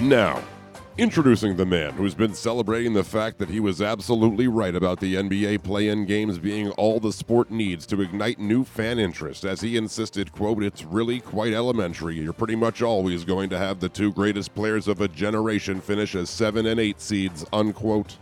And now, introducing the man who's been celebrating the fact that he was absolutely right about the NBA play in games being all the sport needs to ignite new fan interest, as he insisted, quote, it's really quite elementary. You're pretty much always going to have the two greatest players of a generation finish as seven and eight seeds, unquote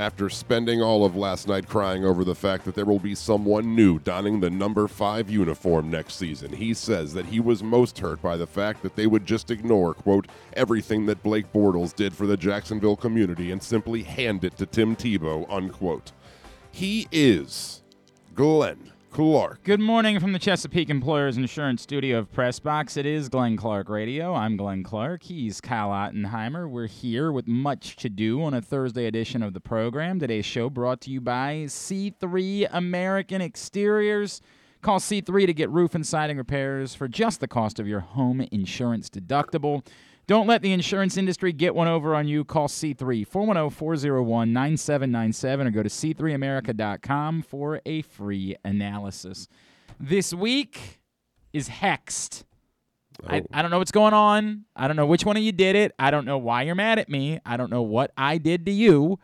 after spending all of last night crying over the fact that there will be someone new donning the number five uniform next season. He says that he was most hurt by the fact that they would just ignore, quote, everything that Blake Bortles did for the Jacksonville community and simply hand it to Tim Tebow, unquote. He is Glenn Clark. Good morning from the Chesapeake Employers Insurance Studio of Pressbox. It is Glenn Clark Radio. I'm Glenn Clark. He's Kyle Ottenheimer. We're here with much to do on a Thursday edition of the program. Today's show brought to you by C3 American Exteriors. Call C3 to get roof and siding repairs for just the cost of your home insurance deductible. Don't let the insurance industry get one over on you. Call C3 410 401 9797 or go to c3america.com for a free analysis. This week is hexed. I, Oh. I don't know what's going on. I don't know which one of you did it. I don't know why you're mad at me. I don't know what I did to you.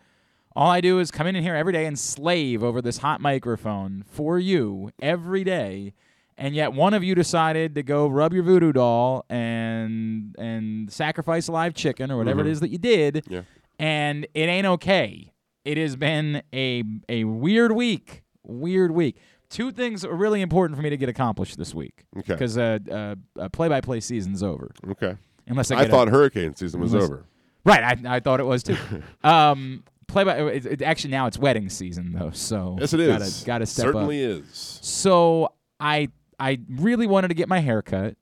All I do is come in here every day and slave over this hot microphone for you every day. And yet one of you decided to go rub your voodoo doll and and sacrifice a live chicken or whatever it is that you did. Yeah. And it ain't okay. It has been a a weird week. Weird week. Two things are really important for me to get accomplished this week. Okay. Because uh, uh, uh, play-by-play season's over. Okay. Unless I, I get a- thought hurricane season was Unless- over. Right, I, I thought it was too. um, play by it, it, actually now it's wedding season though, so Yes, it is. Gotta, gotta step up. Certainly up. is. So I I really wanted to get my hair cut,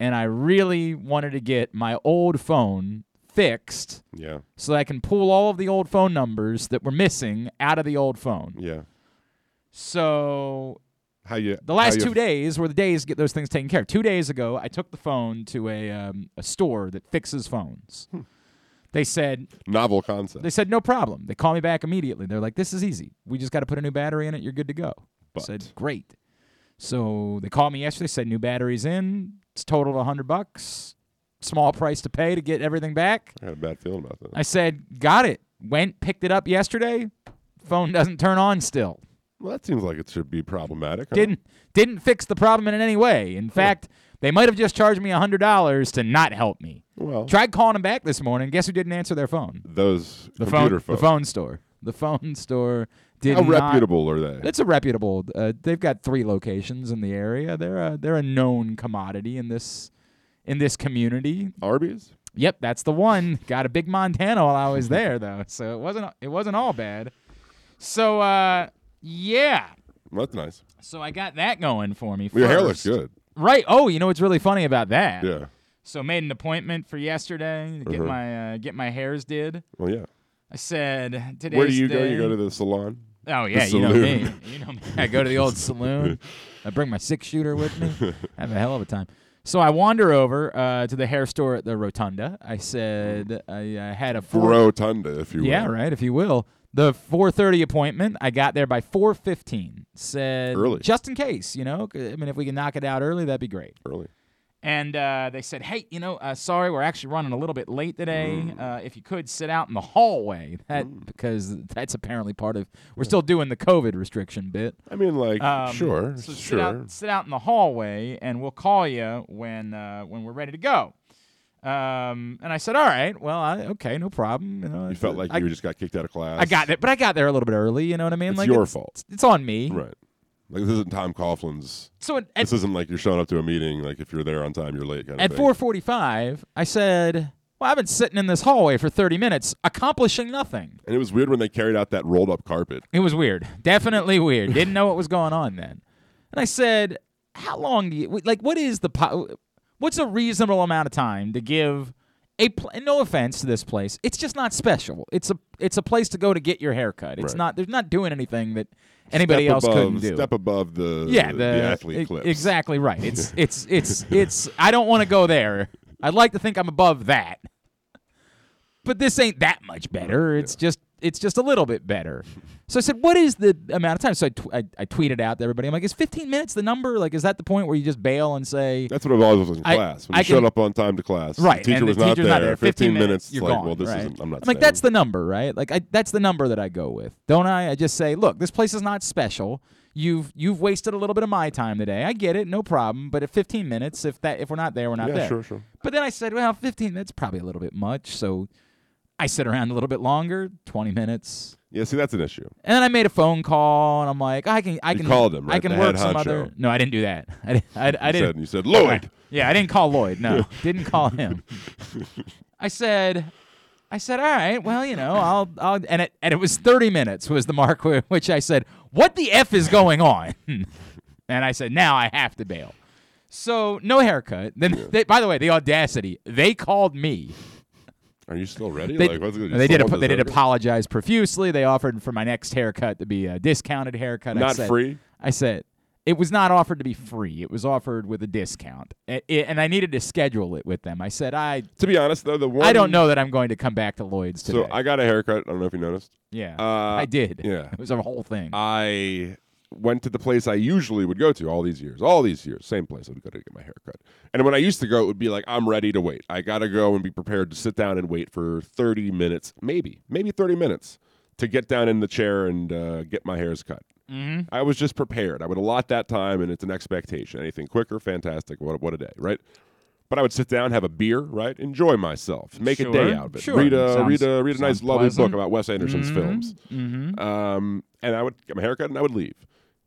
and I really wanted to get my old phone fixed Yeah. so that I can pull all of the old phone numbers that were missing out of the old phone. Yeah. So How you? the last two days were the days to get those things taken care of. Two days ago, I took the phone to a um, a store that fixes phones. Hmm. They said Novel concept. They said no problem. They call me back immediately. They're like, "This is easy. We just got to put a new battery in it. You're good to go." I But- said, "Great." So they called me yesterday. Said new batteries in. It's total of hundred bucks. Small price to pay to get everything back. I had a bad feeling about that. I said, "Got it." Went picked it up yesterday. Phone doesn't turn on still. well, that seems like it should be problematic. huh? Didn't didn't fix the problem in any way. In fact, they might have just charged me hundred dollars to not help me. Well, Tried calling them back this morning. Guess who didn't answer their phone? those The phone, computer the phone store. The phone store did How not. reputable are they? It's a reputable. Uh, they've got three locations in the area. They're a, they're a known commodity in this in this community. Arby's. Yep, that's the one. Got a big Montana while I was there though, so it wasn't it wasn't all bad. So uh, yeah, Well, that's nice. so I got that going for me. Well, Your hair looks good. Right. Oh, you know what's really funny about that? Yeah. So made an appointment for yesterday to get Uh-huh. my uh, get my hairs did. Well, yeah. I said today. Where do you go? You go to the salon. Oh yeah, you know me. You know me. I go to the old saloon. I bring my six shooter with me. Have a hell of a time. So I wander over uh, to the hair store at the Rotunda. I said I, I had a four. Rotunda, if you will. yeah, right. If you will, the 4:30 appointment. I got there by 4:15. Said Early. just in case, you know. I mean, if we can knock it out early, that'd be great. Early. And uh, they said, "Hey, you know, uh, sorry, we're actually running a little bit late today. Mm. Uh, if you could sit out in the hallway, that because that's apparently part of we're still doing the COVID restriction bit. I mean, like, Um, sure, so Sit sure. out, sit out in the hallway, and we'll call you when uh, when we're ready to go." Um, and I said, "All right, well, I, okay, no problem." You, know, You felt like I, you just got kicked out of class. I got it, but I got there a little bit early. You know what I mean? It's like your it's, fault. It's, it's on me. Right. Like this isn't Tom Coughlin's. So at, at This isn't like you're showing up to a meeting. Like if you're there on time, you're late. Kind At of thing. 4:45, I said, "Well, I've been sitting in this hallway for 30 minutes, accomplishing nothing." And it was weird when they carried out that rolled up carpet. It was weird, definitely weird. Didn't know what was going on then. And I said, "How long do you like? What is the po- what's a reasonable amount of time to give a pl- no offense to this place, it's just not special. It's a it's a place to go to get your haircut. It's Right. not they're not doing anything that anybody Step else above, couldn't do. Step above the yeah, the, athlete e- clips. Exactly right. It's it's it's it's. I don't want to go there. I'd like to think I'm above that, but this ain't that much better. It's just it's just a little bit better. So I said, what is the amount of time? So I, tw- I, I tweeted out to everybody. I'm like, is 15 minutes the number? Like, is that the point where you just bail and say, That's what it always was in I- class. When I you showed up on time to class, right? the teacher was the not there. not there. 15 minutes, you're like, gone. well, this right? isn't. I'm not. I'm like, that's the number, right? Like, I, that's the number that I go with, don't I? I just say, look, this place is not special. You've you've wasted a little bit of my time today. I get it, no problem. But at 15 minutes, if that if we're not there, we're not Yeah, there. sure, sure. But then I said, well, 15 minutes probably a little bit much. So I sit around a little bit longer, 20 minutes. Yeah, see, that's an issue. And then I made a phone call, and I'm like, I can, I You can, called him, I can The work some honcho. other. No, I didn't do that. I, I, I You didn't. said, you said, Lloyd. Yeah, I didn't call Lloyd. No, didn't call him. I said, I said, all right, well, you know, I'll, I'll, and it, and it was 30 minutes was the mark whi- which I said, what the f is going on? and I said, now I have to bail. So no haircut. Then, they, by the way, the audacity. They called me. Are you still ready? They, like, what's it, they did. ap- they did apologize profusely. They offered for my next haircut to be a discounted haircut. I Not said, free. I said it was not offered to be free. It was offered with a discount, A- a- and I needed to schedule it with them. I said I To be honest, though, the one I don't know that I'm going to come back to Lloyd's today. So I got a haircut. I don't know if you noticed. yeah, Uh, I did. yeah. it was a whole thing. I went to the place I usually would go to all these years. All these years, same place I would go to get my haircut. And when I used to go, it would be like, I'm ready to wait. I got to go and be prepared to sit down and wait for 30 minutes, maybe, maybe 30 minutes to get down in the chair and uh, get my hairs cut. mm-hmm. I was just prepared. I would allot that time, and it's an expectation. Anything quicker, fantastic. What, what a day, right? But I would sit down, have a beer, right? Enjoy myself, make a day out of it. sure. Read a Sounds- read a read a nice, lovely pleasant. book about Wes Anderson's films. Mm-hmm. Um, and I would get my haircut and I would leave.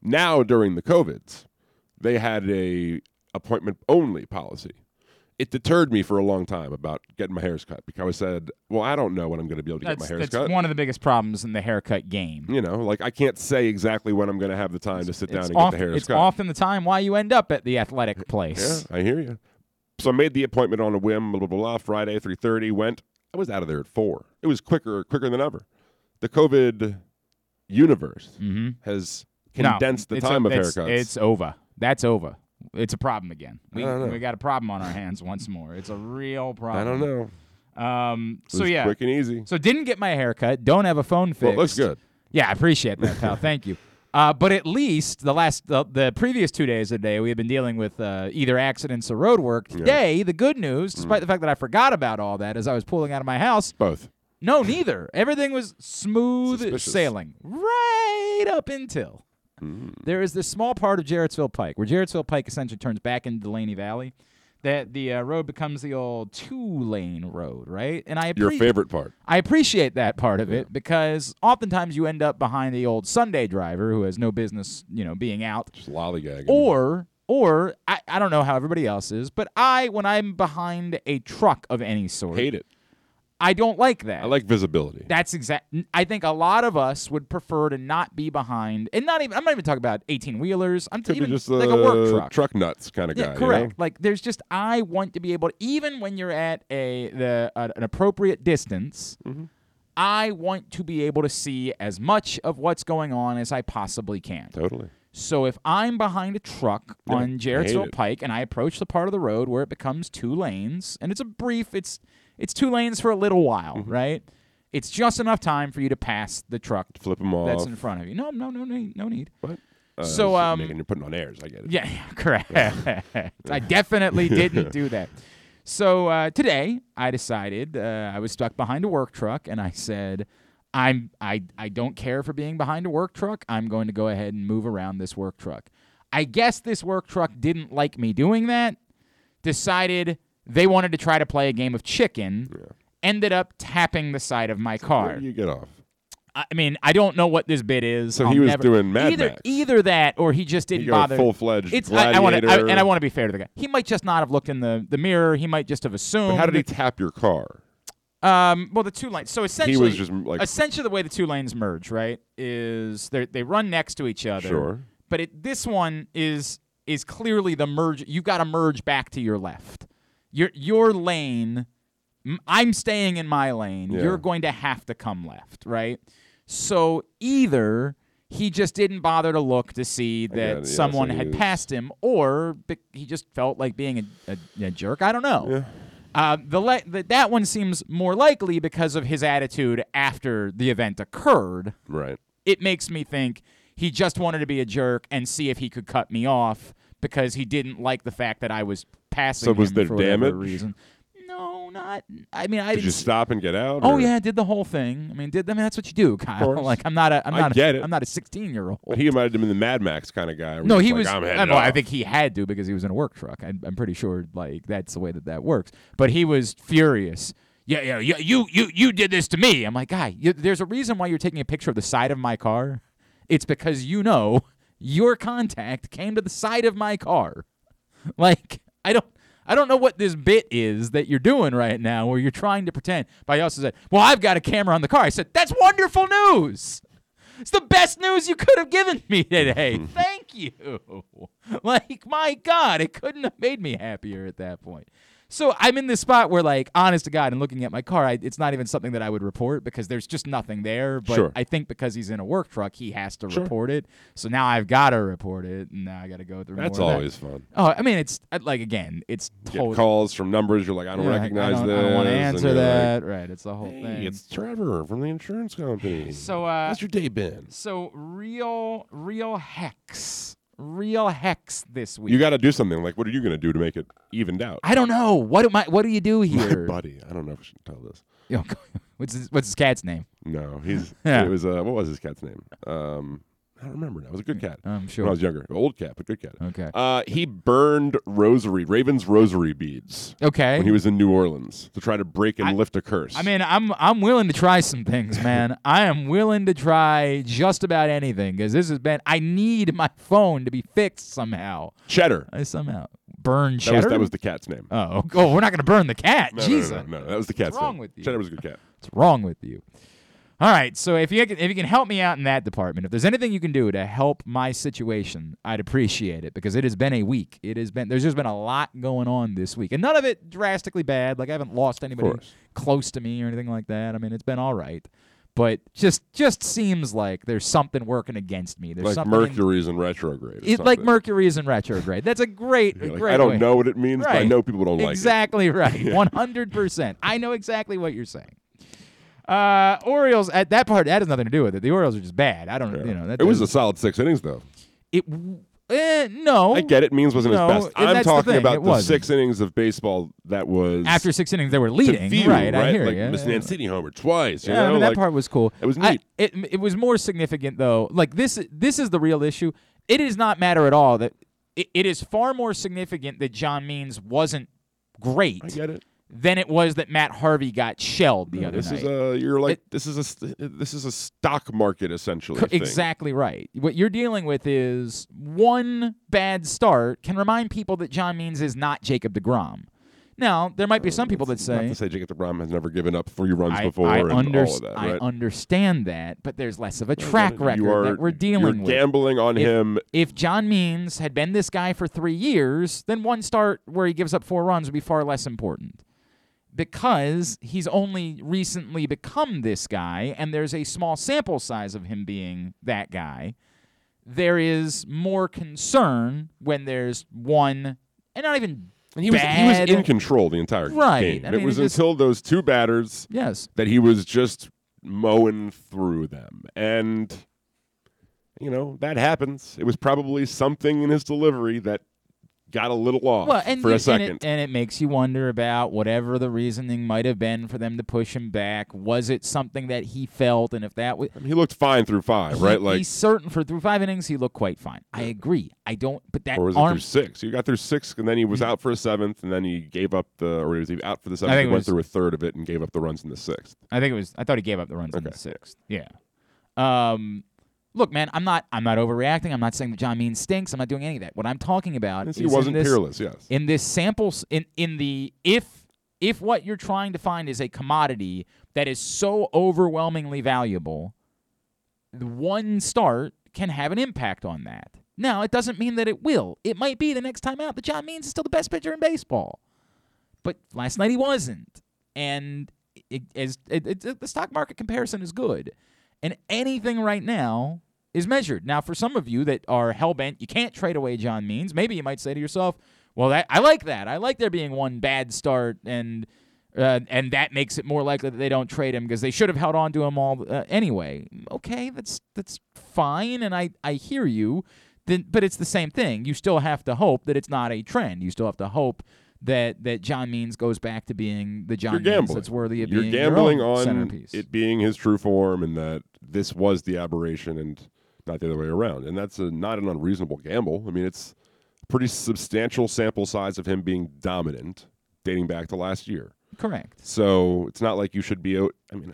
Now during the COVIDs, they had a appointment only policy. It deterred me for a long time about getting my hairs cut because I said, "Well, I don't know when I'm going to be able to That's, get my hairs that's cut." one of the biggest problems in the haircut game. you know, like I can't say exactly when I'm going to have the time to sit down and get the hairs it's cut. often the time why you end up at the athletic place. Yeah. I hear you. So I made the appointment on a whim. Blah blah blah. blah Friday, three thirty. Went. I was out of there at four. It was quicker, quicker than ever. The COVID universe Mm-hmm. has No, the time o- of haircuts. It's over. That's over. It's a problem again. We, I don't know. we got a problem on our hands once more. It's a real problem. I don't know. Um, so yeah. quick and easy. So didn't get my haircut. Don't have a phone fixed. Well, it looks good. Yeah, I appreciate that, pal. Thank you. Uh, but at least the last, the, the previous two days of the day, we have been dealing with uh, either accidents or road work. Today, the good news, Mm. despite the fact that I forgot about all that as I was pulling out of my house, Both. no, neither. Everything was smooth Suspicious. sailing right up until Mm. there is this small part of Jarrettsville Pike where Jarrettsville Pike essentially turns back into Dulaney Valley. That the uh, road becomes the old two-lane road, right? And I Your favorite part. I appreciate that part of it because oftentimes you end up behind the old Sunday driver who has no business, you know, being out, Just lollygagging. or or I, I don't know how everybody else is, but I when I'm behind a truck of any sort, hate it. I don't like that. I like visibility. That's exact. I think a lot of us would prefer to not be behind, and not even. I'm not even talking about 18 wheelers. I'm Could even just like a work truck. Truck nuts kind of Yeah, guy. you correct. know? Like there's just I want to be able to even when you're at a the uh, an appropriate distance, Mm-hmm. I want to be able to see as much of what's going on as I possibly can. Totally. So if I'm behind a truck Yeah, on Jarrettsville. Pike and I approach the part of the road where it becomes two lanes, and it's a brief, it's it's two lanes for a little while, Mm-hmm. right? It's just enough time for you to pass the truck Flip them off. that's in front of you. No, no, no, no, no need. what? Uh, So, um, making- you're putting on airs. I get it. Yeah, yeah, correct. I definitely didn't do that. So uh, today I decided uh, I was stuck behind a work truck, and I said, "I'm I I don't care for being behind a work truck. I'm going to go ahead and move around this work truck." I guess this work truck didn't like me doing that. Decided they wanted to try to play a game of chicken. Ended up tapping the side of my Where car. do you get off? I mean, I don't know what this bit is. So I'll he was never- doing Mad either Max. either that or he just didn't go bother. full fledged It's I, I to, gladiator. and I want to be fair to the guy. He might just not have looked in the, the mirror. He might just have assumed. But how did he tap your car? Um, well, the two lanes. So essentially, just, like- essentially the way the two lanes merge, right, is they they run next to each other. Sure. But it, this one is is clearly the merge. You've got to merge back to your left. Your your lane. I'm staying in my lane. Yeah. You're going to have to come left, right? So either he just didn't bother to look to see that it, yeah, someone so had was- passed him, or he just felt like being a, a, a jerk. I don't know. Yeah. Uh, the, le- the that one seems more likely because of his attitude after the event occurred. Right. It makes me think he just wanted to be a jerk and see if he could cut me off because he didn't like the fact that I was passing So was there for damage? reason. No, not. I mean, I Did you stop and get out? Oh or- yeah, I did the whole thing. I mean, did I mean that's what you do, Kyle? Like I'm not a I'm I not get a, it. I'm not a 16 year old. But he might have been the Mad Max kind of guy. No, he like, was. Uh, headed I think he had to because he was in a work truck. I'm, I'm pretty sure like that's the way that that works. But he was furious. Yeah, yeah, yeah. You, you, you did this to me. I'm like, guy, you, there's a reason why you're taking a picture of the side of my car. It's because you know your contact came to the side of my car. Like, I don't. I don't know what this bit is that you're doing right now where you're trying to pretend. But I also said, Well, I've got a camera on the car. I said, That's wonderful news. It's the best news you could have given me today. Thank you. Like, my God, it couldn't have made me happier at that point. So I'm in this spot where, like, honest to God, and looking at my car, I, it's not even something that I would report because there's just nothing there. But Sure. I think because he's in a work truck, he has to Sure. report it. So now I've got to report it, and now I got to go through. That's more of that. always fun. Oh, I mean, it's like again, it's totally. calls from numbers. You're like, I don't Yeah, recognize I don't, this. I don't want to answer you're like, that. right, it's the whole Hey, thing. it's Trevor from the insurance company. so, uh, How's your day been? so real, real hex, real hex this week. You got to do something. Like, what are you going to do to make it evened out? I don't know. What do my What do you do My here? buddy. I don't know if I should tell this. Yo, what's his, What's his cat's name? No, he's. Yeah. It was. Uh, what was his cat's name? Um, I don't remember now. It was a good cat. I'm sure. When I was younger, old cat, but good cat. Okay. Uh, he burned rosary, Raven's rosary beads Okay. when he was in New Orleans to try to break and I- lift a curse. I mean, I'm I'm willing to try some things, man. I am willing to try just about anything because this has been. I need my phone to be fixed somehow. Cheddar. I somehow burn That cheddar. was, that was the cat's name. Oh, oh, we're not gonna burn the cat. No, no, Jesus, no, no, no, that was the cat's wrong name. with you? Cheddar was a good cat. what's wrong with you? All right, so if you can, if you can help me out in that department, if there's anything you can do to help my situation, I'd appreciate it because it has been a week. It has been there's just been a lot going on this week, and none of it drastically bad. Like I haven't lost anybody close to me or anything like that. I mean, it's been all right, but just just seems like there's something working against me. There's Like something Mercury's in retrograde. or it, like something. Mercury is in retrograde. That's a great, like, great. I don't way. know what it means, but I know people don't like it. exactly right. One hundred percent. I know exactly what you're saying. Uh, Orioles at that part that has nothing to do with it. The Orioles are just bad. I don't, Yeah. you know. That it was a solid six innings, though. it. Eh, no. I get it. Means wasn't No, his best. I'm that's the talking about it the wasn't. six innings of baseball that was After six innings, they were leading. view, right, I hear like you. Miss Yeah. Mancini homer twice. You Yeah, I mean, that like, part was cool. it was I- neat. it it was more significant though. Like this this is the real issue. It does not matter at all that it, it is far more significant that John Means wasn't great I get it. Than it was that Matt Harvey got shelled the No, other this night. is a you're like It- this is a this is a stock market essentially. Co-. Exactly right. What you're dealing with is one bad start can remind people that John Means is not Jacob DeGrom. Now, there might be some people that It's Not say, to say Jacob DeGrom has never given up three runs I, before I, and under- that, I understand that, but there's less of a track record are, that we're dealing with. gambling on If- him. If John Means had been this guy for three years, then one start where he gives up four runs would be far less important. Because he's only recently become this guy, and there's a small sample size of him being that guy, there is more concern when there's one, and not even And he was he was in control the entire Right. game. I And it was just- until those two batters Yes. that he was just mowing through them. And you know, that happens. It was probably something in his delivery that got a little off Well, and for you- a and second. it, and it makes you wonder about whatever the reasoning might have been for them to push him back. Was it something that he felt, and if that was I mean, he looked fine through five, he- right? Like he's certain for through five innings, he looked quite fine. I agree. I don't, but that or was it through six? You got through six, and then he was out for a seventh, and then he gave up the, or he was he out for the seventh? I think He went was- through a third of it and gave up the runs in the sixth. I think it was. I thought he gave up the runs in the sixth. Yeah. Um, look, man, I'm not. I'm not overreacting. I'm not saying that John Means stinks. I'm not doing any of that. What I'm talking about is he wasn't this, peerless. Yes, in this sample, in in the if if what you're trying to find is a commodity that is so overwhelmingly valuable one start can have an impact on that now it doesn't mean that it will it might be the next time out that john means is still the best pitcher in baseball but last night he wasn't and it, as it, it, the stock market comparison is good and anything right now is measured now for some of you that are hell-bent you can't trade away john means maybe you might say to yourself Well, that, I like that. I like there being one bad start, and uh, and that makes it more likely that they don't trade him because they should have held on to him all uh, anyway. Okay, that's that's fine, and I I hear you. Then, but it's the same thing. You still have to hope that it's not a trend. You still have to hope that that John Means goes back to being the John Means that's worthy of being You're being gambling your on centerpiece. it being his true form, and that this was the aberration, and not the other way around. And that's a, not an unreasonable gamble. I mean, it's a pretty substantial sample size of him being dominant, dating back to last year. Correct. So it's not like you should be out. I mean,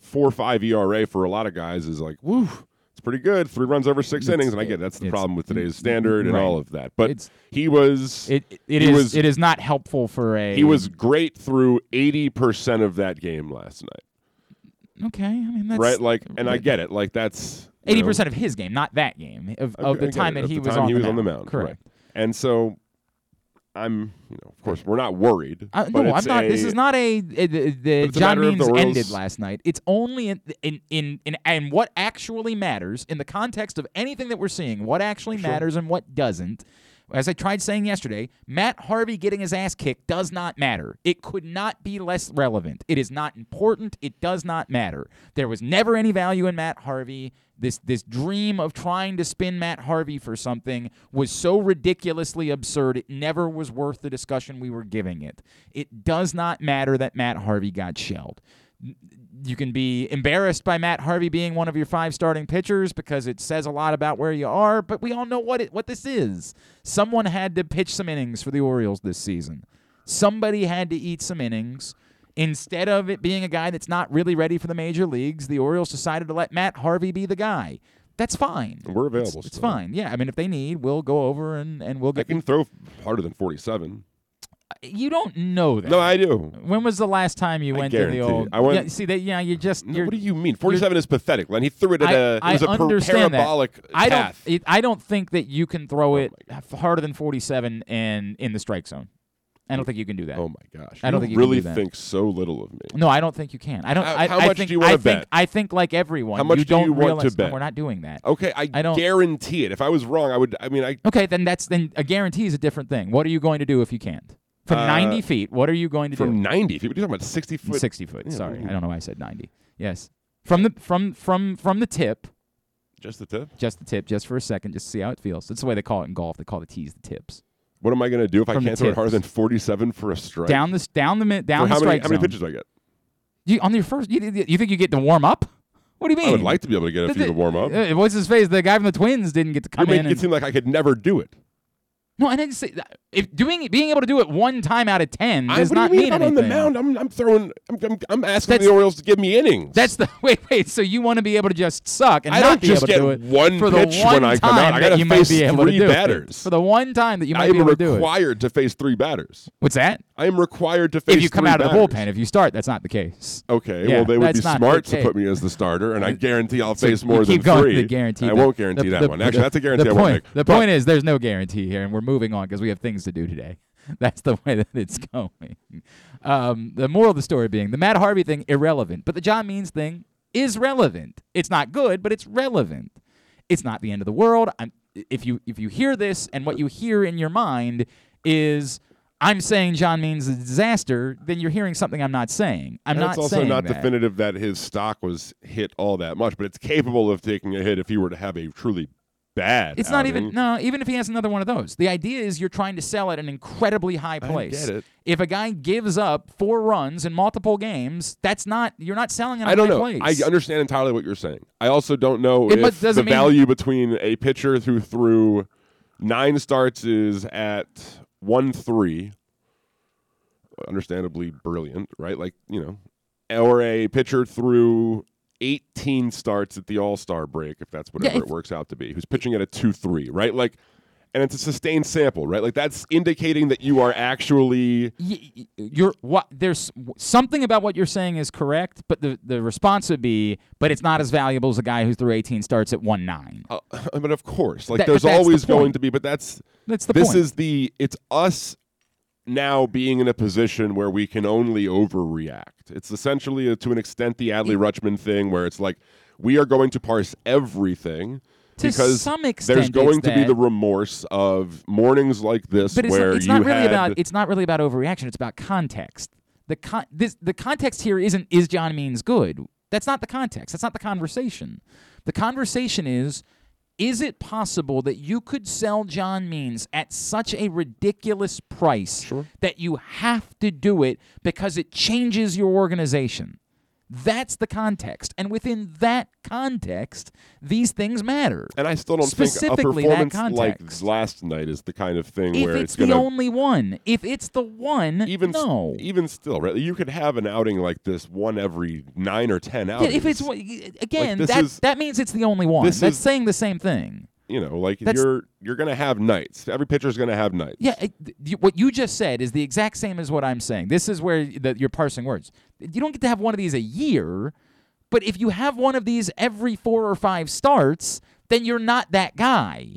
four or five ERA for a lot of guys is like, woo, it's pretty good. Three runs over six It's- innings, and I get it. that's the problem with today's standard and all of that. But It's- he was It it is was- it is not helpful for a. he was great through eighty percent of that game last night, okay. I mean that's right? Like, and I get it. Like that's eighty percent of his game, not that game of, of the time it. that he was, time on, he the was on the mound. Correct. And so I'm, you know, of course, we're not worried. Uh, I, no, I'm not. a- this is not a, a- the, the John Means the ended last night. It's only in in in in and what actually matters in the context of anything that we're seeing. What actually Sure. matters and what doesn't. As I tried saying yesterday, Matt Harvey getting his ass kicked does not matter. It could not be less relevant. It is not important. It does not matter. There was never any value in Matt Harvey. This this dream of trying to spin Matt Harvey for something was so ridiculously absurd. It never was worth the discussion we were giving it. It does not matter that Matt Harvey got shelled. You can be embarrassed by Matt Harvey being one of your five starting pitchers because it says a lot about where you are, but we all know what it what this is. Someone had to pitch some innings for the Orioles this season. Somebody had to eat some innings. Instead of it being a guy that's not really ready for the major leagues, the Orioles decided to let Matt Harvey be the guy. That's fine. We're It's, available. it's still. fine. Yeah, I mean, if they need, we'll go over and, and we'll get. I can throw harder than 47. You don't know that. No, I do. when was the last time you I went to the guarantee old? I went- Yeah, see that? Yeah, you just. No, You're, what do you mean? 47 is pathetic, Len. He threw it at I- a, it I was a per- understand that. parabolic I don't. path. It, I don't think that you can throw Oh it harder than 47 and in the strike zone. I don't think you can do that. Oh my gosh! I don't you think you can really do that. think so little of me. No, I don't think you can. I don't. How- I, how I much think, do you wanna I think, bet? I think like everyone. How much you do don't you want to realize, no, bet? we're not doing that. Okay, I, I don't- guarantee it. If I was wrong, I would. I mean, I Okay, then that's then a guarantee is a different thing. What are you going to do if you can't? From Uh, 90 feet, what are you going to do? from 90 feet. We're you talking about 60 foot. 60 foot. Yeah, Sorry. I don't know why I said 90. Yes, from the from from from the tip, Just the tip. just the tip, just for a second, just to see how it feels. That's the way they call it in golf. They call the tees the tips. What am I going to do if I From the can't throw it harder than 47 for a strike? Down the down the down For the how many, strike how many pitches do I get? You, on your first, you, you think you get to warm up? What do you mean? I would like to be able to get a few to warm up. Uh, what's his face? The guy from the Twins didn't get to come in. it seemed like I could never do it. No, I didn't say that. If doing being able to do it one time out of ten I, does you not mean mean I'm on the mound? I'm, I'm throwing. I'm, I'm, I'm asking That's- the Orioles to give me innings. That's the wait, wait. So you want to be able to just suck and I not don't be just able to do it one for pitch the one when I come out. I gotta face three batters. For the one time that you might I be able to do it. required to face three batters. What's that? I am required to face. If you come out of the batters. bullpen, if you start, that's not the case. Okay, Yeah, well they would be smart to put me as the starter, and I guarantee I'll face more than three. to the guarantee. I won't guarantee that one. Actually, the- that's a guarantee The I won't make. the point is, there's no guarantee here, and we're moving on because we have things to do today. That's the way that it's going. Um, the moral of the story being the Matt Harvey thing irrelevant, but the John Means thing is relevant. It's not good, but it's relevant. It's not the end of the world. I'm, if you if you hear this and what you hear in your mind is I'm saying John Means is a disaster, then you're hearing something I'm not saying. I'm And not it's also not that. definitive that his stock was hit all that much, but it's capable of taking a hit if he were to have a truly bad. It's not outing. even no. Even if he has another one of those, the idea is you're trying to sell at an incredibly high place. get it. If a guy gives up four runs in multiple games, that's not you're not selling at a I don't high know. place. I understand entirely what you're saying. I also don't know It if the mean- value between a pitcher who threw nine starts is at one three. Understandably brilliant, right? Like you know, or a pitcher threw 18 starts at the All Star break, if that's whatever if- it works out to be, who's pitching at a two three, right? Like, and it's a sustained sample, right? Like that's indicating that you are actually you're what there's something about what you're saying is correct, but the the response would be, but it's not as valuable as a guy who threw 18 starts at one nine. Uh, mean, of course, like there's that's the always going to be, but that's That's the this point. is the it's us now being in a position where we can only overreact. It's essentially uh to an extent the Adley Rutschman thing, where it's like we are going to parse everything To because some extent, there's going to be the remorse of mornings like this but it's, where not, it's not really about it's not really about overreaction. It's about context. The con- this the context here isn't is John Means good. That's not the context. That's not the conversation. The conversation is is it possible that you could sell John Means at such a ridiculous price Sure. that you have to do it because it changes your organization? That's the context. And within that context, these things matter. And I still don't think a performance like last night is the kind of thing If where it's, it's, the only one, if it's the one, even no. even still, right? You could have an outing like this one every nine or ten Yeah, outings. if it's again, this that is- that means it's the only one. That's is- saying the same thing. You know, like That's- you're you're going to have nights. Every pitcher's going to have nights. Yeah, it, what you just said is the exact same as what I'm saying. This is where the, you're parsing words. You don't get to have one of these a year, but if you have one of these every four or five starts, then you're not that guy.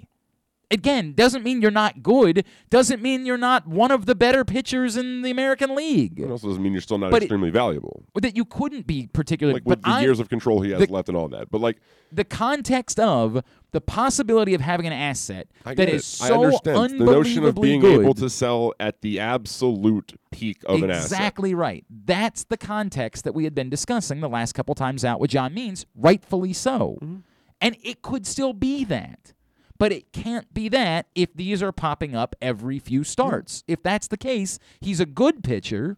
Again, doesn't mean you're not good. Doesn't mean you're not one of the better pitchers in the American League. It also doesn't mean you're still not But it- extremely valuable. That you couldn't be particularly. Like with the I'm- years of control he has the- left and all that. But like the context of the possibility of having an asset I that is it. so I understand the notion of being good. able to sell at the absolute peak of an asset. exactly right. That's the context that we had been discussing the last couple times out with John Means, rightfully so. Mm-hmm. And it could still be that. But it can't be that if these are popping up every few starts. If that's the case, he's a good pitcher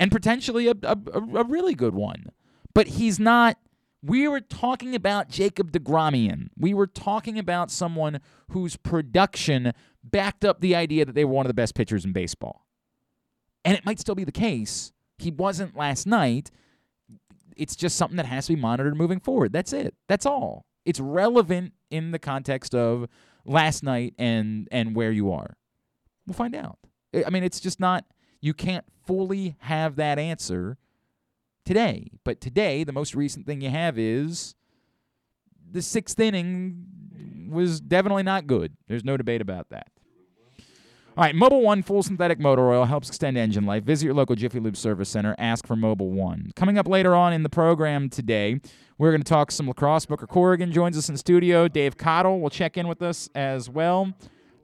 and potentially a, a, a really good one. But he's not. We were talking about Jacob DeGramian. We were talking about someone whose production backed up the idea that they were one of the best pitchers in baseball. And it might still be the case. He wasn't last night. It's just something that has to be monitored moving forward. That's it. That's all. It's relevant in the context of last night and and where you are. We'll find out. I mean, it's just not you can't fully have that answer today. But today, the most recent thing you have is the sixth inning was definitely not good. There's no debate about that. All right, Mobil One full synthetic motor oil helps extend engine life. Visit your local Jiffy Lube service center. Ask for Mobil One. Coming up later on in the program today, we're going to talk some lacrosse. Boo Corrigan joins us in studio. Dave Cottle will check in with us as well.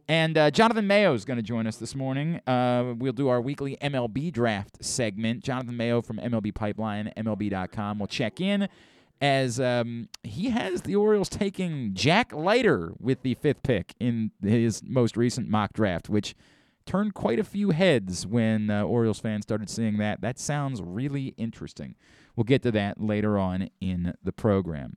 And uh, Jonathan Mayo is going to join us this morning. Uh, we'll do our weekly MLB draft segment. Jonathan Mayo from MLB Pipeline, MLB.com will check in as um, he has the Orioles taking Jack Leiter with the fifth pick in his most recent mock draft, which turned quite a few heads when uh, Orioles fans started seeing that. That sounds really interesting. We'll get to that later on in the program.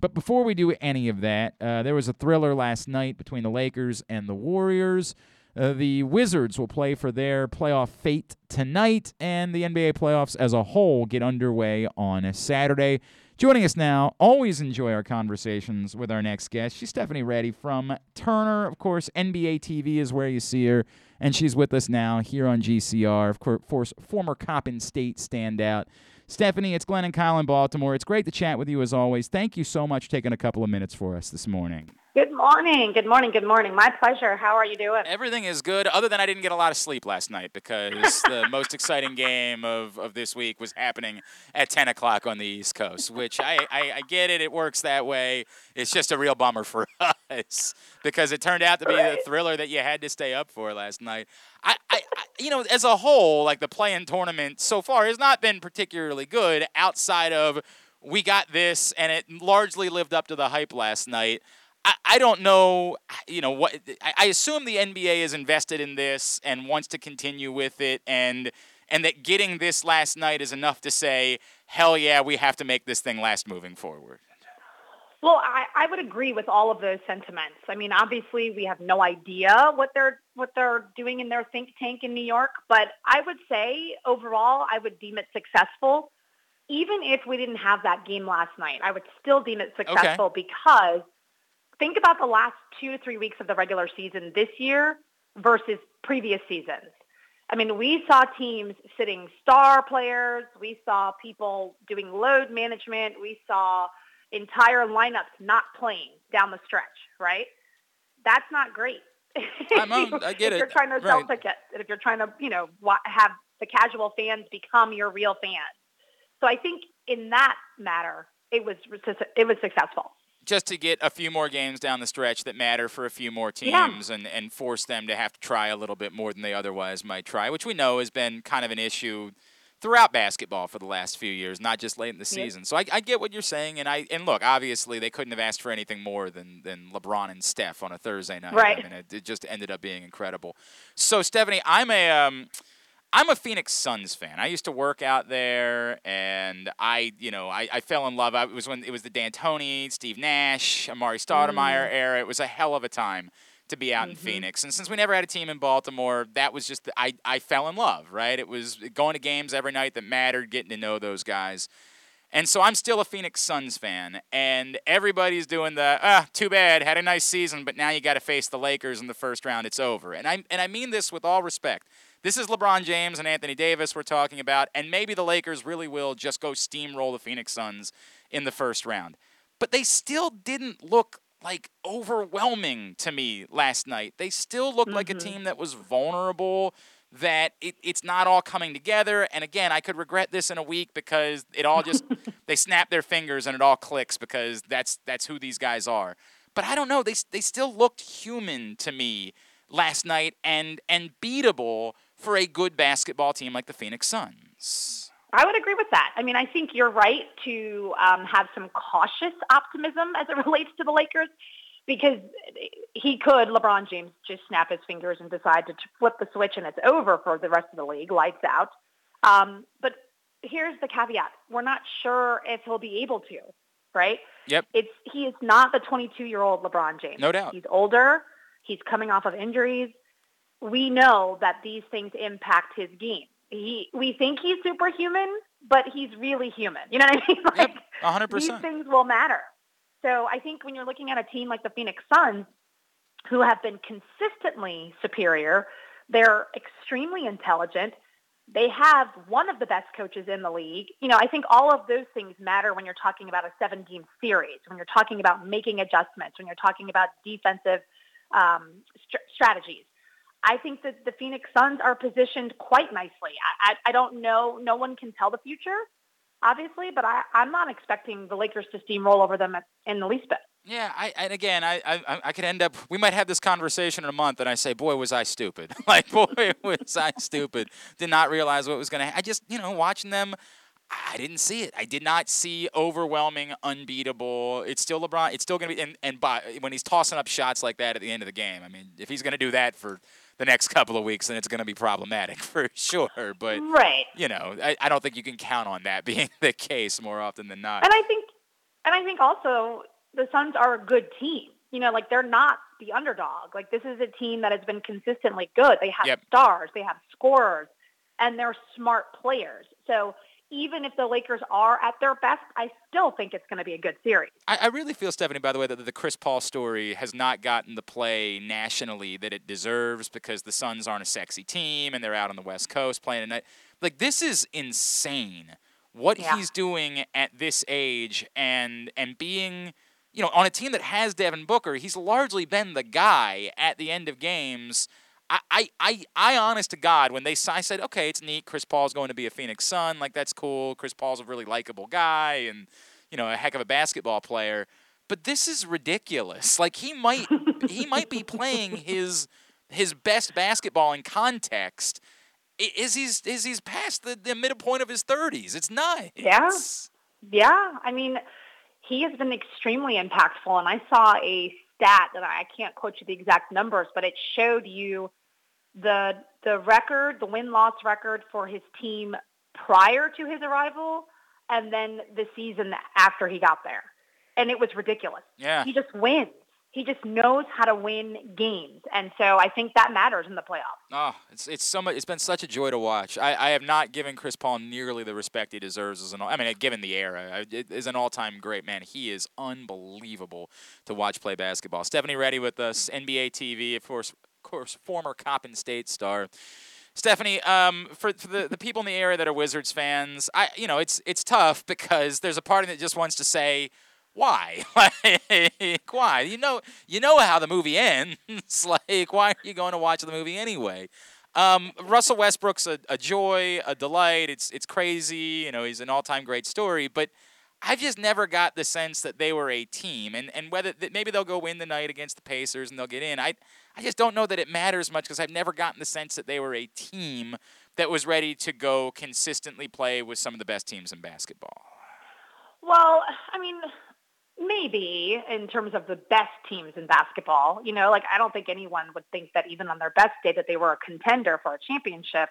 But before we do any of that, uh, there was a thriller last night between the Lakers and the Warriors. Uh, the Wizards will play for their playoff fate tonight, and the NBA playoffs as a whole get underway on a Saturday. Joining us now, always enjoy our conversations with our next guest. She's Stephanie Ready from Turner. Of course, NBA TV is where you see her, and she's with us now here on GCR. Of course, former Coppin State standout. Stephanie, it's Glenn and Kyle in Baltimore. It's great to chat with you as always. Thank you so much for taking a couple of minutes for us this morning. Good morning. Good morning. Good morning. My pleasure. How are you doing? Everything is good, other than I didn't get a lot of sleep last night because the most exciting game of, of this week was happening at 10 o'clock on the East Coast, which I, I, I get it. It works that way. It's just a real bummer for us because it turned out to be the thriller that you had to stay up for last night. I, I, I you know, as a whole, like the play-in tournament so far has not been particularly good outside of we got this and it largely lived up to the hype last night. I, I don't know, you know what. I, I assume the NBA is invested in this and wants to continue with it, and and that getting this last night is enough to say, hell yeah, we have to make this thing last moving forward. Well, I, I would agree with all of those sentiments. I mean, obviously, we have no idea what they're what they're doing in their think tank in New York, but I would say overall, I would deem it successful. Even if we didn't have that game last night, I would still deem it successful because think about the last two to three weeks of the regular season this year versus previous seasons. I mean, we saw teams sitting star players. We saw people doing load management. We saw entire lineups not playing down the stretch, right? That's not great. I'm on, I get if it. you're trying to sell Right. tickets, and if you're trying to, you know, have the casual fans become your real fans. So I think in that matter, it was it was successful. Just to get a few more games down the stretch that matter for a few more teams Yeah. and, and force them to have to try a little bit more than they otherwise might try, which we know has been kind of an issue throughout basketball for the last few years, not just late in the season. So I, I get what you're saying, and I and look, obviously they couldn't have asked for anything more than than LeBron and Steph on a Thursday night. Right. I mean, it, it just ended up being incredible. So Stephanie, I'm a um, I'm a Phoenix Suns fan. I used to work out there, and I, you know, I, I fell in love. I, it was when it was the D'Antoni, Steve Nash, Amar'e Stoudemire era. It was a hell of a time to be out in Phoenix. And since we never had a team in Baltimore, that was just the, I I fell in love. Right? It was going to games every night that mattered, getting to know those guys. And so I'm still a Phoenix Suns fan, and everybody's doing the ah, too bad, had a nice season, but now you got to face the Lakers in the first round. It's over. And I and I mean this with all respect. This is LeBron James and Anthony Davis we're talking about, and maybe the Lakers really will just go steamroll the Phoenix Suns in the first round. But they still didn't look like overwhelming to me last night. They still looked like a mm-hmm. team that was vulnerable, that it, it's not all coming together. And again, I could regret this in a week because it all just they snap their fingers and it all clicks because that's that's who these guys are. But I don't know. They they still looked human to me last night and and beatable for a good basketball team like the Phoenix Suns. I would agree with that. I mean, I think you're right to um, have some cautious optimism as it relates to the Lakers because he could, LeBron James, just snap his fingers and decide to flip the switch and it's over for the rest of the league, lights out. Um, but here's the caveat. We're not sure if he'll be able to, right? Yep. It's He is not the 22-year-old LeBron James. No doubt. He's older. He's coming off of injuries. We know that these things impact his game he we think he's superhuman, but he's really human. You know what I mean? Like Yep, a hundred these percent. things will matter. So I think when you're looking at a team like the Phoenix Suns, who have been consistently superior, they're extremely intelligent. They have one of the best coaches in the league. You know, I think all of those things matter when you're talking about a seven-game series, when you're talking about making adjustments, when you're talking about defensive um, st- strategies. I think that the Phoenix Suns are positioned quite nicely. I, I, I don't know. No one can tell the future, obviously, but I, I'm not expecting the Lakers to steamroll over them in the least bit. Yeah, I and again, I, I I could end up. We might have this conversation in a month, and I say, "Boy, was I stupid! like, boy, was I stupid! Did not realize what was going to. I just, you know, watching them, I didn't see it. I did not see overwhelming, unbeatable. It's still LeBron. It's still going to be. And and by, when he's tossing up shots like that at the end of the game, I mean, if he's going to do that for the next couple of weeks, then it's going to be problematic for sure. But Right. you know, I, I don't think you can count on that being the case more often than not. And I think, and I think also the Suns are a good team. You know, like they're not the underdog. Like this is a team that has been consistently good. They have Yep. stars, they have scorers, and they're smart players. So even if the Lakers are at their best, I still think it's going to be a good series. I, I really feel, Stephanie, by the way, that the Chris Paul story has not gotten the play nationally that it deserves because the Suns aren't a sexy team and they're out on the West Coast playing tonight. Like this is insane what Yeah. he's doing at this age and and being you know on a team that has Devin Booker. He's largely been the guy at the end of games. I, I, I, I honest to God, when they I said, okay, it's neat. Chris Paul's going to be a Phoenix Sun. Like, that's cool. Chris Paul's a really likable guy and, you know, a heck of a basketball player. But this is ridiculous. Like, he might he might be playing his his best basketball in context. Is he's is he's past the, the midpoint of his thirties? It's nuts. Yeah. Yeah, I mean, he has been extremely impactful, and I saw a stat that I can't quote you the exact numbers, but it showed you the the record, the win loss record for his team prior to his arrival, and then the season after he got there, and it was ridiculous. Yeah. He just wins. He just knows how to win games, and so I think that matters in the playoffs. Oh, it's it's so much. It's been such a joy to watch. I, I have not given Chris Paul nearly the respect he deserves as an. all- I mean, given the era, is an all-time great man. He is unbelievable to watch play basketball. Stephanie Ready with us, NBA TV, of course, course, former Coppin State star. Stephanie, um, for, for the, the people in the area that are Wizards fans, I you know it's it's tough because there's a part of me that just wants to say, why? like, why? You know, you know how the movie ends. like, why are you going to watch the movie anyway? Um, Russell Westbrook's a, a joy, a delight. It's it's crazy. You know, he's an all-time great story. But I've just never got the sense that they were a team, and and whether maybe they'll go win the night against the Pacers and they'll get in. I I just don't know that it matters much because I've never gotten the sense that they were a team that was ready to go consistently play with some of the best teams in basketball. Well, I mean, maybe in terms of the best teams in basketball. You know, like I don't think anyone would think that even on their best day that they were a contender for a championship.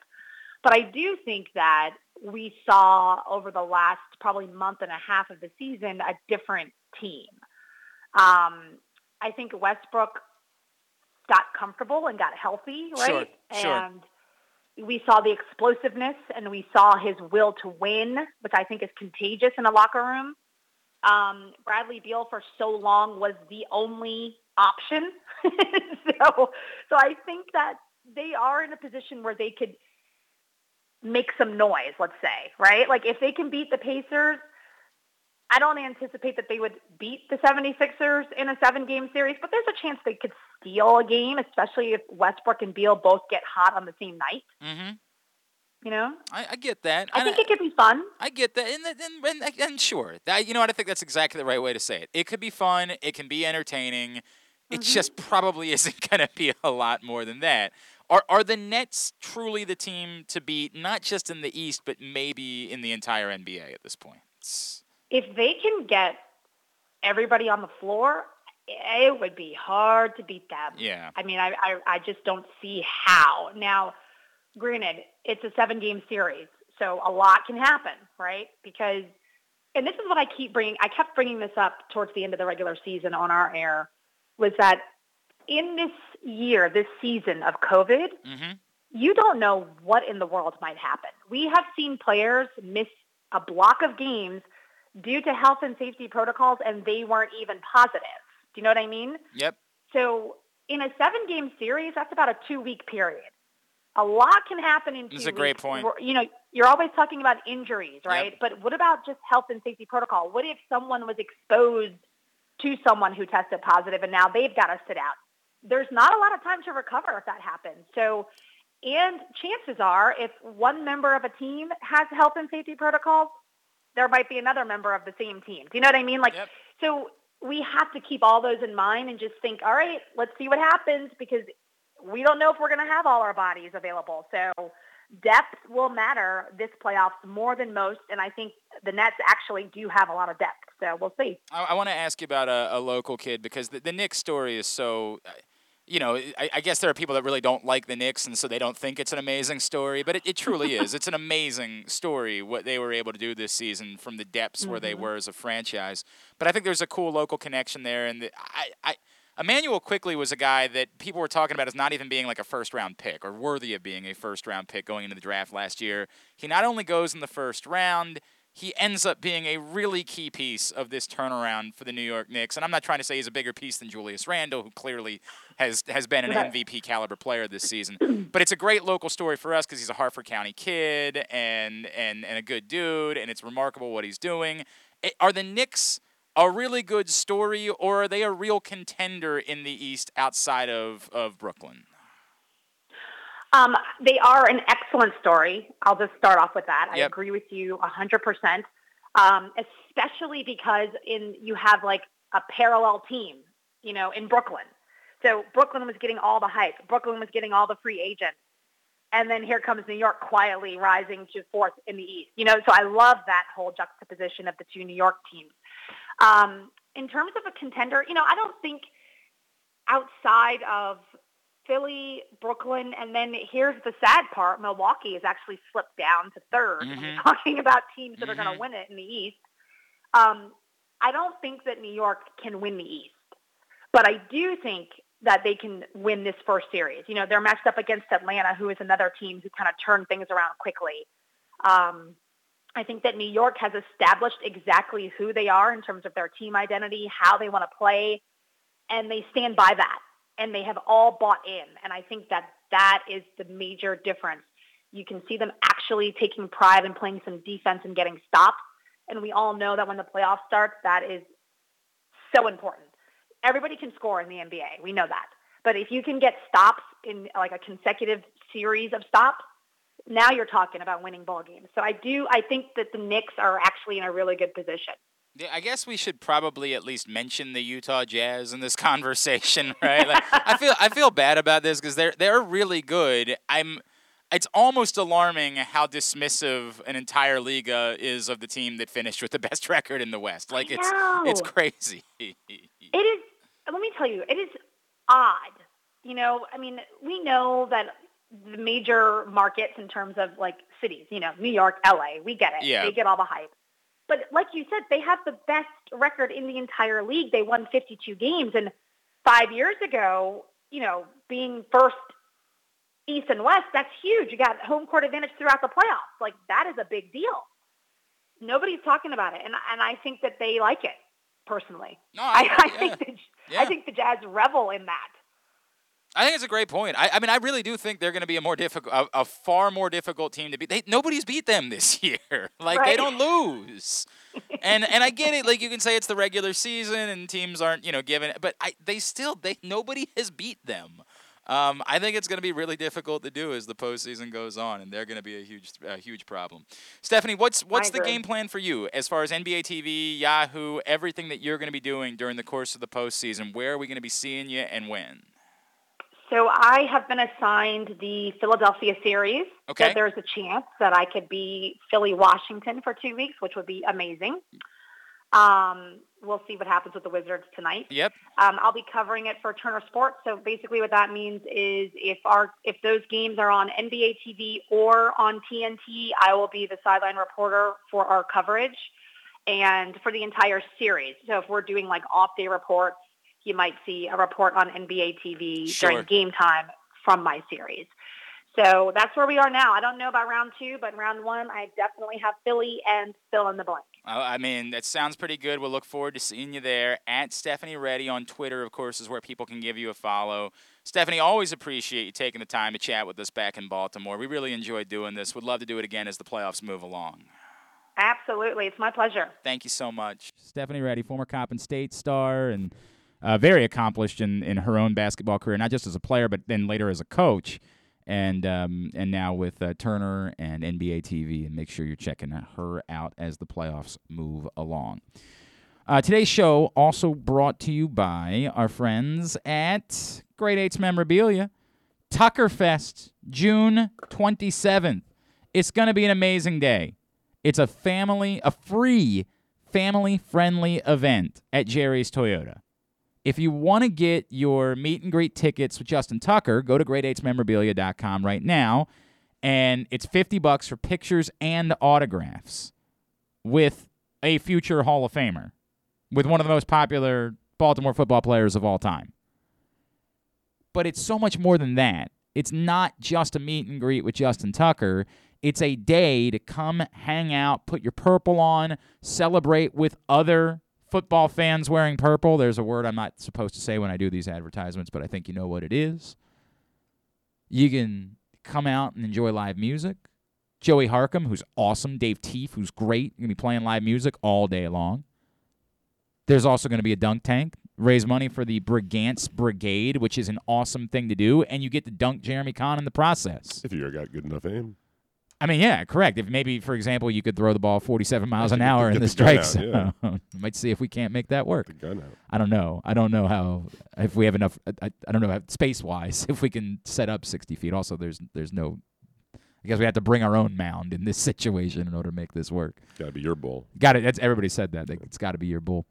But I do think that we saw over the last probably month and a half of the season a different team. Um, I think Westbrook got comfortable and got healthy, right? Sure, and we saw the explosiveness and we saw his will to win, which I think is contagious in a locker room. Um, Bradley Beal for so long was the only option. so, so I think that they are in a position where they could make some noise, let's say, right? Like if they can beat the Pacers, I don't anticipate that they would beat the 76ers in a seven game series, but there's a chance they could steal a game, especially if Westbrook and Beal both get hot on the same night. Mm-hmm. You know, I, I get that. I think it could be fun. I get that, and and, and, and sure, that, you know what? I think that's exactly the right way to say it. It could be fun. It can be entertaining. It mm-hmm. just probably isn't going to be a lot more than that. Are are the Nets truly the team to beat, not just in the East, but maybe in the entire NBA at this point? It's... If they can get everybody on the floor, it would be hard to beat them. Yeah. I mean, I I, I just don't see how now granted, it's a seven game series, so a lot can happen, right? Because, and this is what I keep bringing, I kept bringing this up towards the end of the regular season on our air, was that in this year, this season of COVID, mm-hmm. you don't know what in the world might happen. We have seen players miss a block of games due to health and safety protocols, and they weren't even positive. Do you know what I mean? Yep. So in a seven game series, that's about a two week period a lot can happen in two This is a great point. You know, you're always talking about injuries, right? Yep. But what about just health and safety protocol? What if someone was exposed to someone who tested positive and now they've got to sit out? There's not a lot of time to recover if that happens. So, and chances are if one member of a team has health and safety protocols, there might be another member of the same team. Do you know what I mean? Like, yep. so we have to keep all those in mind and just think, all right, let's see what happens because we don't know if we're going to have all our bodies available. So depth will matter this playoffs more than most, and I think the Nets actually do have a lot of depth. So we'll see. I, I want to ask you about a, a, local kid because the, the Knicks story is so. You know, I, I, guess there are people that really don't like the Knicks, and so they don't think it's an amazing story. But it, it truly is. It's an amazing story what they were able to do this season from the depths mm-hmm. where they mm-hmm. were as a franchise. But I think there's a cool local connection there, and the, I, I Immanuel Quickley was a guy that people were talking about as not even being like a first round pick or worthy of being a first round pick going into the draft last year. He not only goes in the first round, he ends up being a really key piece of this turnaround for the New York Knicks. And I'm not trying to say he's a bigger piece than Julius Randle, who clearly has has been an MVP caliber player this season. But it's a great local story for us because he's a Harford County kid and and and a good dude, and it's remarkable what he's doing. It, are the Knicks? a really good story, or are they a real contender in the East outside of, of Brooklyn? Um, they are an excellent story. I'll just start off with that. Yep. I agree with you 100%, um, especially because in you have like a parallel team, you know, in Brooklyn. So Brooklyn was getting all the hype. Brooklyn was getting all the free agents. And then here comes New York quietly rising to fourth in the East. You know, so I love that whole juxtaposition of the two New York teams. Um, in terms of a contender, you know, I don't think outside of Philly, Brooklyn, and then here's the sad part: Milwaukee has actually slipped down to 3rd mm-hmm. talking about teams that mm-hmm. are going to win it in the East. Um, I don't think that New York can win the East, but I do think that they can win this first series. You know, they're matched up against Atlanta, who is another team who kind of turned things around quickly. Um, I think that New York has established exactly who they are in terms of their team identity, how they want to play, and they stand by that. And they have all bought in. And I think that that is the major difference. You can see them actually taking pride in playing some defense and getting stops. And we all know that when the playoffs start, that is so important. Everybody can score in the NBA. We know that. But if you can get stops in like a consecutive series of stops, now you're talking about winning ball games. So I do, I think that the Knicks are actually in a really good position. I guess we should probably at least mention the Utah Jazz in this conversation, right? Like, I feel I feel bad about this because they're they're really good. I'm. It's almost alarming how dismissive an entire liga uh, is of the team that finished with the best record in the West. Like it's it's crazy. it is. Let me tell you, it is odd. You know, I mean, we know that the major markets in terms of like cities, you know, New York, LA, we get it. Yeah. They get all the hype. But like you said, they have the best record in the entire league. They won 52 games. And five years ago, you know, being first East and West, that's huge. You got home court advantage throughout the playoffs. Like that is a big deal. Nobody's talking about it. And, and I think that they like it personally. No, I, I, I yeah. think the, Yeah. I think the Jazz revel in that. I think it's a great point. I, I mean, I really do think they're going to be a more difficult, a, a far more difficult team to beat. They, nobody's beat them this year. like they don't lose. and and I get it. Like you can say it's the regular season and teams aren't you know given, but I they still they nobody has beat them. Um, I think it's going to be really difficult to do as the postseason goes on, and they're going to be a huge, a huge problem. Stephanie, what's what's the game plan for you as far as NBA TV, Yahoo, everything that you're going to be doing during the course of the postseason? Where are we going to be seeing you, and when? So I have been assigned the Philadelphia series. Okay. So there's a chance that I could be Philly Washington for two weeks, which would be amazing. Um, we'll see what happens with the Wizards tonight. Yep. Um, I'll be covering it for Turner Sports. So basically, what that means is if our if those games are on NBA TV or on TNT, I will be the sideline reporter for our coverage and for the entire series. So if we're doing like off day reports, you might see a report on NBA TV Sure. during game time from my series. So that's where we are now. I don't know about round two, but round one, I definitely have Philly and fill in the blank. I mean, that sounds pretty good. We'll look forward to seeing you there. At Stephanie Ready on Twitter, of course, is where people can give you a follow. Stephanie, always appreciate you taking the time to chat with us back in Baltimore. We really enjoyed doing this. Would love to do it again as the playoffs move along. Absolutely. It's my pleasure. Thank you so much. Stephanie Ready, former Coppin State star and uh, very accomplished in, in her own basketball career, not just as a player, but then later as a coach. And um, and now with uh, Turner and NBA TV, and make sure you're checking her out as the playoffs move along. Uh, today's show also brought to you by our friends at Great Eights Memorabilia, Tuckerfest, June 27th. It's going to be an amazing day. It's a family, a free family friendly event at Jerry's Toyota. If you want to get your meet and greet tickets with Justin Tucker, go to great8smemorabilia.com right now. And it's 50 bucks for pictures and autographs with a future Hall of Famer, with one of the most popular Baltimore football players of all time. But it's so much more than that. It's not just a meet and greet with Justin Tucker. It's a day to come hang out, put your purple on, celebrate with other football fans wearing purple. There's a word I'm not supposed to say when I do these advertisements, but I think you know what it is. You can come out and enjoy live music. Joey Harcum, who's awesome. Dave Teef, who's great. You're going to be playing live music all day long. There's also going to be a dunk tank. Raise money for the Brigance Brigade, which is an awesome thing to do, and you get to dunk Jeremy Conn in the process. If you got good enough aim. I mean, yeah, correct. If maybe, for example, you could throw the ball 47 miles an hour in the the strike out, yeah. might see if we can't make that work. The gun out. I don't know. I don't know how if we have enough. I, I don't know space wise if we can set up 60 feet. Also, there's there's no. I guess we have to bring our own mound in this situation in order to make this work. Got to be your bull. Got it. That's everybody said that. Like, It's got to be your bull.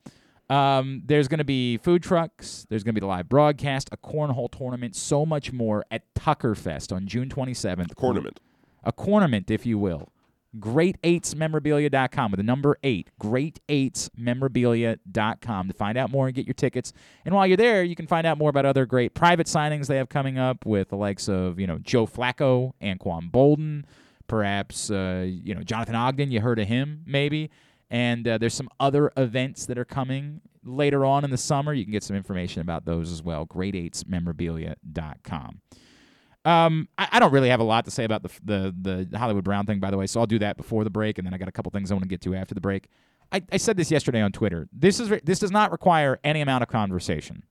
Um, there's going to be food trucks. There's going to be the live broadcast, a cornhole tournament, so much more at Tucker Fest on June 27th. Cornament. A cornament, if you will. Great8smemorabilia.com with the number eight. Great8smemorabilia.com to find out more and get your tickets. And while you're there, you can find out more about other great private signings they have coming up with the likes of you know Joe Flacco, Anquan Boldin, perhaps uh, you know Jonathan Ogden. You heard of him maybe. And uh, there's some other events that are coming later on in the summer. You can get some information about those as well. Great8smemorabilia.com. Um, I, I don't really have a lot to say about the, the the Hollywood Brown thing, by the way. So I'll do that before the break, and then I got a couple things I want to get to after the break. I, I said this yesterday on Twitter. This is this does not require any amount of conversation.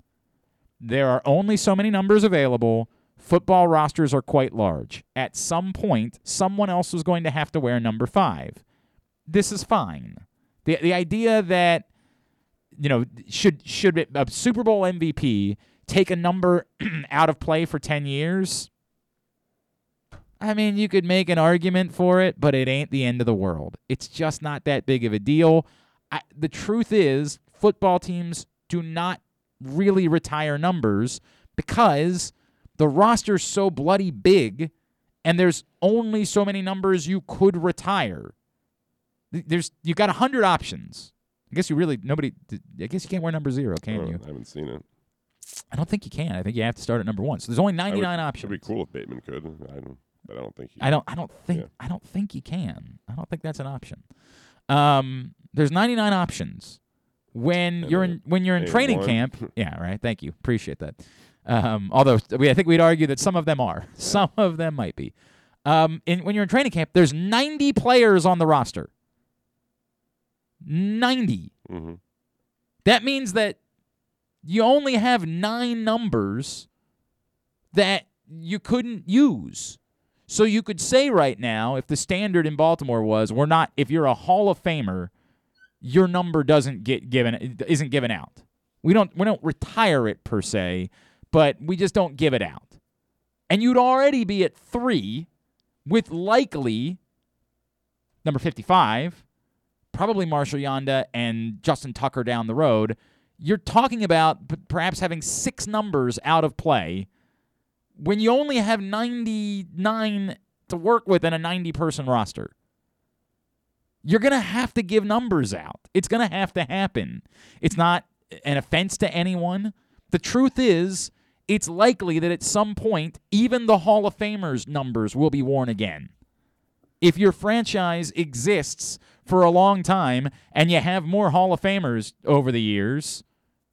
There are only so many numbers available. Football rosters are quite large. At some point, someone else was going to have to wear number five. This is fine. The the idea that you know should should a Super Bowl MVP take a number out of play for 10 years? I mean, you could make an argument for it, but it ain't the end of the world. It's just not that big of a deal. I, the truth is, football teams do not really retire numbers because the roster's so bloody big and there's only so many numbers you could retire. There's you got a hundred options. I guess you really nobody. I guess you can't wear number zero, can oh, you? I haven't seen it. I don't think you can. I think you have to start at number one. So there's only 99 would, options. It'd be cool if Bateman could. I don't. But I don't think. He, I don't. I don't think. Yeah. I don't think you can. I don't think that's an option. Um, there's 99 options when And you're in when you're in training one. camp. Yeah, right. Thank you. Appreciate that. Um, although we, I think we'd argue that some of them are. Some of them might be. Um, in, when you're in training camp, there's 90 players on the roster. 90. hmm That means that you only have nine numbers that you couldn't use. So you could say right now, if the standard in Baltimore was, we're not, if you're a Hall of Famer, your number doesn't get given, isn't given out. We don't, we don't retire it per se, but we just don't give it out. And you'd already be at three with likely number 55, probably Marshal Yanda and Justin Tucker down the road. You're talking about perhaps having six numbers out of play when you only have 99 to work with in a 90 person roster. You're going to have to give numbers out. It's going to have to happen. It's not an offense to anyone. The truth is, it's likely that at some point, even the Hall of Famers numbers will be worn again. If your franchise exists for a long time and you have more Hall of Famers over the years,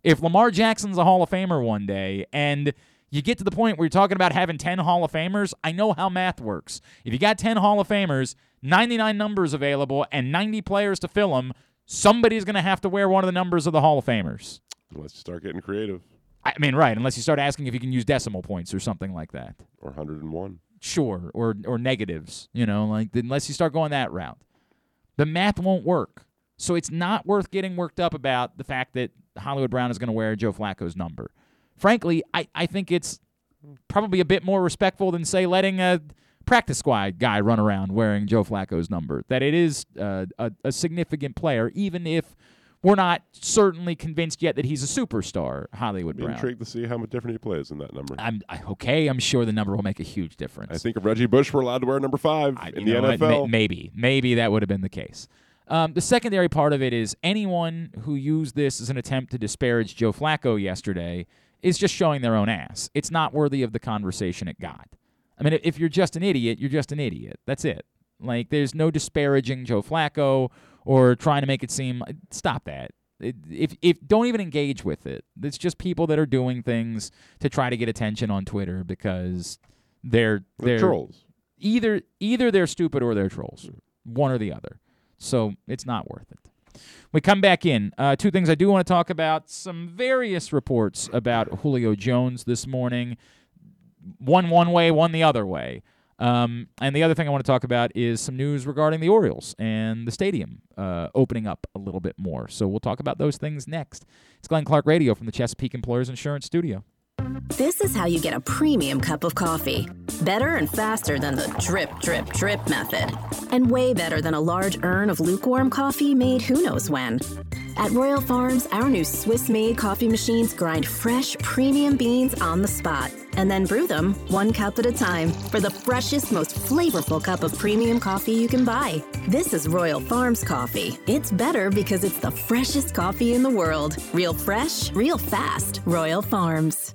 if Lamar Jackson's a Hall of Famer one day and you get to the point where you're talking about having 10 Hall of Famers, I know how math works. If you got 10 Hall of Famers, 99 numbers available, and 90 players to fill them, somebody's going to have to wear one of the numbers of the Hall of Famers. Let's start getting creative. I mean, right, unless you start asking if you can use decimal points or something like that. Or 101. Sure, or or negatives, you know, like unless you start going that route. The math won't work. So it's not worth getting worked up about the fact that Hollywood Brown is going to wear Joe Flacco's number. Frankly, I, I think it's probably a bit more respectful than, say, letting a practice squad guy run around wearing Joe Flacco's number. That it is uh, a, a significant player, even if we're not certainly convinced yet that he's a superstar, Hollywood Be Brown. intrigued to see how much different he plays in that number. I'm I, okay. I'm sure the number will make a huge difference. I think if Reggie Bush were allowed to wear number five I- in the know what, may- NFL, maybe, maybe that would have been the case. Um, the secondary part of it is anyone who used this as an attempt to disparage Joe Flacco yesterday is just showing their own ass. It's not worthy of the conversation it got. I mean, if you're just an idiot, you're just an idiot. That's it. Like, there's no disparaging Joe Flacco or trying to make it seem. Stop that. If if don't even engage with it. It's just people that are doing things to try to get attention on Twitter because they're the they're trolls. either either they're stupid or they're trolls, one or the other. So it's not worth it. We come back in. Uh, two things I do want to talk about: some various reports about Julio Jones this morning. One one way, one the other way. Um, and the other thing I want to talk about is some news regarding the Orioles and the stadium uh, opening up a little bit more. So we'll talk about those things next. It's Glenn Clark Radio from the Chesapeake Employers Insurance Studio. This is how you get a premium cup of coffee. Better and faster than the drip, drip, drip method. And way better than a large urn of lukewarm coffee made who knows when. At Royal Farms, our new Swiss made coffee machines grind fresh, premium beans on the spot and then brew them one cup at a time for the freshest, most flavorful cup of premium coffee you can buy. This is Royal Farms coffee. It's better because it's the freshest coffee in the world. Real fresh, real fast. Royal Farms.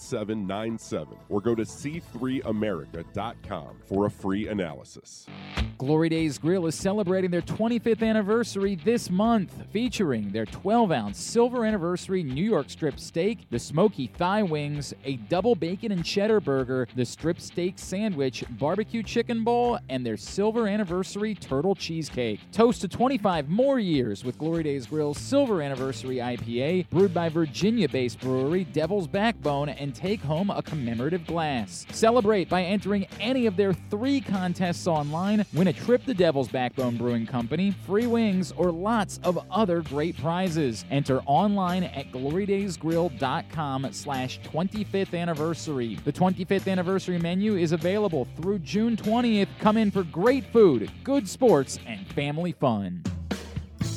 5797 or go to c3america.com for a free analysis. Glory Days Grill is celebrating their 25th anniversary this month, featuring their 12 ounce silver anniversary New York strip steak, the smoky thigh wings, a double bacon and cheddar burger, the strip steak sandwich, barbecue chicken bowl, and their silver anniversary turtle cheesecake. Toast to 25 more years with Glory Days Grill's silver anniversary IPA, brewed by Virginia based brewery Devil's Backbone, and take home a commemorative glass. Celebrate by entering any of their three contests online. Win a trip to Devil's Backbone Brewing Company, free wings, or lots of other great prizes. Enter online at glorydaysgrill.com slash 25th anniversary. The 25th anniversary menu is available through June 20th. Come in for great food, good sports, and family fun.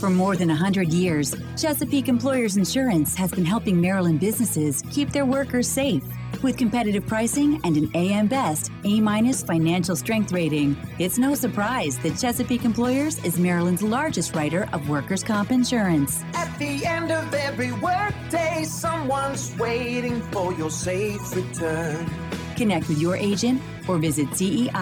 For more than 100 years, Chesapeake Employers Insurance has been helping Maryland businesses keep their workers safe. With competitive pricing and an AM Best A minus financial strength rating, it's no surprise that Chesapeake Employers is Maryland's largest writer of workers' comp insurance. At the end of every workday, someone's waiting for your safe return. Connect with your agent or visit CEIWC.com.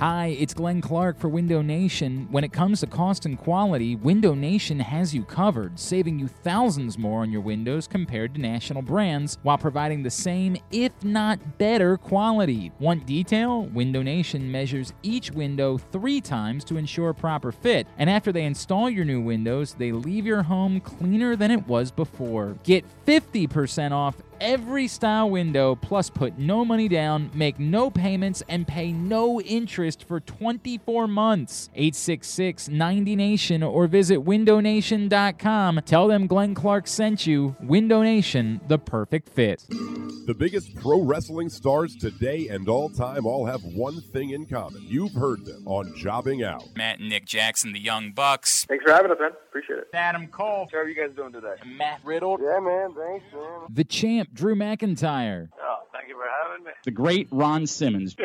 Hi, it's Glenn Clark for Window Nation. When it comes to cost and quality, Window Nation has you covered, saving you thousands more on your windows compared to national brands while providing the same, if not better, quality. Want detail? Window Nation measures each window three times to ensure proper fit, and after they install your new windows, they leave your home cleaner than it was before. Get 50% off every style window, plus put no money down, make no payments, and pay no interest for 24 months. 866 90 Nation or visit windownation.com. Tell them Glenn Clark sent you. Window Nation, the perfect fit. The biggest pro wrestling stars today and all time all have one thing in common. You've heard them on Jobbing Out. Matt and Nick Jackson, the Young Bucks. Thanks for having us, man. Appreciate it. Adam Cole. How are you guys doing today? Matt Riddle. Yeah, man. Thanks, man. The champ, Drew McIntyre. Oh, thank you for having me. The great Ron Simmons.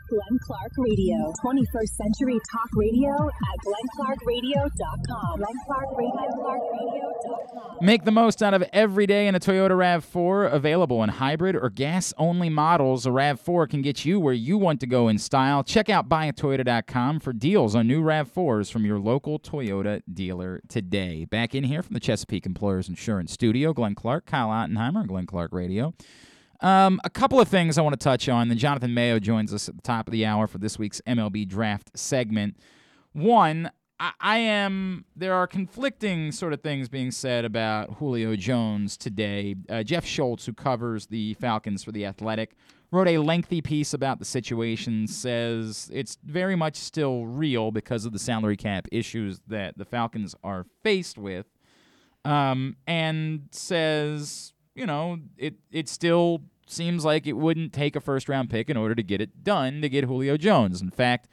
Glenn Clark Radio. 21st Century Talk Radio at glennclarkradio.com. Make the most out of every day in a Toyota RAV4, available in hybrid or gas only models. A RAV4 can get you where you want to go in style. Check out buyatoyota.com for deals on new RAV4s from your local Toyota dealer today. Back in here from the Chesapeake Employers Insurance Studio, Glenn Clark, Kyle Ottenheimer, Glenn Clark Radio. Um, a couple of things I want to touch on. Then Jonathan Mayo joins us at the top of the hour for this week's MLB draft segment. One, I, I am. There are conflicting sort of things being said about Julio Jones today. Uh, Jeff Schultz, who covers the Falcons for the Athletic, wrote a lengthy piece about the situation. Says it's very much still real because of the salary cap issues that the Falcons are faced with, um, and says you know it it still seems like it wouldn't take a first round pick in order to get it done to get Julio Jones. In fact,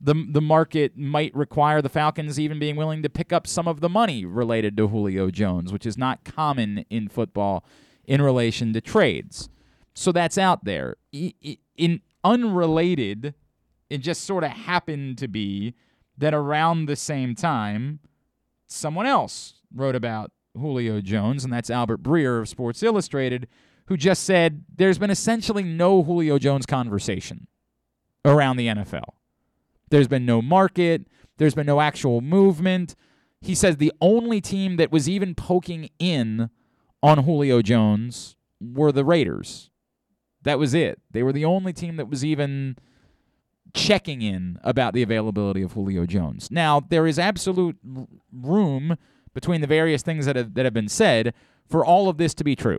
the the market might require the Falcons even being willing to pick up some of the money related to Julio Jones, which is not common in football in relation to trades. So that's out there. In unrelated, it just sort of happened to be that around the same time, someone else wrote about Julio Jones, and that's Albert Breer of Sports Illustrated, who just said there's been essentially no Julio Jones conversation around the NFL. There's been no market, there's been no actual movement. He says the only team that was even poking in on Julio Jones were the Raiders. That was it. They were the only team that was even checking in about the availability of Julio Jones. Now, there is absolute room between the various things that have, that have been said for all of this to be true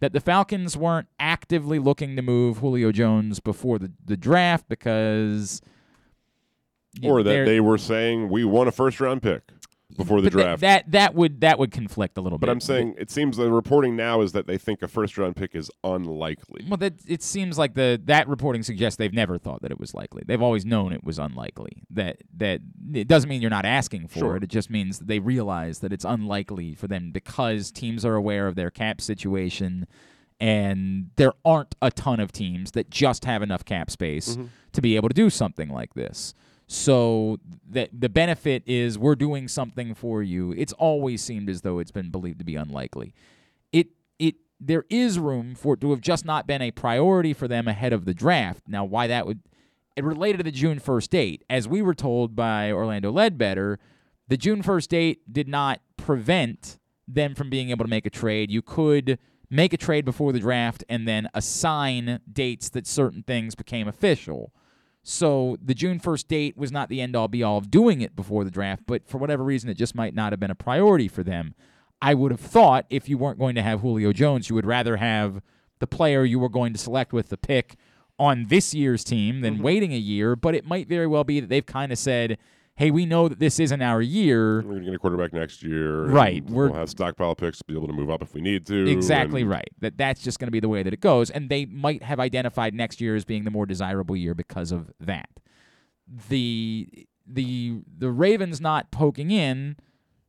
that the Falcons weren't actively looking to move Julio Jones before the, the draft because. Or that they were saying, we want a first round pick. Before the draft. that that would that would conflict a little but bit. But I'm saying it seems the reporting now is that they think a first round pick is unlikely. Well, that it seems like the that reporting suggests they've never thought that it was likely. They've always known it was unlikely. That that it doesn't mean you're not asking for Sure. it. It just means that they realize that it's unlikely for them because teams are aware of their cap situation, and there aren't a ton of teams that just have enough cap space Mm-hmm. to be able to do something like this. So that the benefit is we're doing something for you. It's always seemed as though it's been believed to be unlikely. It it there is room for it to have just not been a priority for them ahead of the draft. Now, why that would it related to the June first date, as we were told by Orlando Ledbetter, the June first date did not prevent them from being able to make a trade. You could make a trade before the draft and then assign dates that certain things became official. So the June 1st date was not the end all be all of doing it before the draft, but for whatever reason, it just might not have been a priority for them. I would have thought if you weren't going to have Julio Jones, you would rather have the player you were going to select with the pick on this year's team than mm-hmm. waiting a year. But it might very well be that they've kind of said, hey, we know that this isn't our year. We're going to get a quarterback next year. Right, We'll we're- have stockpile picks to be able to move up if we need to. Exactly right. That that's just going to be the way that it goes, and they might have identified next year as being the more desirable year because of that. The the the Ravens not poking in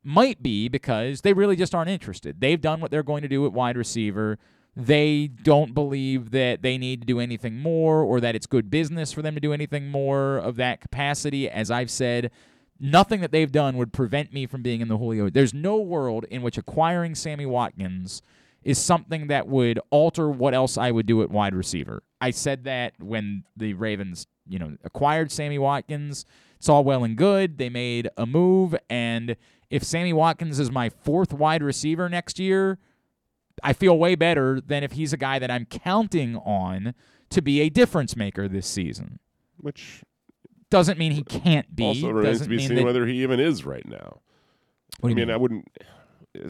might be because they really just aren't interested. They've done what they're going to do at wide receiver. They don't believe that they need to do anything more or that it's good business for them to do anything more of that capacity. As I've said, nothing that they've done would prevent me from being in the Julio. There's no world in which acquiring Sammy Watkins is something that would alter what else I would do at wide receiver. I said that when the Ravens, you know, acquired Sammy Watkins. It's all well and good. They made a move, and if Sammy Watkins is my fourth wide receiver next year, I feel way better than if he's a guy that I'm counting on to be a difference maker this season. Which Doesn't mean he can't be. also remains Doesn't to be mean seen whether he even is right now. What do I mean, mean? I wouldn't.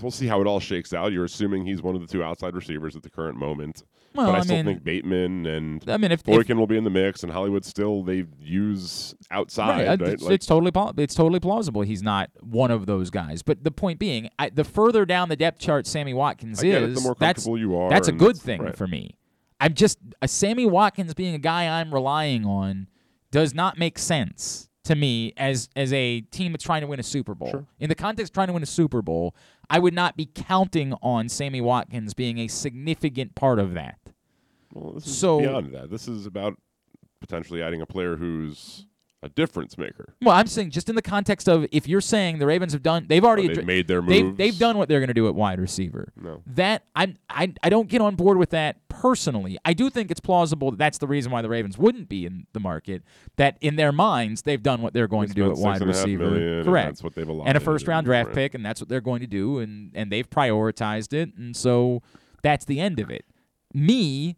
We'll see how it all shakes out. You're assuming he's one of the two outside receivers at the current moment. Well, but I, I still mean- think Bateman and I mean, if- if- Boykin will be in the mix, and Hollywood still they use outside. Right, Right, It's, Like, it's totally it's totally plausible he's not one of those guys. But the point being, I, the further down the depth chart Sammy Watkins is, it, the more that's comfortable you are, that's a good thing right. for me. I'm just a Sammy Watkins being a guy I'm relying on does not make sense to me as as a team that's trying to win a Super Bowl. In the context of trying to win a Super Bowl, I would not be counting on Sammy Watkins being a significant part of that. Well, this is so- beyond that. This is about potentially adding a player who's a difference maker. Well, I'm saying just in the context of if you're saying the Ravens have done, they've already Oh, they've made their They've, they've done what they're going to do at wide receiver. No. That I'm I I don't get on board with that personally. I do think it's plausible that that's the reason why the Ravens wouldn't be in the market. That in their minds they've done what they're going to do at wide six and a half receiver. Correct. that's what they've and a first round draft right. pick, and that's what they're going to do, and and they've prioritized it, and so that's the end of it. Me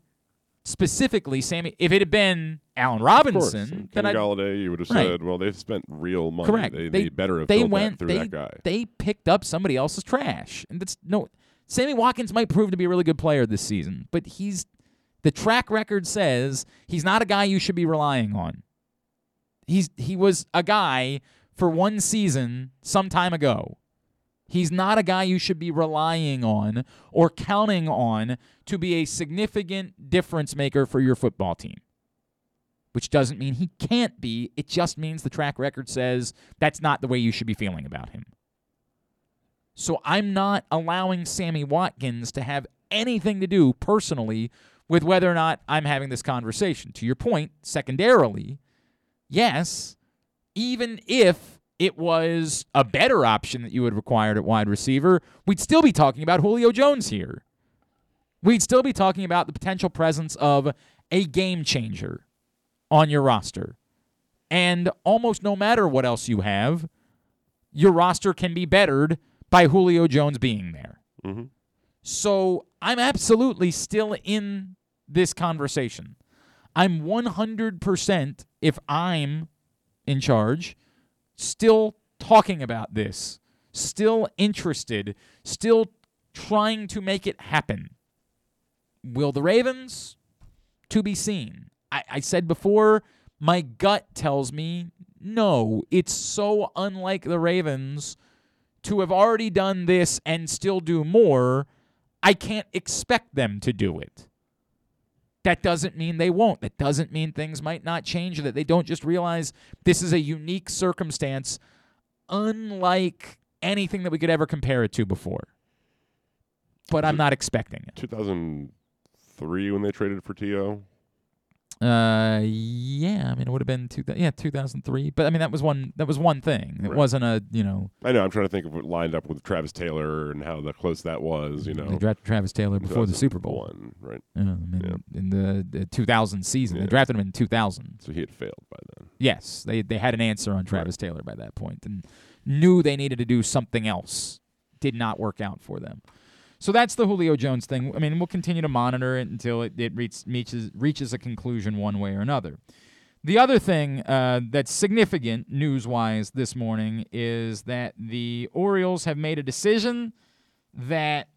specifically, Sammy. If it had been Allen Robinson, then Kenny Golladay, you would have Right. said, well, they've spent real money. Correct. They, they, better have they went, that through they, that guy. They picked up somebody else's trash, and that's no. Sammy Watkins might prove to be a really good player this season, but he's the track record says he's not a guy you should be relying on. He's he was a guy for one season some time ago. He's not a guy you should be relying on or counting on to be a significant difference maker for your football team which doesn't mean he can't be. It just means the track record says that's not the way you should be feeling about him. So I'm not allowing Sammy Watkins to have anything to do personally with whether or not I'm having this conversation. To your point, secondarily, yes, even if it was a better option that you had required at wide receiver, we'd still be talking about Julio Jones here. We'd still be talking about the potential presence of a game changer on your roster. And almost no matter what else you have, your roster can be bettered by Julio Jones being there. Mhm. So I'm absolutely still in this conversation. I'm 100%, if I'm in charge, still talking about this, still interested, still trying to make it happen. Will the Ravens? To be seen. I, I said before, my gut tells me no. It's so unlike the Ravens to have already done this and still do more, I can't expect them to do it. That doesn't mean they won't. That doesn't mean things might not change, that they don't just realize this is a unique circumstance, unlike anything that we could ever compare it to before. But I'm not expecting it. 2003 when they traded for T.O. Uh, yeah. I mean, it would have been two. Yeah, 2003. But I mean, that was one. That was one thing. It Right. wasn't a. You know, I know. I'm trying to think of what lined up with Travis Taylor and how the close that was. You know, they drafted Travis Taylor before the Super Bowl. 2001, right? Yeah, I mean, in the, the 2000 season, Yeah. they drafted him in 2000. So he had failed by then. Yes, they they had an answer on Travis Taylor by that point and knew they needed to do something else. Did not work out for them. So that's the Julio Jones thing. I mean, we'll continue to monitor it until it, it reach, reaches reaches a conclusion one way or another. The other thing uh, that's significant news wise this morning is that the Orioles have made a decision that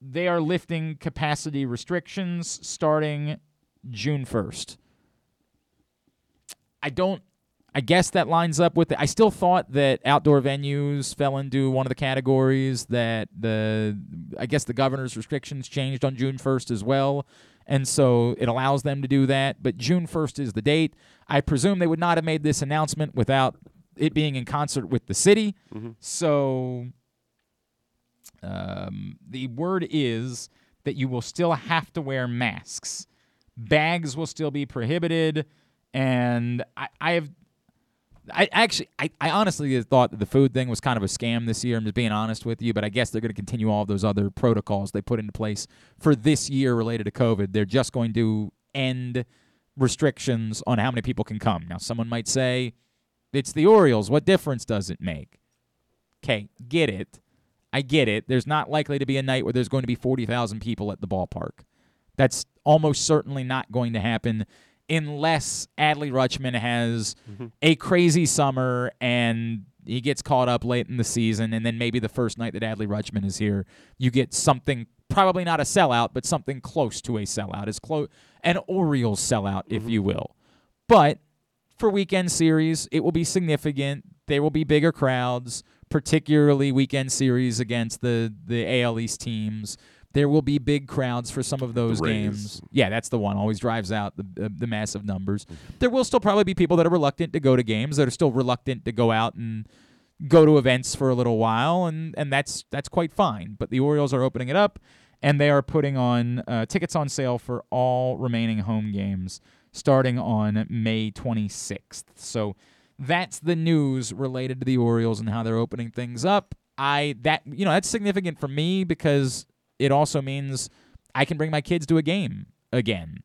they are lifting capacity restrictions starting June 1st. I don't. I guess that lines up with it. I still thought that outdoor venues fell into one of the categories that the. I guess the governor's restrictions changed on June 1st as well. And so it allows them to do that. But June 1st is the date. I presume they would not have made this announcement without it being in concert with the city. So um, the word is that you will still have to wear masks. Bags will still be prohibited, and I, I have. I actually, I, I honestly thought that the food thing was kind of a scam this year. I'm just being honest with you, but I guess they're going to continue all those other protocols they put into place for this year related to COVID. They're just going to end restrictions on how many people can come. Now, someone might say, it's the Orioles. What difference does it make? Okay, get it. I get it. There's not likely to be a night where there's going to be 40,000 people at the ballpark. That's almost certainly not going to happen unless Adley Rutschman has mm-hmm. a crazy summer and he gets caught up late in the season. And then maybe the first night that Adley Rutschman is here, you get something, probably not a sellout, but something close to a sellout, as close an Orioles sellout, if mm-hmm. you will. But for weekend series, it will be significant. There will be bigger crowds, particularly weekend series against the the AL East teams. There will be big crowds for some of those games. Yeah, that's the one. Always drives out the, the the massive numbers. There will still probably be people that are reluctant to go to games. That are still reluctant to go out and go to events for a little while, and and that's that's quite fine. But the Orioles are opening it up, and they are putting on uh, tickets on sale for all remaining home games starting on May 26th. So that's the news related to the Orioles and how they're opening things up. I that you know that's significant for me because it also means I can bring my kids to a game again.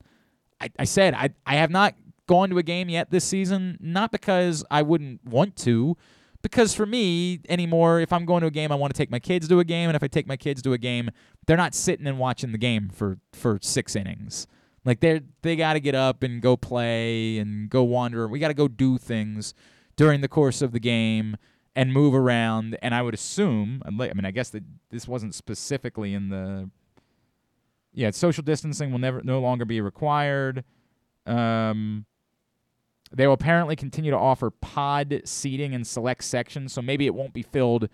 I, I said I I have not gone to a game yet this season, not because I wouldn't want to, because for me anymore, if I'm going to a game, I want to take my kids to a game, and if I take my kids to a game, they're not sitting and watching the game for for six innings. Like they they got to get up and go play and go wander. We got to go do things during the course of the game and move around. And I would assume, I mean, I guess that this wasn't specifically in the. Yeah, social distancing will never no longer be required. Um, they will apparently continue to offer pod seating in select sections, so maybe it won't be filled.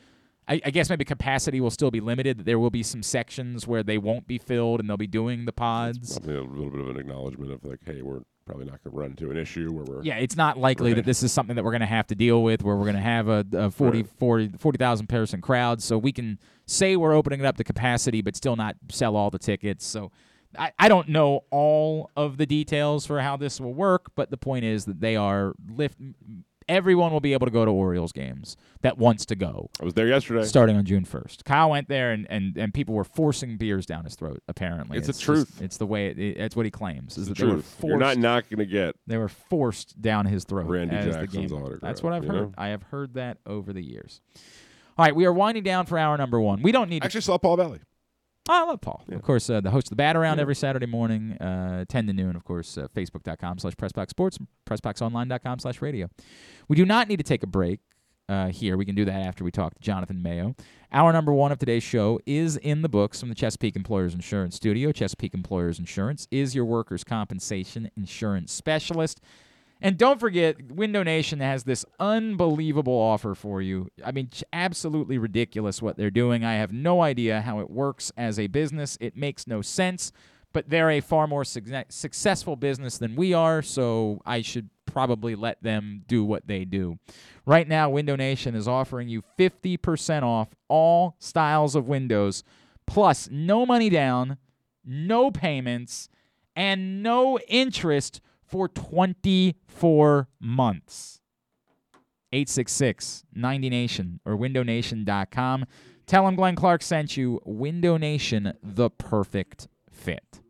I, I guess maybe capacity will still be limited. There will be some sections where they won't be filled, and they'll be doing the pods. Probably a little bit of an acknowledgement of like, hey, we're probably not going to run into an issue where we're Yeah, it's not likely that this is something that we're going to have to deal with where we're going to have a, a 40, 40 40,000 person crowd. So we can say we're opening it up to capacity, but still not sell all the tickets. So I, I don't know all of the details for how this will work, but the point is that they are lift. Everyone will be able to go to Orioles games that wants to go. I was there yesterday. Starting on June 1st. Kyle went there and, and, and people were forcing beers down his throat, apparently. It's the just- truth. it's the way, it, it- it's what he claims. Is the that they were truth. You're not not going to get they were forced down his throat Randy Jackson's autograph, That's what I've heard. know? I have heard that over the years. All right, we are winding down for hour number one. We don't need. To actually, saw Paul Valley. Oh, I love Paul. Of course, uh, the host of the Bat Around every Saturday morning, uh, 10 to noon. Of course, uh, Facebook.com slash PressBoxSports, PressBoxOnline.com slash radio. We do not need to take a break uh, here. We can do that after we talk to Jonathan Mayo. Hour number one of today's show is in the books from the Chesapeake Employers Insurance Studio. Chesapeake Employers Insurance is your workers' compensation insurance specialist. And don't forget, Window Nation has this unbelievable offer for you. I mean, absolutely ridiculous what they're doing. I have no idea how it works as a business. It makes no sense, but they're a far more su- successful business than we are, so I should probably let them do what they do. Right now, Window Nation is offering you 50% off all styles of windows, plus no money down, no payments, and no interest for 24 months. 866 90 Nation or windownation.com. Tell them Glenn Clark sent you. Window Nation, the perfect fit.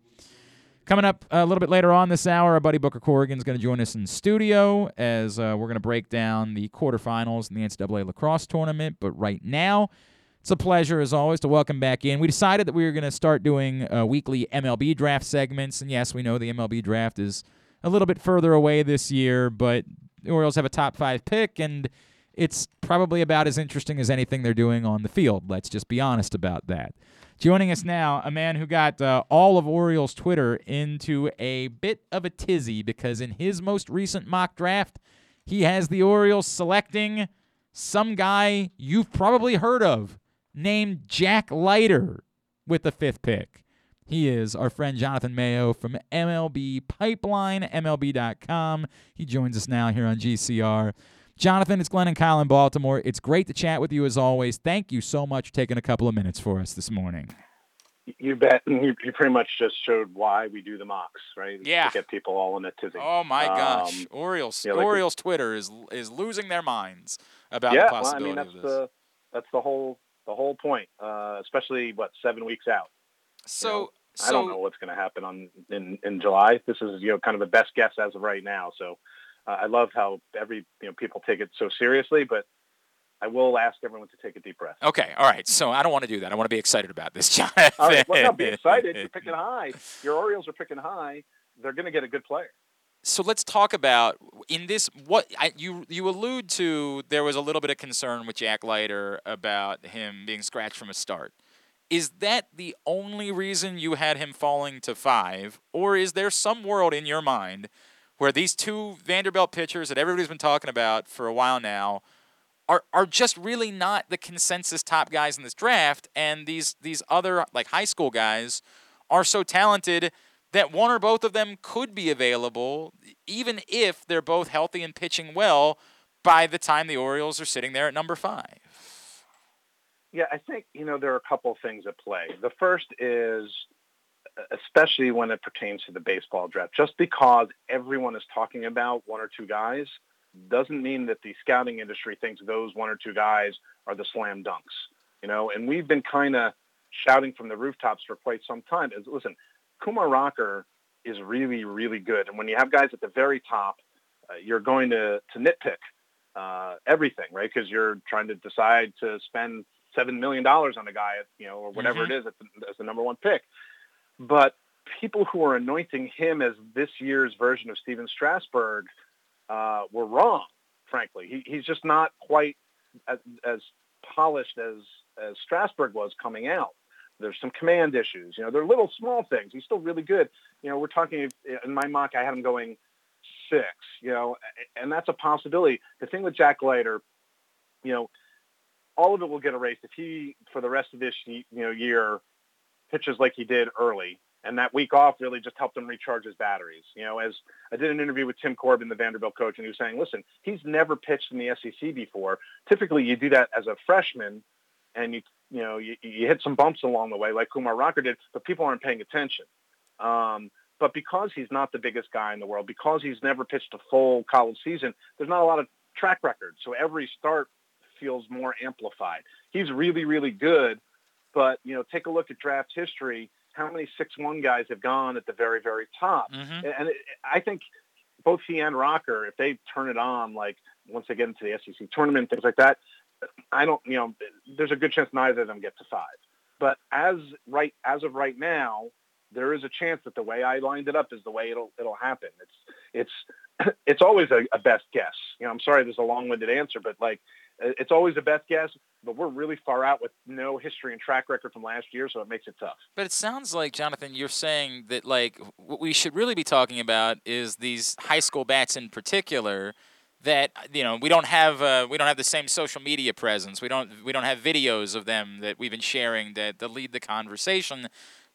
Coming up a little bit later on this hour, our buddy Booker Corrigan is going to join us in studio as uh, we're going to break down the quarterfinals in the NCAA lacrosse tournament. But right now, it's a pleasure, as always, to welcome back in. We decided that we were going to start doing uh, weekly MLB draft segments. And yes, we know the MLB draft is a little bit further away this year, but the Orioles have a top five pick, and it's probably about as interesting as anything they're doing on the field. Let's just be honest about that. Joining us now, a man who got uh, all of Orioles Twitter into a bit of a tizzy because in his most recent mock draft, he has the Orioles selecting some guy you've probably heard of named Jack Leiter with the fifth pick. He is our friend Jonathan Mayo from MLB Pipeline, MLB.com. He joins us now here on GCR. Jonathan, it's Glenn and Kyle in Baltimore. It's great to chat with you as always. Thank you so much for taking a couple of minutes for us this morning. You bet. You, you pretty much just showed why we do the mocks, right? Yeah. To get people all in a tizzy. Oh my gosh, um, Orioles! Yeah, like Orioles Twitter is is losing their minds about yeah, the possibility well, I mean, that's of this. The, that's the whole the whole point, uh, especially what seven weeks out. So, you know, so I don't know what's going to happen on in in July. This is you know kind of the best guess as of right now. So uh, I love how every you know people take it so seriously, but I will ask everyone to take a deep breath. Okay, all right. So I don't want to do that. I want to be excited about this, John. all right, well, no, be excited. You're picking high. Your Orioles are picking high. They're going to get a good player. So let's talk about in this what I, you you allude to. There was a little bit of concern with Jack Leiter about him being scratched from a start. Is that the only reason you had him falling to five, or is there some world in your mind where these two Vanderbilt pitchers that everybody's been talking about for a while now are are just really not the consensus top guys in this draft, and these these other like high school guys are so talented that one or both of them could be available, even if they're both healthy and pitching well by the time the Orioles are sitting there at number five. Yeah, I think you know there are a couple of things at play. The first is especially when it pertains to the baseball draft. Just because everyone is talking about one or two guys doesn't mean that the scouting industry thinks those one or two guys are the slam dunks. You know, and we've been kind of shouting from the rooftops for quite some time. Is listen, Kumar Rocker is really, really good, and when you have guys at the very top, uh, you're going to to nitpick uh, everything, right? Because you're trying to decide to spend seven million dollars on a guy, you know, or whatever mm-hmm. it is as the number one pick. But people who are anointing him as this year's version of Stephen Strasburg uh, were wrong. Frankly, he, he's just not quite as, as polished as as Strasburg was coming out. There's some command issues. You know, they're little small things. He's still really good. You know, we're talking in my mock. I had him going six. You know, and that's a possibility. The thing with Jack Leiter, you know, all of it will get erased if he, for the rest of this you know year, pitches like he did early. And that week off really just helped him recharge his batteries. You know, as I did an interview with Tim Corbin, the Vanderbilt coach, and he was saying, listen, he's never pitched in the SEC before. Typically, you do that as a freshman, and you you know you, you hit some bumps along the way, like Kumar Rocker did, but people aren't paying attention. Um, but because he's not the biggest guy in the world, because he's never pitched a full college season, there's not a lot of track record. So every start feels more amplified. He's really, really good, but you know, take a look at draft history. How many six one guys have gone at the very very top? Mm-hmm. And it, I think both he and Rocker, if they turn it on, like once they get into the SEC tournament, things like that, I don't, you know, there's a good chance neither of them get to five. But as right as of right now, there is a chance that the way I lined it up is the way it'll it'll happen. It's it's it's always a, a best guess. You know, I'm sorry, there's a long-winded answer, but like it's always the best guess, but we're really far out with no history and track record from last year, so it makes it tough. But it sounds like Jonathan, you're saying that like what we should really be talking about is these high school bats in particular that you know we don't have uh, we don't have the same social media presence. We don't we don't have videos of them that we've been sharing that, that lead the conversation.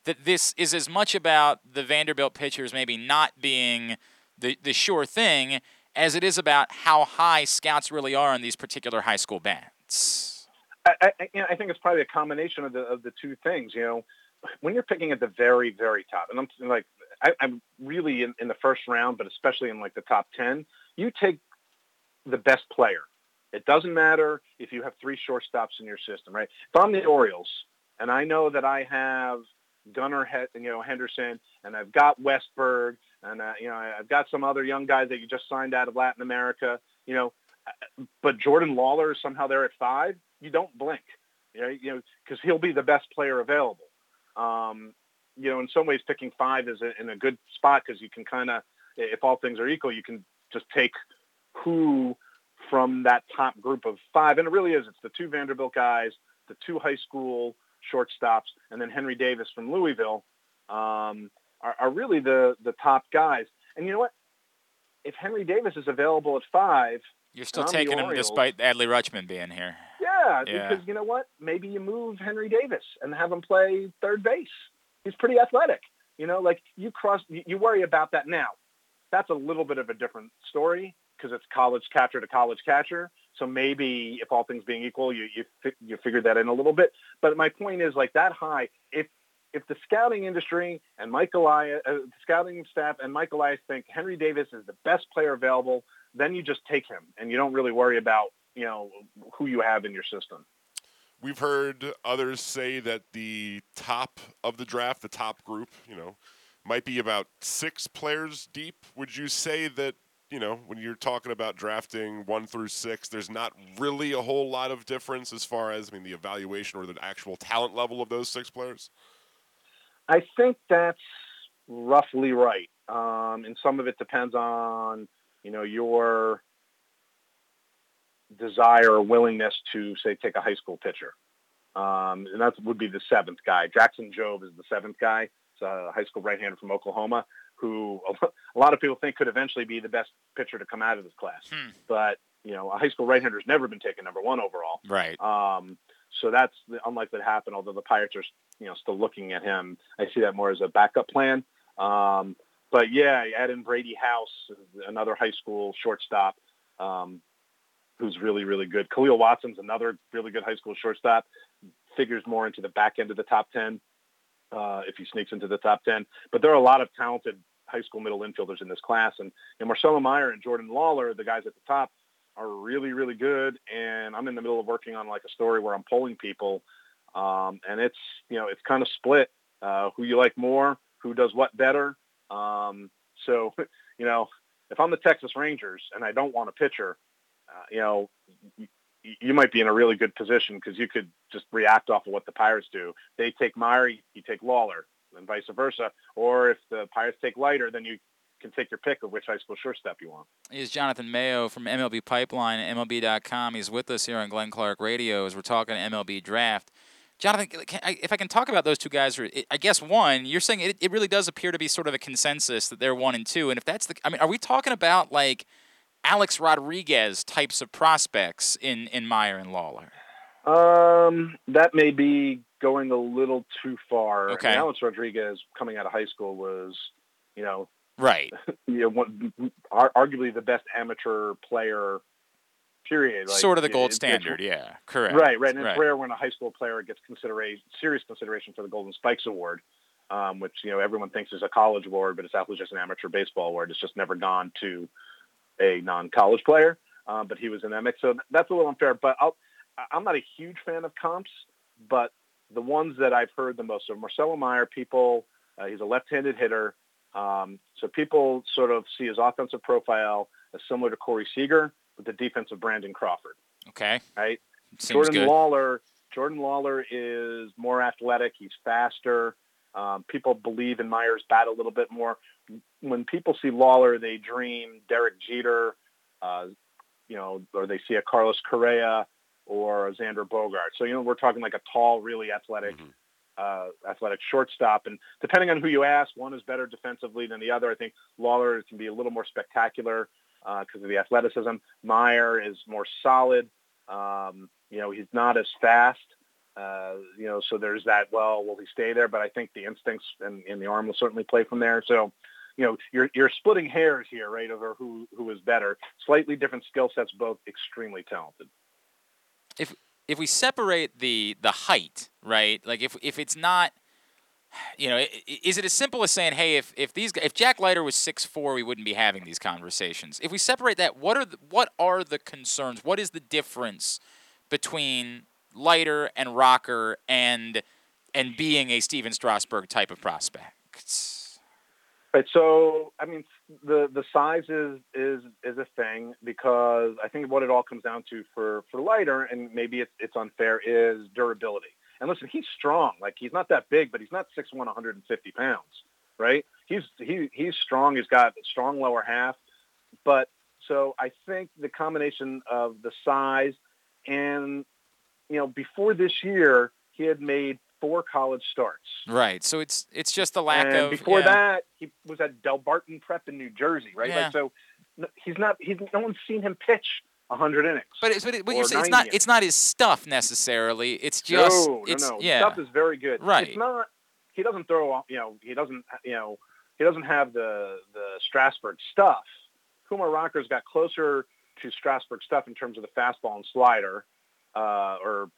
That this is as much about the Vanderbilt pitchers maybe not being the the sure thing as it is about how high scouts really are on these particular high school bands. I, I, you know, I think it's probably a combination of the of the two things. You know, when you're picking at the very very top, and I'm like I, I'm really in, in the first round, but especially in like the top ten, you take the best player. It doesn't matter if you have three shortstops in your system, right? If I'm the Orioles and I know that I have Gunnar, you know, Henderson, and I've got Westburg, and uh, you know, I've got some other young guys that you just signed out of Latin America, you know, but Jordan Lawlar is somehow there at five. You don't blink, you know, because he'll be the best player available. Um, you know, in some ways, picking five is a, in a good spot because you can kind of, if all things are equal, you can just take who from that top group of five, and it really is. It's the two Vanderbilt guys, the two high school shortstops, and then Henry Davis from Louisville um, are, are really the the top guys. And you know what? If Henry Davis is available at five, you're still taking him despite Adley Rutschman being here. Yeah, yeah, because you know what? Maybe you move Henry Davis and have him play third base. He's pretty athletic. You know, like you cross, you worry about that now. That's a little bit of a different story because it's college catcher to college catcher. So maybe if all things being equal, you you you figured that in a little bit. But my point is like that high. If if the scouting industry and Mike Elias, uh, the scouting staff and Mike Elias think Henry Davis is the best player available, then you just take him and you don't really worry about you know who you have in your system. We've heard others say that the top of the draft, the top group, you know, might be about six players deep. Would you say that you know, when you're talking about drafting one through six, there's not really a whole lot of difference as far as, I mean, the evaluation or the actual talent level of those six players? I think that's roughly right. Um, and some of it depends on, you know, your desire or willingness to, say, take a high school pitcher. Um, and that would be the seventh guy. Jackson Jobe is the seventh guy. It's a high school right-hander from Oklahoma who a lot of people think could eventually be the best pitcher to come out of this class. Hmm. But you know, a high school right-hander has never been taken number one overall. Right. Um, so that's unlikely to happen. Although the Pirates are, you know, still looking at him. I see that more as a backup plan. Um, but yeah, add in Brady House, another high school shortstop, um, who's really, really good. Khalil Watson's another really good high school shortstop. Figures more into the back end of the top ten uh, if he sneaks into the top ten. But there are a lot of talented high school middle infielders in this class. And, and Marcelo Meyer and Jordan Lawlar, the guys at the top, are really, really good. And I'm in the middle of working on like a story where I'm polling people. Um, and it's, you know, it's kind of split uh, who you like more, who does what better. Um, so, you know, if I'm the Texas Rangers and I don't want a pitcher, uh, you know, you, you might be in a really good position because you could just react off of what the Pirates do. They take Meyer, you take Lawlar and vice versa. Or if the Pirates take Leiter, then you can take your pick of which high school shortstop you want. He's Jonathan Mayo from MLB Pipeline, MLB.com. He's with us here on Glenn Clark Radio as we're talking MLB draft. Jonathan, if I can talk about those two guys, I guess one, you're saying it, it really does appear to be sort of a consensus that they're one and two. And if that's the, I mean, are we talking about like Alex Rodriguez types of prospects in, in Meyer and Lawlar? Um, that may be going a little too far. Okay. I mean, Alex Rodriguez coming out of high school was, you know, right. you know, one, arguably the best amateur player. Period. Like, sort of the gold it, standard. Yeah, correct. Right, right. And it's right. rare when a high school player gets consideration, serious consideration for the Golden Spikes Award, um, which you know everyone thinks is a college award, but it's actually just an amateur baseball award. It's just never gone to a non-college player. Um, but he was that mix, so that's a little unfair. But I'll, I'm not a huge fan of comps, but the ones that I've heard the most. So Marcelo Meyer, people, uh, he's a left-handed hitter. Um, so people sort of see his offensive profile as similar to Corey Seager with the defensive Brandon Crawford. Okay. Right. Seems Jordan good. Lawlar. Jordan Lawlar is more athletic. He's faster. Um, people believe in Meyer's bat a little bit more. When people see Lawlar, they dream Derek Jeter, uh, you know, or they see a Carlos Correa or a Xander Bogaerts. So, you know, we're talking like a tall, really athletic, mm-hmm. Uh, athletic shortstop. And depending on who you ask, one is better defensively than the other. I think Lawlar can be a little more spectacular because uh, of the athleticism. Meyer is more solid. Um, you know, he's not as fast. Uh, you know, so there's that. Well, will he stay there? But I think the instincts and, and the arm will certainly play from there. So, you know, you're you're splitting hairs here, right, over who who is better. Slightly different skill sets, both extremely talented. If if we separate the the height, right? Like if if it's not you know, is it as simple as saying, "Hey, if, if these if Jack Leiter was six four, we wouldn't be having these conversations." If we separate that, what are the, what are the concerns? What is the difference between Leiter and Rocker and and being a Stephen Strasburg type of prospect? Right. So, I mean, the the size is is is a thing because I think what it all comes down to for for Leiter, and maybe it's it's unfair, is durability. And listen, he's strong. Like he's not that big, but he's not 6'1", 150 pounds, right? He's he he's strong. He's got a strong lower half, but so I think the combination of the size and you know before this year he had made four college starts. Right. So it's it's just the lack and of. Before yeah. that, he was at Delbarton Prep in New Jersey, right? Yeah. Like, so he's not. He's no one's seen him pitch 100 innings. But it's, but it, what you're saying, it's not it's not his stuff necessarily. It's just no, it's no, no. yeah. Stuff is very good. Right. It's not. He doesn't throw. You know. He doesn't. You know. He doesn't have the the Strasburg stuff. Kumar Rocker's got closer to Strasburg stuff in terms of the fastball and slider, uh, or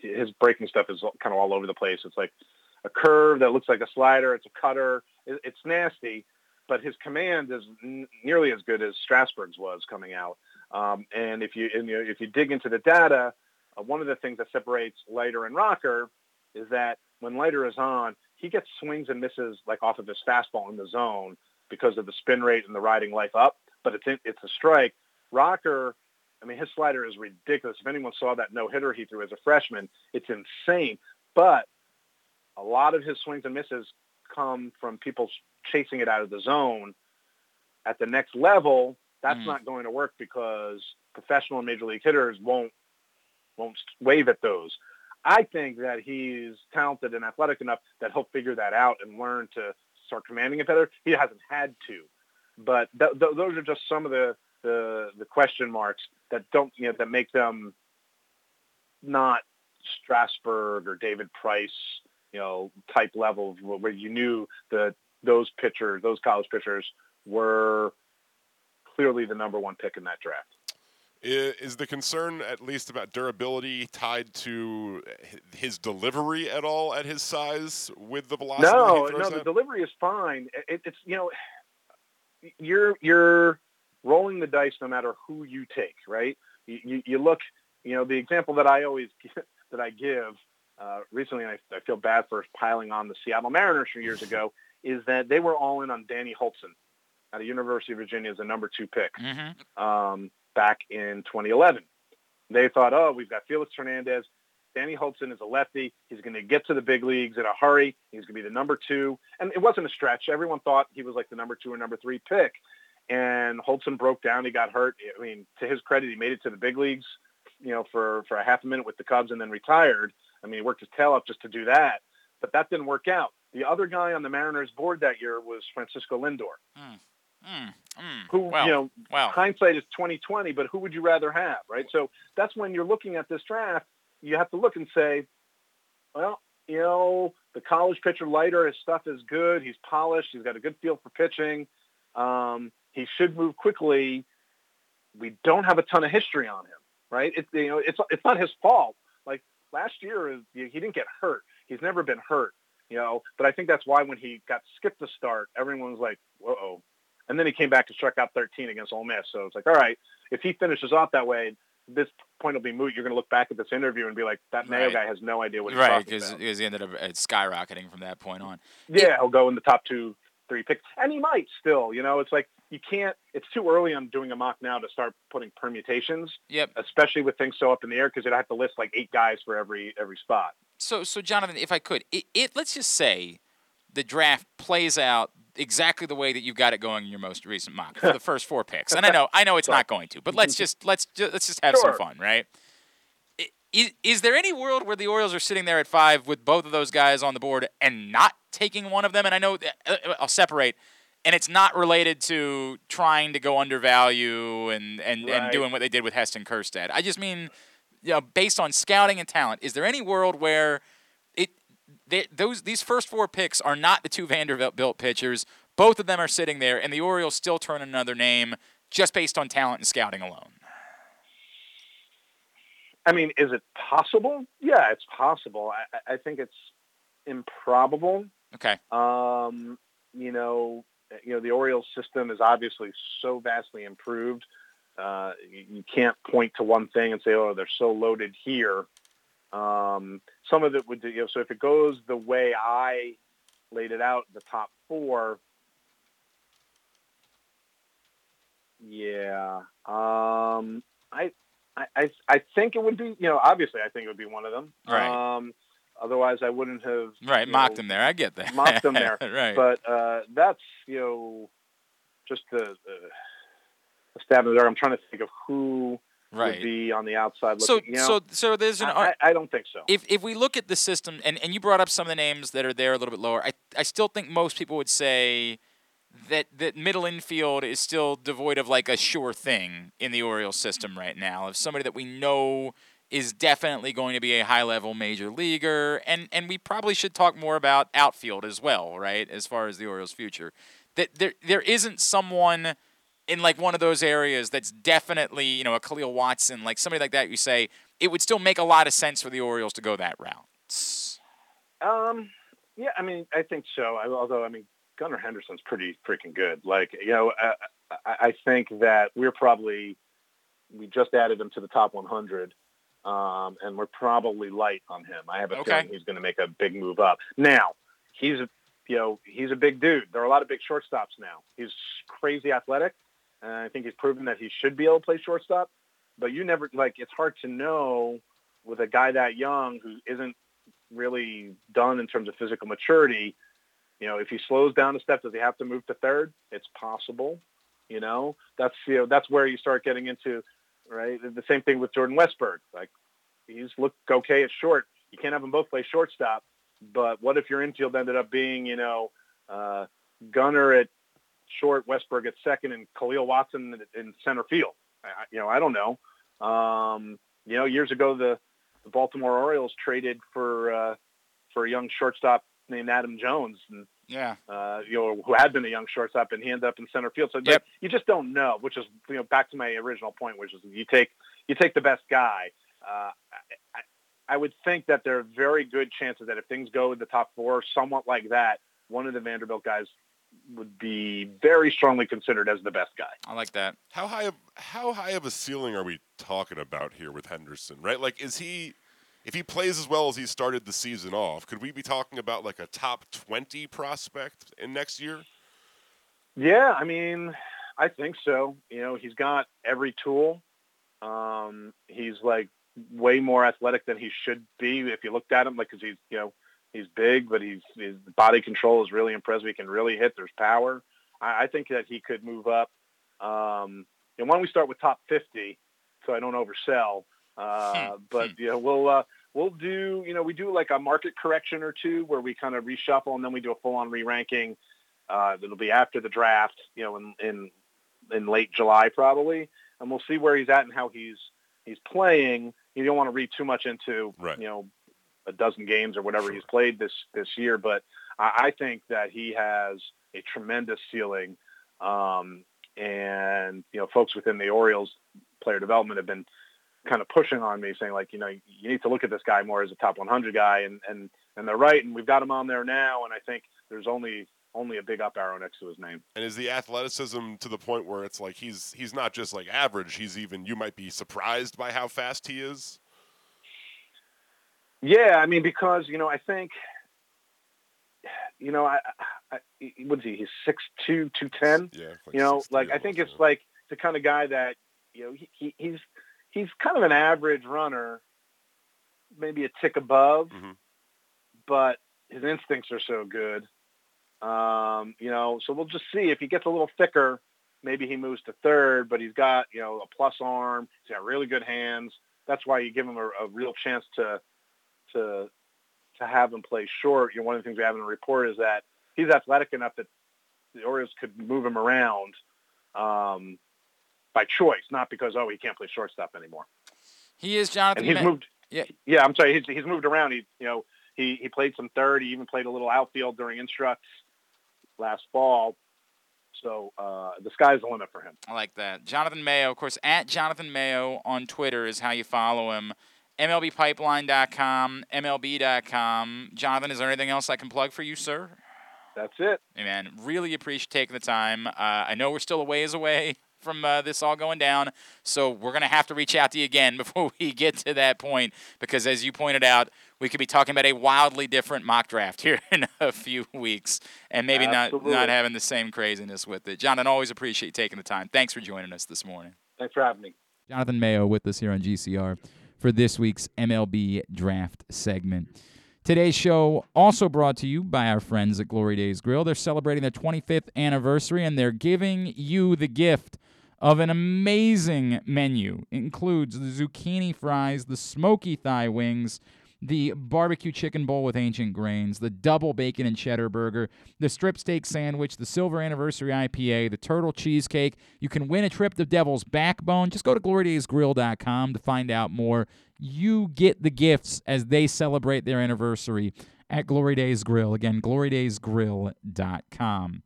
His breaking stuff is kind of all over the place. It's like a curve that looks like a slider. It's a cutter. It's nasty, but his command is n- nearly as good as Strasburg's was coming out. Um, and if you, and, you know, if you dig into the data, uh, one of the things that separates Leiter and Rocker is that when Leiter is on, he gets swings and misses like off of his fastball in the zone because of the spin rate and the riding life up, but it's it's a strike. Rocker, I mean, his slider is ridiculous. If anyone saw that no hitter he threw as a freshman, it's insane. But a lot of his swings and misses come from people chasing it out of the zone. At the next level, that's mm. not going to work because professional and major league hitters won't won't wave at those. I think that he's talented and athletic enough that he'll figure that out and learn to start commanding it better. He hasn't had to, but th- th- those are just some of the, the the question marks that don't you know that make them not Strasburg or David Price, you know, type level where you knew that those pitchers, those college pitchers, were clearly the number one pick in that draft. Is the concern, at least about durability, tied to his delivery at all at his size with the velocity? No, no, the delivery is fine. It, it's you know, you're you're rolling the dice no matter who you take, right? You, you, you look, you know, the example that I always that I give uh, recently, I, I feel bad for piling on the Seattle Mariners from years ago, is that they were all in on Danny Hultzen out of University of Virginia as a number two pick mm-hmm. um, back in 2011. They thought, oh, we've got Felix Hernandez. Danny Hultzen is a lefty. He's going to get to the big leagues in a hurry. He's going to be the number two. And it wasn't a stretch. Everyone thought he was like the number two or number three pick. And Hultzen broke down. He got hurt. I mean, to his credit, he made it to the big leagues, you know, for, for a half a minute with the Cubs and then retired. I mean, he worked his tail off just to do that. But that didn't work out. The other guy on the Mariners board that year was Francisco Lindor. Mm. Mm, mm, who you know well. hindsight is 2020 but who would you rather have right so that's when you're looking at this draft you have to look and say well you know the college pitcher Leiter, his stuff is good he's polished he's got a good feel for pitching um, he should move quickly we don't have a ton of history on him right it's you know it's it's not his fault like last year he didn't get hurt he's never been hurt you know but i think that's why when he got skipped to start everyone was like whoa and then he came back and struck out 13 against Ole Miss. So it's like, all right, if he finishes off that way, this point will be moot. You're going to look back at this interview and be like, that Mayo right. guy has no idea what he's right, talking about. Right, because he ended up uh, skyrocketing from that point on. Yeah, he'll go in the top two, three picks. And he might still, you know, it's like you can't, it's too early on doing a mock now to start putting permutations. Yep. Especially with things so up in the air because you'd have to list like eight guys for every every spot. So, so Jonathan, if I could, it, it let's just say the draft plays out exactly the way that you've got it going in your most recent mock for the first four picks. And I know I know it's not going to, but let's just let's just, let's just have Sure. some fun, right? Is, is there any world where the Orioles are sitting there at five with both of those guys on the board and not taking one of them? And I know uh, uh, I'll separate, and it's not related to trying to go undervalue and and, and doing what they did with Heston Kjerstad. I just mean, you know, based on scouting and talent, is there any world where it they, those these first four picks are not the two Vanderbilt built pitchers? Both of them are sitting there, and the Orioles still turn another name just based on talent and scouting alone. I mean, is it possible? Yeah, it's possible. I, I- I think it's improbable. Okay. Um, you know, you know, the Orioles system is obviously so vastly improved. Uh, you, can't point to one thing and say, "Oh, they're so loaded here." Um, some of it would, you know, so if it goes the way I laid it out, the top four, yeah, um, I, I, I, I think it would be, you know, obviously, I think it would be one of them. Right. Um, otherwise, I wouldn't have Right, mocked know, him there. I get that. mocked them there. right. But uh, that's you know just a, stab in the dark. I'm trying to think of who Right. would be on the outside so looking. you know, so so there's an I, I, I don't think so. if if we look at the system and, and you brought up some of the names that are there a little bit lower, I I still think most people would say that that middle infield is still devoid of like a sure thing in the Orioles system right now of somebody that we know is definitely going to be a high level major leaguer and and we probably should talk more about outfield as well, right? As far as the Orioles future. That there there isn't someone in like one of those areas that's definitely, you know, a Khalil Watson, like somebody like that you say it would still make a lot of sense for the Orioles to go that route. Um, yeah, I mean, I think so. I, although, I mean, Gunnar Henderson's pretty freaking good. Like, you know, I, I, I think that we're probably we just added him to the top 100, um, and we're probably light on him. I have a Okay. feeling he's going to make a big move up. Now, he's you know he's a big dude. There are a lot of big shortstops now. He's crazy athletic, and I think he's proven that he should be able to play shortstop. But you never like it's hard to know with a guy that young who isn't really done in terms of physical maturity. You know, if he slows down a step, does he have to move to third? It's possible. You know, that's you know that's where you start getting into right. The same thing with Jordan Westburg. Like he's looked okay at short. You can't have them both play shortstop. But what if your infield ended up being you know uh, Gunnar at short, Westburg at second, and Khalil Watson in, center field? I- you know, I don't know. Um, you know, years ago the, the Baltimore Orioles traded for uh, for a young shortstop named Adam Jones, and Yeah. uh, you know, who had been a young shortstop, and he ended up in center field. So Yep. you just don't know. Which is you know back to my original point, which is you take you take the best guy. Uh, I, I, I would think that there are very good chances that if things go in the top four, somewhat like that, one of the Vanderbilt guys would be very strongly considered as the best guy. I like that. How high of how high of a ceiling are we talking about here with Henderson? Right, like is he if he plays as well as he started the season off, could we be talking about like a top twenty prospect in next year? Yeah, I mean, I think so. You know, he's got every tool. Um, he's like way more athletic than he should be if you looked at him. Like, cause he's you know he's big, but he's his body control is really impressive. He can really hit. There's power. I, I think that he could move up. Um, and why don't we start with top 50 so I don't oversell? Uh, but you know, we'll uh, we'll do you know we do like a market correction or two where we kind of reshuffle and then we do a full on re-ranking. Uh, that'll be after the draft, you know, in, in in late July probably, and we'll see where he's at and how he's he's playing. You don't want to read too much into Right. you know a dozen games or whatever he's played this this year, but I, I think that he has a tremendous ceiling. Um, and you know, folks within the Orioles player development have been kind of pushing on me, saying like, you know, you need to look at this guy more as a top 100 guy, and and and they're right, and we've got him on there now, and I think there's only only a big up arrow next to his name. And is the athleticism to the point where it's like he's he's not just like average, he's even you might be surprised by how fast he is? Yeah, I mean, because you know, I think, you know, I, I what is he? He's six two, two ten. Yeah, like you know, like I think it's like the kind of guy that you know he, he he's he's kind of an average runner, maybe a tick above, Mhm. but his instincts are so good. Um, you know, so we'll just see if he gets a little thicker. Maybe he moves to third, but he's got you know a plus arm. He's got really good hands. That's why you give him a, a real chance to to to have him play short. You know, one of the things we have in the report is that he's athletic enough that the Orioles could move him around um, by choice, not because oh he can't play shortstop anymore. He is Jonathan. And he's Ma- moved. Yeah. yeah. I'm sorry. He's, he's moved around. He you know he he played some third. He even played a little outfield during instructs last fall. So uh, the sky's the limit for him. I like that. Jonathan Mayo, of course, at Jonathan Mayo on Twitter is how you follow him. MLBpipeline.com, MLB.com. Jonathan, is there anything else I can plug for you, sir? That's it. Hey, man, really appreciate taking the time. Uh, I know we're still a ways away from uh, this all going down, so we're going to have to reach out to you again before we get to that point because, as you pointed out, we could be talking about a wildly different mock draft here in a few weeks and maybe not, Absolutely. not having the same craziness with it. Jonathan, always appreciate you taking the time. Thanks for joining us this morning. Thanks for having me. Jonathan Mayo with us here on GCR for this week's MLB draft segment. Today's show also brought to you by our friends at Glory Days Grill. They're celebrating their 25th anniversary and they're giving you the gift of an amazing menu. It includes the zucchini fries, the smoky thigh wings, the barbecue chicken bowl with ancient grains, the double bacon and cheddar burger, the strip steak sandwich, the silver anniversary IPA, the turtle cheesecake. You can win a trip to Devil's Backbone. Just go to glorydaysgrill.com to find out more. You get the gifts as they celebrate their anniversary at Glory Days Grill. Again, glorydaysgrill.com.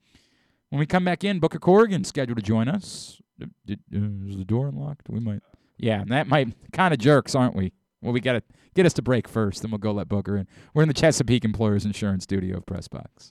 When we come back in, Booker Corrigan scheduled to join us. Did, uh, is the door unlocked? We might. Yeah, that might kind of jerks, aren't we? Well, we got to get us to break first, then we'll go let Booker in. We're in the Chesapeake Employers Insurance Studio of Pressbox.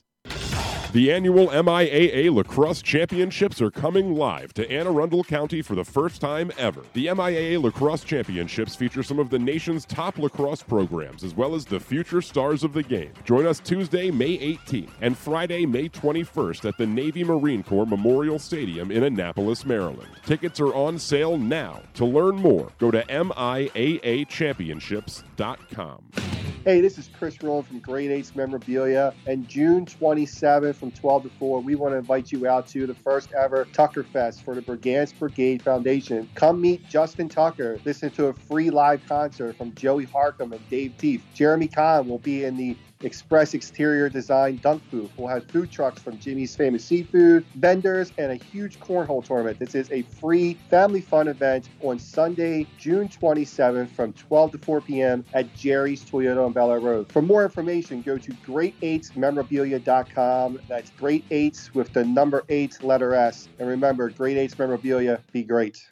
The annual MIAA Lacrosse Championships are coming live to Anne Arundel County for the first time ever. The MIAA Lacrosse Championships feature some of the nation's top lacrosse programs, as well as the future stars of the game. Join us Tuesday, May 18th, and Friday, May 21st at the Navy Marine Corps Memorial Stadium in Annapolis, Maryland. Tickets are on sale now. To learn more, go to MIAAChampionships.com. Hey, this is Chris Rowland from Great 8's Memorabilia. And June 27th from 12 to 4, we want to invite you out to the first ever Tucker Fest for the Brigance Brigade Foundation. Come meet Justin Tucker. Listen to a free live concert from Joey Harkham and Dave Teeth. Jeremy Conn will be in the Express Exterior Design Dunk Booth. We'll have food trucks from Jimmy's Famous Seafood, vendors, and a huge cornhole tournament. This is a free family fun event on Sunday, June 27th from 12 to 4 p.m. at Jerry's Toyota on Bel Air Road. For more information, go to great8smemorabilia.com. That's great eights with the number eight letter S. And remember, Great Eights Memorabilia, be great.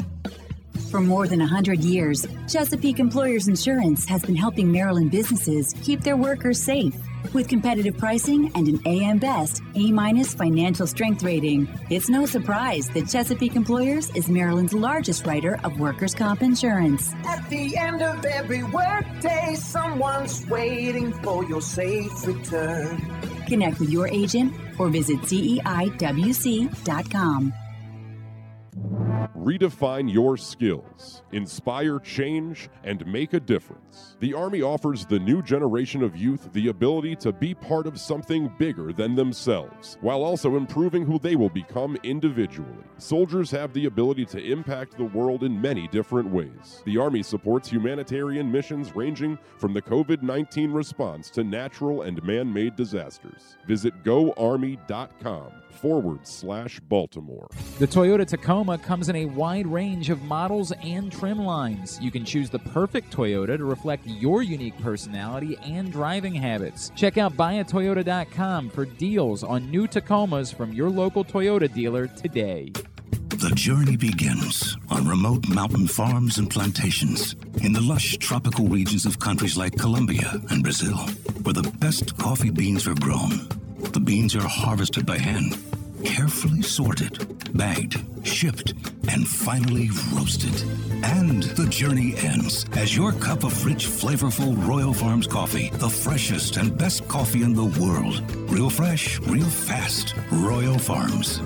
For more than 100 years, Chesapeake Employers Insurance has been helping Maryland businesses keep their workers safe. With competitive pricing and an AM Best A minus financial strength rating, it's no surprise that Chesapeake Employers is Maryland's largest writer of workers' comp insurance. At the end of every workday, someone's waiting for your safe return. Connect with your agent or visit CEIWC.com. Redefine your skills, inspire change, and make a difference. The Army offers the new generation of youth the ability to be part of something bigger than themselves, while also improving who they will become individually. Soldiers have the ability to impact the world in many different ways. The Army supports humanitarian missions ranging from the COVID 19 response to natural and man made disasters. Visit goarmy.com forward slash Baltimore. The Toyota Tacoma comes in a wide range of models and trim lines. You can choose the perfect Toyota to reflect your unique personality and driving habits. Check out buyatoyota.com for deals on new Tacomas from your local Toyota dealer today. The journey begins on remote mountain farms and plantations in the lush tropical regions of countries like Colombia and Brazil, where the best coffee beans are grown. The beans are harvested by hand, carefully sorted, bagged, shipped, and finally roasted. And the journey ends as your cup of rich, flavorful Royal Farms coffee, the freshest and best coffee in the world. Real fresh, real fast. Royal Farms.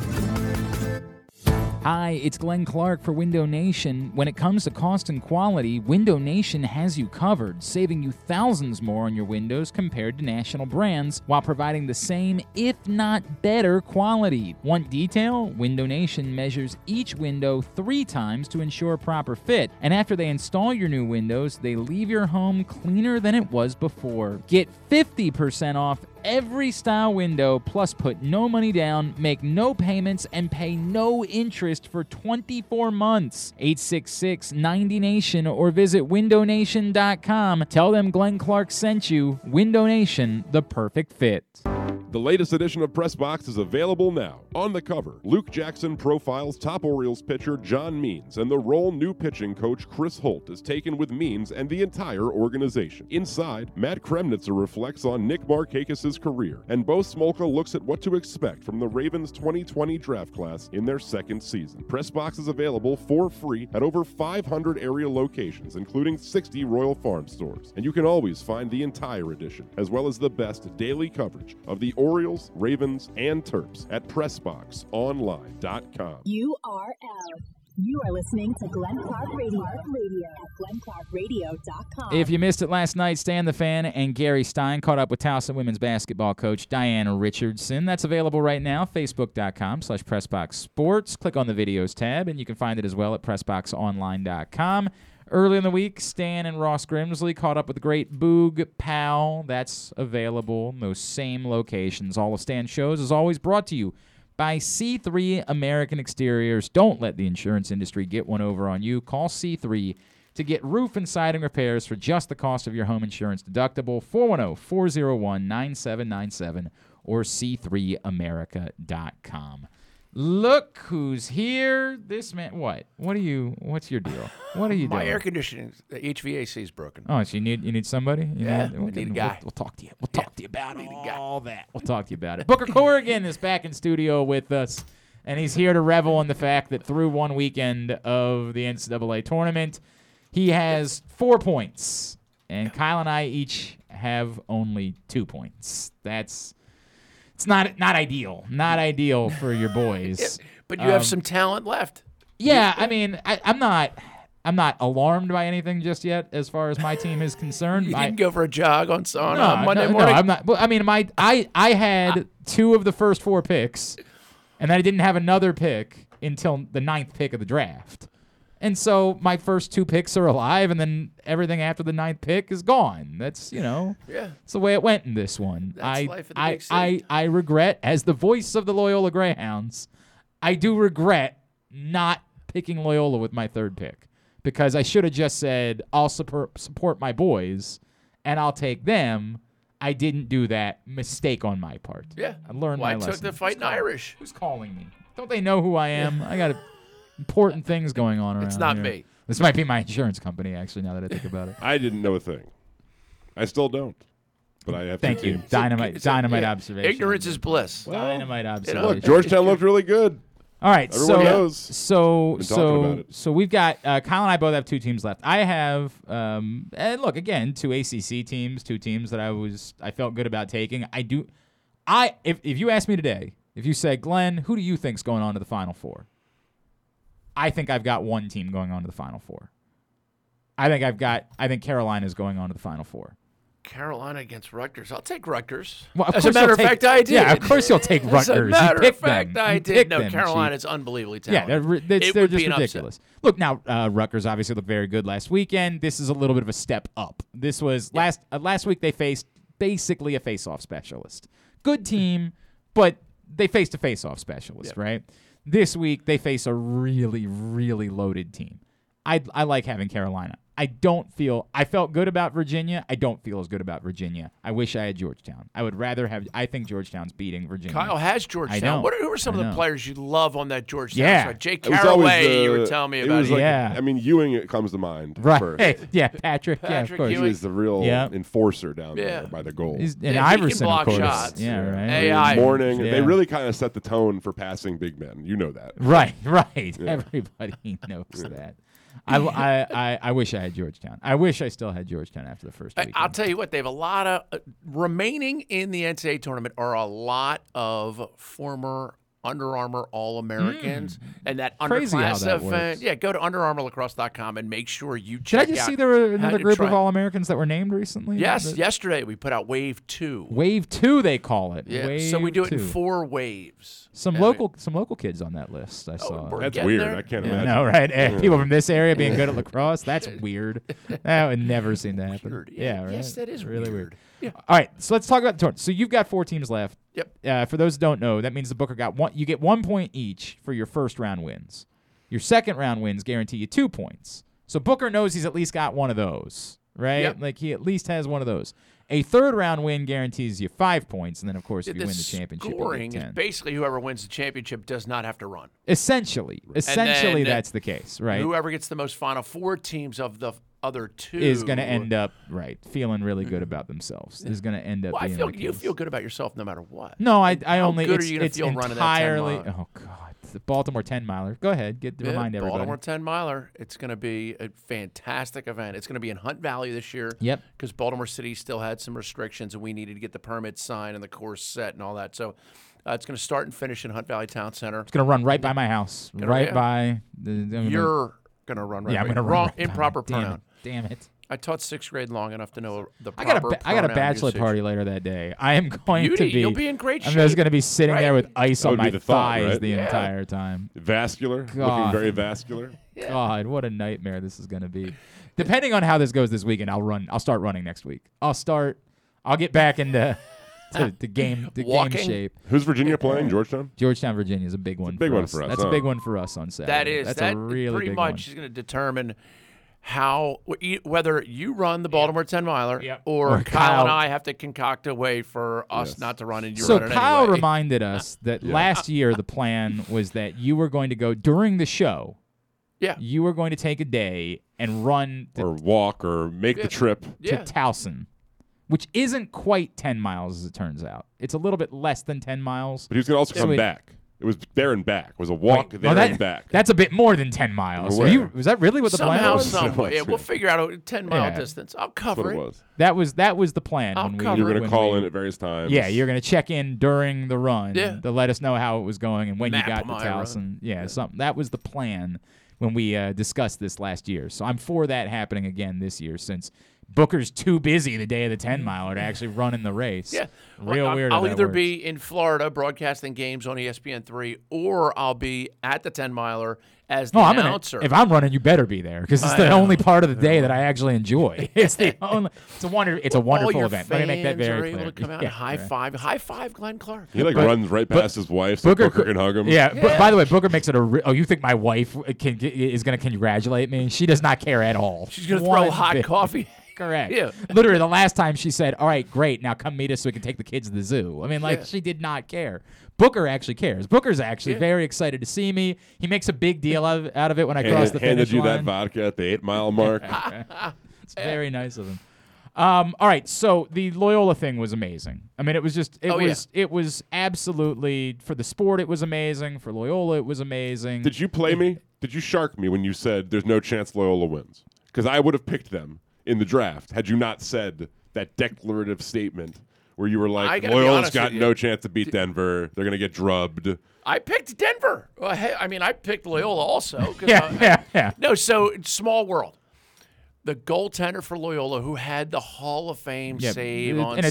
Hi, it's Glenn Clark for Window Nation. When it comes to cost and quality, Window Nation has you covered, saving you thousands more on your windows compared to national brands while providing the same, if not better, quality. Want detail? Window Nation measures each window three times to ensure proper fit, and after they install your new windows, they leave your home cleaner than it was before. Get 50% off every style window, plus put no money down, make no payments, and pay no interest for 24 months. 866 90 Nation or visit windownation.com. Tell them Glenn Clark sent you. Window Nation, the perfect fit. The latest edition of Press Box is available now. On the cover, Luke Jackson profiles top Orioles pitcher John Means, and the role new pitching coach Chris Holt is taken with Means and the entire organization. Inside, Matt Kremnitzer reflects on Nick Markakis' career, and Bo Smolka looks at what to expect from the Ravens 2020 draft class in their second season. Press Box is available for free at over 500 area locations, including 60 Royal Farm stores, and you can always find the entire edition, as well as the best daily coverage of the Orioles, Ravens, and Terps at PressBoxOnline.com. URL. You are listening to Glenn Clark Radio, Radio at glennclarkradio.com. If you missed it last night, Stan the Fan and Gary Stein caught up with Towson women's basketball coach Diana Richardson. That's available right now, facebook.com slash pressboxsports. Click on the videos tab, and you can find it as well at pressboxonline.com. Early in the week, Stan and Ross Grimsley caught up with great Boog Powell. That's available in those same locations. All of Stan's shows is always brought to you by C3 American Exteriors. Don't let the insurance industry get one over on you. Call C3 to get roof and siding repairs for just the cost of your home insurance deductible. 410 401 9797 or c3america.com. Look who's here. This man, what? What are you, what's your deal? What are you My doing? My air conditioning, the HVAC is broken. Oh, so you need you need somebody? You Yeah, need, I need a we'll- guy. We'll, talk to you. We'll talk to you about it. all that. We'll talk to you about it. Booker Corrigan is back in studio with us, and he's here to revel in the fact that through one weekend of the NCAA tournament, he has four points, and Kyle and I each have only two points. That's it's not not ideal. Not ideal for your boys. But you have Um, some talent left. yeah, I mean, I, I'm not. I'm not alarmed by anything just yet, as far as my team is concerned. You I- didn't go for a jog on, on no, Monday no, morning. No, I'm not. Well, I mean, my I I had two of the first four picks, and then I didn't have another pick until the ninth pick of the draft. And so my first two picks are alive, and then everything after the ninth pick is gone. That's you know, Yeah. it's the way it went in this one. That's I life of the I, I. I regret, as the voice of the Loyola Greyhounds, I do regret not picking Loyola with my third pick because I should have just said I'll support support my boys and I'll take them. I didn't do that. Mistake on my part. Yeah. I learned Well, I my took the Who's calling- Irish. Who's calling me? Don't they know who I am? I got important things going on around It's not here. me. This might be my insurance company, actually. Now that I think about it. I didn't know a thing. I still don't. But I have Thank two you. Dynamite, It's a- dynamite yeah, observation. Ignorance is bliss. Dynamite observation. Look, Georgetown looked really good. All right, Everyone so knows. so Been talking about so it. so we've got uh, Kyle and I both have two teams left. I have um and look again two ACC teams, two teams that I was I felt good about taking. I do, I if if you ask me today, if you say Glenn, who do you think's going on to the Final Four? I think I've got one team going on to the Final Four. I think I've got I think Carolina's going on to the Final Four. Carolina against Rutgers. I'll take Rutgers. Well, As a matter of take- fact, I did. yeah, of course you'll take Rutgers. As a matter of fact, them. I did. No, them, Carolina's Chief. unbelievably Yeah, talented. they're, it's- It they're would just an upset. ridiculous. Look now, uh, Rutgers obviously looked very good last weekend. This is a little bit of a step up. This was last uh, last week they faced basically a face-off specialist. Good team, but they faced a face-off specialist, right? This week they face a really really loaded team. I I like having Carolina. I don't feel I felt good about Virginia. I don't feel as good about Virginia. I wish I had Georgetown. I would rather have. I think Georgetown's beating Virginia. Kyle has I Georgetown. know. What are, who are some I of the know. players you love on that Georgetown Yeah. side? Jake It was Carraway, you were telling me it about. was like- Yeah. I mean, Ewing it comes to mind Right. first. yeah, Patrick. yeah, of Patrick course. He was the real Yeah. enforcer down Yeah. there by the goal. He's, and Yeah, he can Iverson, of course. shots. Yeah, right. AI. Morning. Yeah. They really kind of set the tone for passing big men. You know that. Right, right. Yeah. Everybody knows that. I, I, I, I wish I had Georgetown. I wish I still had Georgetown after the first week. I'll tell you what, they have a lot of uh, remaining in the NCAA tournament are a lot of former Under Armour All Americans and that Mm. Crazy how underclass that event. works. Yeah, go to UnderArmourLacrosse.com and make sure you check. Did check I just out see there were another group try- of All Americans that were named recently? Yes, That- yesterday we put out Wave Two. Wave two, they call it. Yeah, Wave so we do it in four waves. Some I mean- local, some local kids on that list. I saw. we're That's weird. there. I can't Yeah, imagine. no, right? Eh, people from this area being good at lacrosse. That's weird. That would never seem to happen. Weird. Yeah, Yeah, right. yes, that is really weird. weird. All right, so let's talk about the tournament. So you've got four teams left. Yep. Uh, for those who don't know, that means the Booker got one. You get one point each for your first round wins. Your second round wins guarantee you two points. So Booker knows he's at least got one of those, right? Yep. Like he at least has one of those. A third round win guarantees you five points, and then of course if the you win the championship, you scoring is basically whoever wins the championship does not have to run. Essentially, essentially that's the case, right? Whoever gets the most Final Four teams of the other two is going to end up right feeling really good about themselves. Is going to end up Well, I feel you feel good about yourself no matter what. No, I I How only good it's, are you it's feel running that 10 entirely. mile? Oh God, the Baltimore ten miler. Go ahead, get Yeah, remind everybody. Baltimore 10 miler. It's going to be a fantastic event. It's going to be in Hunt Valley this year. Yep. Because Baltimore City still had some restrictions and we needed to get the permits signed and the course set and all that. So uh, it's going to start and finish in Hunt Valley Town Center. It's going to run right by my house, Gonna- right yeah. by. The, You're going to run right yeah, I'm going to run Wrong, right improper pronoun. It, damn it. I taught sixth grade long enough to know the I proper got a ba- I got a bachelor usage. party later that day. I am going to be. you'll be in great shape. I'm just going to be sitting there with ice That on would be my the thought, thighs right? the Yeah. entire time. Vascular, looking God. very vascular. God, what a nightmare this is going to be. Depending on how this goes this weekend, I'll run. I'll start running next week. I'll start. I'll get back into to, the game the game Walking? shape. Who's Virginia playing? Georgetown. Georgetown, Virginia is a big one. big for one us. for us, That's a big one for us on Saturday. That is That's that a really pretty big much one. is going to determine how e- whether you run the Baltimore 10 miler Yep. or, Or Kyle, Kyle- and I have to concoct a way for us not to run and you so run it Kyle anyway. reminded us that last year the plan was that you were going to go during the show. Yeah. You were going to take a day and run the or walk or make the trip. to Yeah. Towson, which isn't quite 10 miles as it turns out. It's a little bit less than 10 miles. But he was going to also So come it- back. It was there and back. It was a walk Wait, there well, that- and back. That's a bit more than 10 miles. Are Where? you, was that really what the plan Somehow, was? some way. Yeah, we'll figure out a 10 mile Yeah. distance. I'll That's cover what it. it was. That was that was the plan. I'll when we, cover You were it. gonna call we- in at various times. Yeah, you're going to check in during the run Yeah. to let us know how it was going and when Map you got to my run. Towson. Yeah, something. That was the plan when we uh, discussed this last year. So I'm for that happening again this year since Booker's too busy the day of the mm. 10 miler to actually run in the race. Yeah. Real Well, I'm- weird. how I'll either works. be in Florida broadcasting games on E ESPN3 or I'll be at the 10 miler as the No, I'm gonna, announcer. if I'm running, you better be there because it's I the know. only part of the day that I actually enjoy. It's the only. It's a wonder. It's a All wonderful your event. Let me make that fans very are clear. able to come out Yeah, high right. five. High five Glenn Clark. He like But- runs right but past his wife so Booker, can hug him. Yeah, but by the way, Booker makes it a. Re- oh, you think my wife can is going to congratulate me? She does not care at all. She's going to throw hot bit. coffee. Correct. Yeah. Literally, the last time she said, "All right, great, now come meet us so we can take the kids to the zoo." I mean, like Yeah. she did not care. Booker actually cares. Booker's actually Yeah. very excited to see me. He makes a big deal out of, out of it when I cross the finish line. handed you that vodka at the eight mile mark. It's very nice of him. Um, all right, so the Loyola thing was amazing. I mean, it was just it Oh, yeah. was it was absolutely for the sport. It was amazing for Loyola. It was amazing. Did you play me? Did you shark me when you said there's no chance Loyola wins? Because I would have picked them in the draft had you not said that declarative statement where you were I like, gotta be Loyola's honest got with you. no chance to beat Denver. They're going to get drubbed. I picked Denver. Well, hey, I mean, I picked Loyola also. 'cause Yeah, I- yeah, yeah. No, so small world. The goaltender for Loyola, who had the Hall of Fame Yep, save an on eternal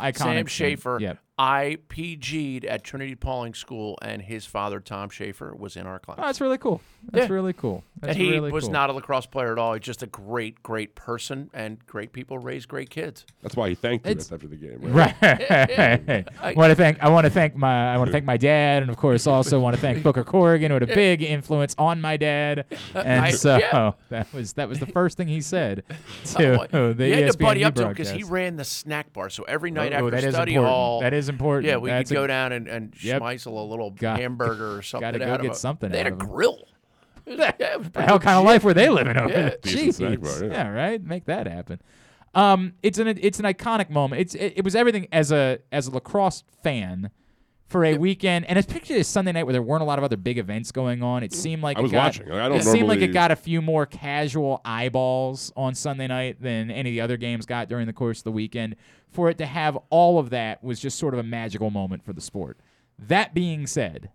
Simmons, iconic Sam thing. Schaefer. Yep. I PG'd at Trinity Pawling School, and his father, Tom Schaefer, was in our class. Oh, that's really cool. That's Yeah. really cool. That's and he really was cool. not a lacrosse player at all. He's just a great, great person, and great people raise great kids. That's why he thanked you It's- after the game. Right. Right. I want to thank I want to thank my I want to thank my dad and of course also want to thank Booker Corrigan who had a big influence on my dad and I- so yeah. that was that was the first thing he said to Oh, the he had to ESPN buddy up to him because he ran the snack bar. So every oh, night Oh, after that is study important. hall, That is important. Yeah, we That's could a- go down and, and Yep. schmeisel a little Got- hamburger or something. gotta go get something They had a grill. It was- yeah, it was the hell good kind of life were they living over Yeah. there? Jeez. bar, yeah. right. Make that happen. Um, it's an it's an iconic moment. It's it, it was everything as a as a lacrosse fan for a weekend, and especially a Sunday night where there weren't a lot of other big events going on. It seemed like I it was got, watching. I don't it seemed like it got a few more casual eyeballs on Sunday night than any of the other games got during the course of the weekend. For it to have all of that was just sort of a magical moment for the sport. That being said,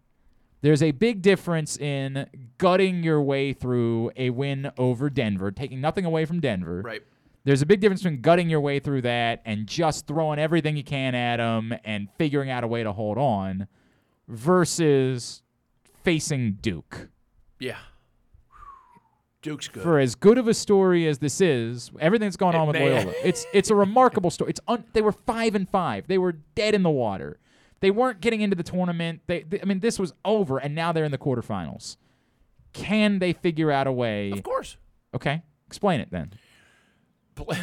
There's a big difference in gutting your way through a win over Denver, taking nothing away from Denver. Right. There's a big difference between gutting your way through that and just throwing everything you can at them and figuring out a way to hold on versus facing Duke. Yeah. Duke's good. For as good of a story as this is, everything that's going on with man. Loyola, it's it's a remarkable story. It's un, they were five and five. They were dead in the water. They weren't getting into the tournament. They, they I mean, this was over, and now they're in the quarterfinals. Can they figure out a way? Of course. Okay, explain it then.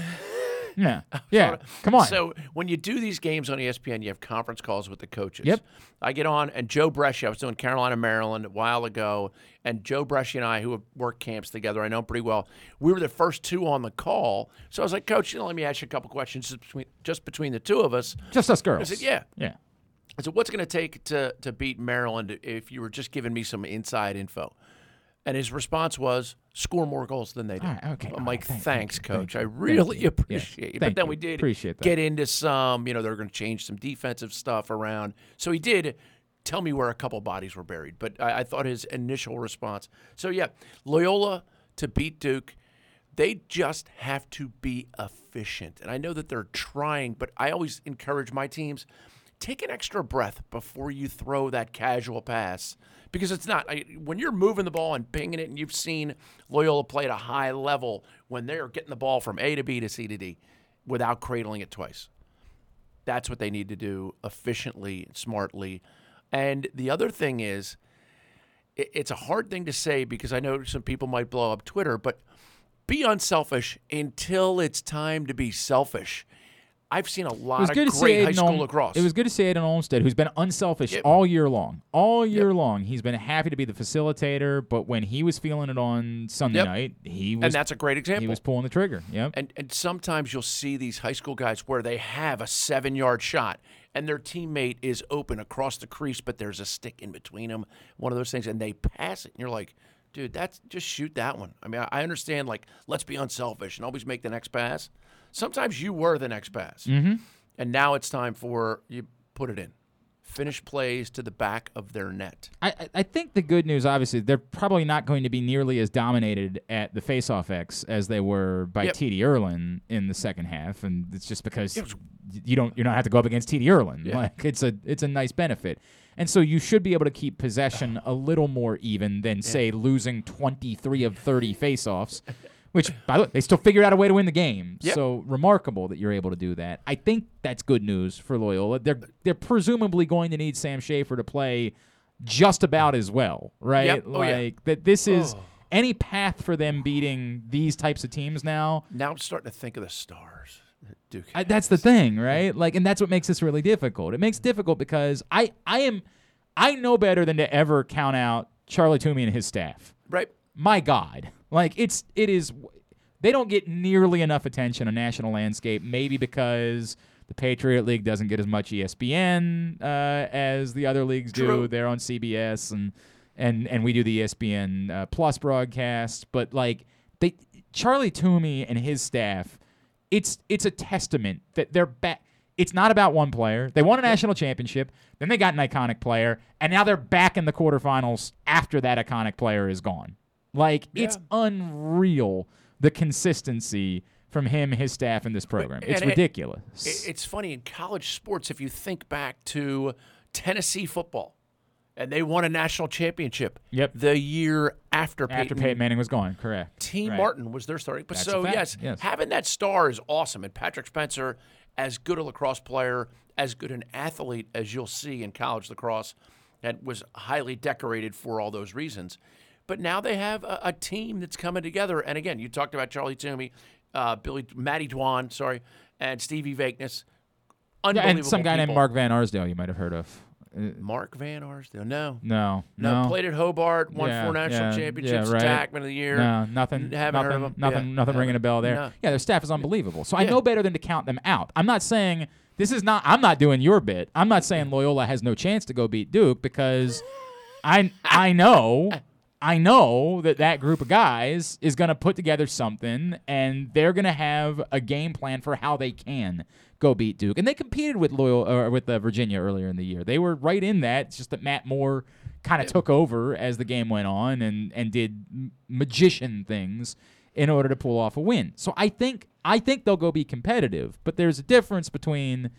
Yeah, yeah. Come on. So when you do these games on ESPN, you have conference calls with the coaches. Yep. I get on, and Joe Breschi, I was doing Carolina, Maryland a while ago, and Joe Breschi and I, who have worked camps together, I know pretty well. We were the first two on the call. So I was like, Coach, you know, let me ask you a couple questions just between, just between the two of us. Just us girls. I said, yeah. Yeah. I said, what's going to take to to beat Maryland if you were just giving me some inside info? And his response was, score more goals than they do. All right, okay, I'm all like, right, thanks, thank coach. thank I really you. appreciate Yes, it. But then you. we did Appreciate that. get into some, you know, they're going to change some defensive stuff around. So he did tell me where a couple bodies were buried. But I, I thought his initial response. So, yeah, Loyola to beat Duke. They just have to be efficient. And I know that they're trying, but I always encourage my teams take an extra breath before you throw that casual pass because it's not I, when you're moving the ball and pinging it and you've seen Loyola play at a high level when they're getting the ball from A to B to C to D without cradling it twice. That's what they need to do efficiently, smartly. And the other thing is it- it's a hard thing to say because I know some people might blow up Twitter, but be unselfish until it's time to be selfish. I've seen a lot of good to see great high school Olm- lacrosse. It was good to see Aiden Olmstead, who's been unselfish Yep. all year long. All year long, he's been happy to be the facilitator. But when he was feeling it on Sunday Yep. night, he was and that's a great example. he was pulling the trigger. Yep. And and sometimes you'll see these high school guys where they have a seven yard shot and their teammate is open across the crease, but there's a stick in between them, one of those things, and they pass it. And you're like, dude, that's just shoot that one. I mean, I, I understand like let's be unselfish and always make the next pass. Sometimes you were the next pass. Mhm. And now it's time for you put it in. Finish plays to the back of their net. I, I- think the good news, obviously, they're probably not going to be nearly as dominated at the faceoff X as they were by Yep. TD Ierlan in the second half, and it's just because you don't you don't have to go up against TD Ierlan. Yeah. Like it's a it's a nice benefit, and so you should be able to keep possession a little more even than say losing twenty three of thirty faceoffs. Which, by the way, they still figured out a way to win the game. Yep. So remarkable that you're able to do that. I think that's good news for Loyola. They're they're presumably going to need Sam Schaefer to play just about as well, right? Yep. Oh, yeah. like that. This is Oh. any path for them beating these types of teams now. Now I'm starting to think of the stars. Duke. I, that's the thing, right? Like, and that's what makes this really difficult. It makes it difficult because I I am I know better than to ever count out Charlie Toomey and his staff. Right. My God, like it's it is. They don't get nearly enough attention on national landscape. Maybe because the Patriot League doesn't get as much ESPN uh, as the other leagues do. True. They're on CBS and and and we do the ESPN uh, Plus broadcast. But like they, Charlie Toomey and his staff, it's it's a testament that they're back. It's not about one player. They won a national championship, then they got an iconic player, and now they're back in the quarterfinals after that iconic player is gone. Like it's unreal the consistency from him, his staff, and this program. It's And ridiculous. it- it's funny in college sports if you think back to Tennessee football, and they won a national championship. Yep. The year after Peyton, after Peyton Manning was gone, correct? T. Right. Martin was their starting. But That's so yes, yes. having that star is awesome. And Patrick Spencer, as good a lacrosse player, as good an athlete as you'll see in college lacrosse, and was highly decorated for all those reasons. But now they have a, a team that's coming together. And again, you talked about Charlie Toomey, uh, Billy, Matty Dwan, sorry, and Stevie Vakeness. Yeah, and some guy named. Mark Van Arsdale you might have heard of. Uh, Mark Van Arsdale. No. No, No, no. played at Hobart, won Yeah, four national yeah, championships, yeah, right. attackman of the year. No, nothing. Haven't nothing, heard of him. Nothing. Yeah, nothing ringing a bell there. No. Yeah, their staff is unbelievable. So I know better than to count them out. I'm not saying this is not. I'm not doing your bit. I'm not saying Loyola has no chance to go beat Duke because I I know. I know that that group of guys is going to put together something, and they're going to have a game plan for how they can go beat Duke. And they competed with Loyal or with uh, Virginia earlier in the year. They were right in that. It's just that Matt Moore kind of took over as the game went on and and did magician things in order to pull off a win. So I think I think they'll go be competitive, but there's a difference between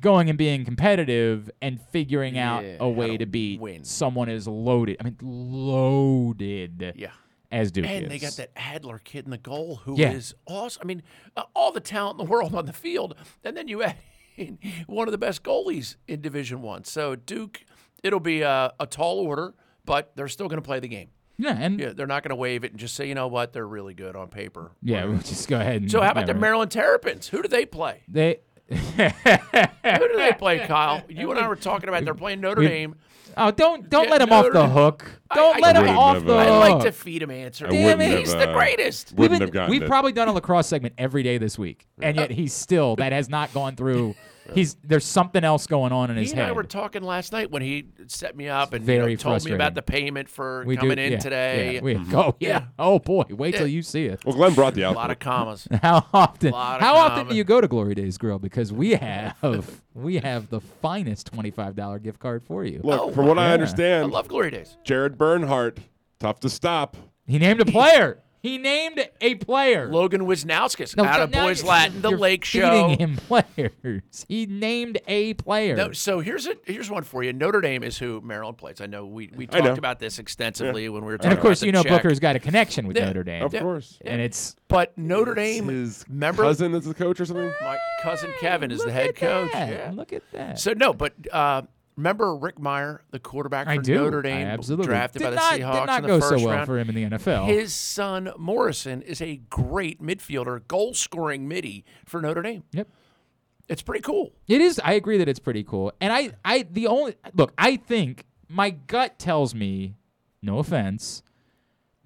going and being competitive and figuring out Yeah, a how way to to beat win. someone as loaded. I mean, loaded. Yeah. As Duke And is. they got that Adler kid in the goal who is Yeah. awesome. I mean, uh, all the talent in the world on the field, and then you add in one of the best goalies in Division One. So Duke, it'll be a, a tall order, but they're still going to play the game. Yeah, and Yeah, they're not going to wave it and just say, you know what, they're really good on paper. yeah, we'll just go ahead and So how about the. Maryland Terrapins? Who do they play? They Who do they play, Kyle? You and I were talking about they're playing Notre We- Dame. Oh, don't don't Yeah, let him off the Dame. hook. I- Don't I let him wouldn't off have, the uh, I hook. like to feed him answer. I Damn wouldn't it, have, he's the uh, greatest. Wouldn't We've, have gotten we've it. probably done a lacrosse segment every day this week, and yet he's still that has not gone through. He's there's something else going on in He his and I were talking last night when he set me up and you know, told me about the payment for We do- coming in yeah, today. Yeah, we, oh yeah. Oh boy, wait till Yeah. you see it. Well, Glenn brought the out A lot of commas. How often? Lot of How often comment. do you go to Glory Days Grill? Because we have we have the finest twenty five dollar gift card for you. Look, Oh, from what I yeah. I understand, love Glory Days. Jared Bernhardt, tough to stop. He named a player. He named a player. Logan Wisnauskas No, out of now Boys you're- Latin, the Lake feeding Show. him players. He named a player. No, so here's a here's one for you. Notre Dame is who Maryland plays. I know we, we I know. talked about this extensively when we were talking and of course, about you the know check. Booker's got a connection with Yeah. Notre Dame. Of Yeah. course. and it's But Notre Dame, His remember cousin is the coach or something? my cousin Kevin is the head coach. Yeah. Look at that. So no, but uh, remember Rick Mirer, the quarterback for I do. Notre I Dame, absolutely drafted did by the not, Seahawks Did not in the go first so well round. for him in the NFL. His son Morrison is a great midfielder, goal scoring midi for Notre Dame. Yep. It's pretty cool. It is. I agree that it's pretty cool. And I, I, the only look, I think my gut tells me, no offense,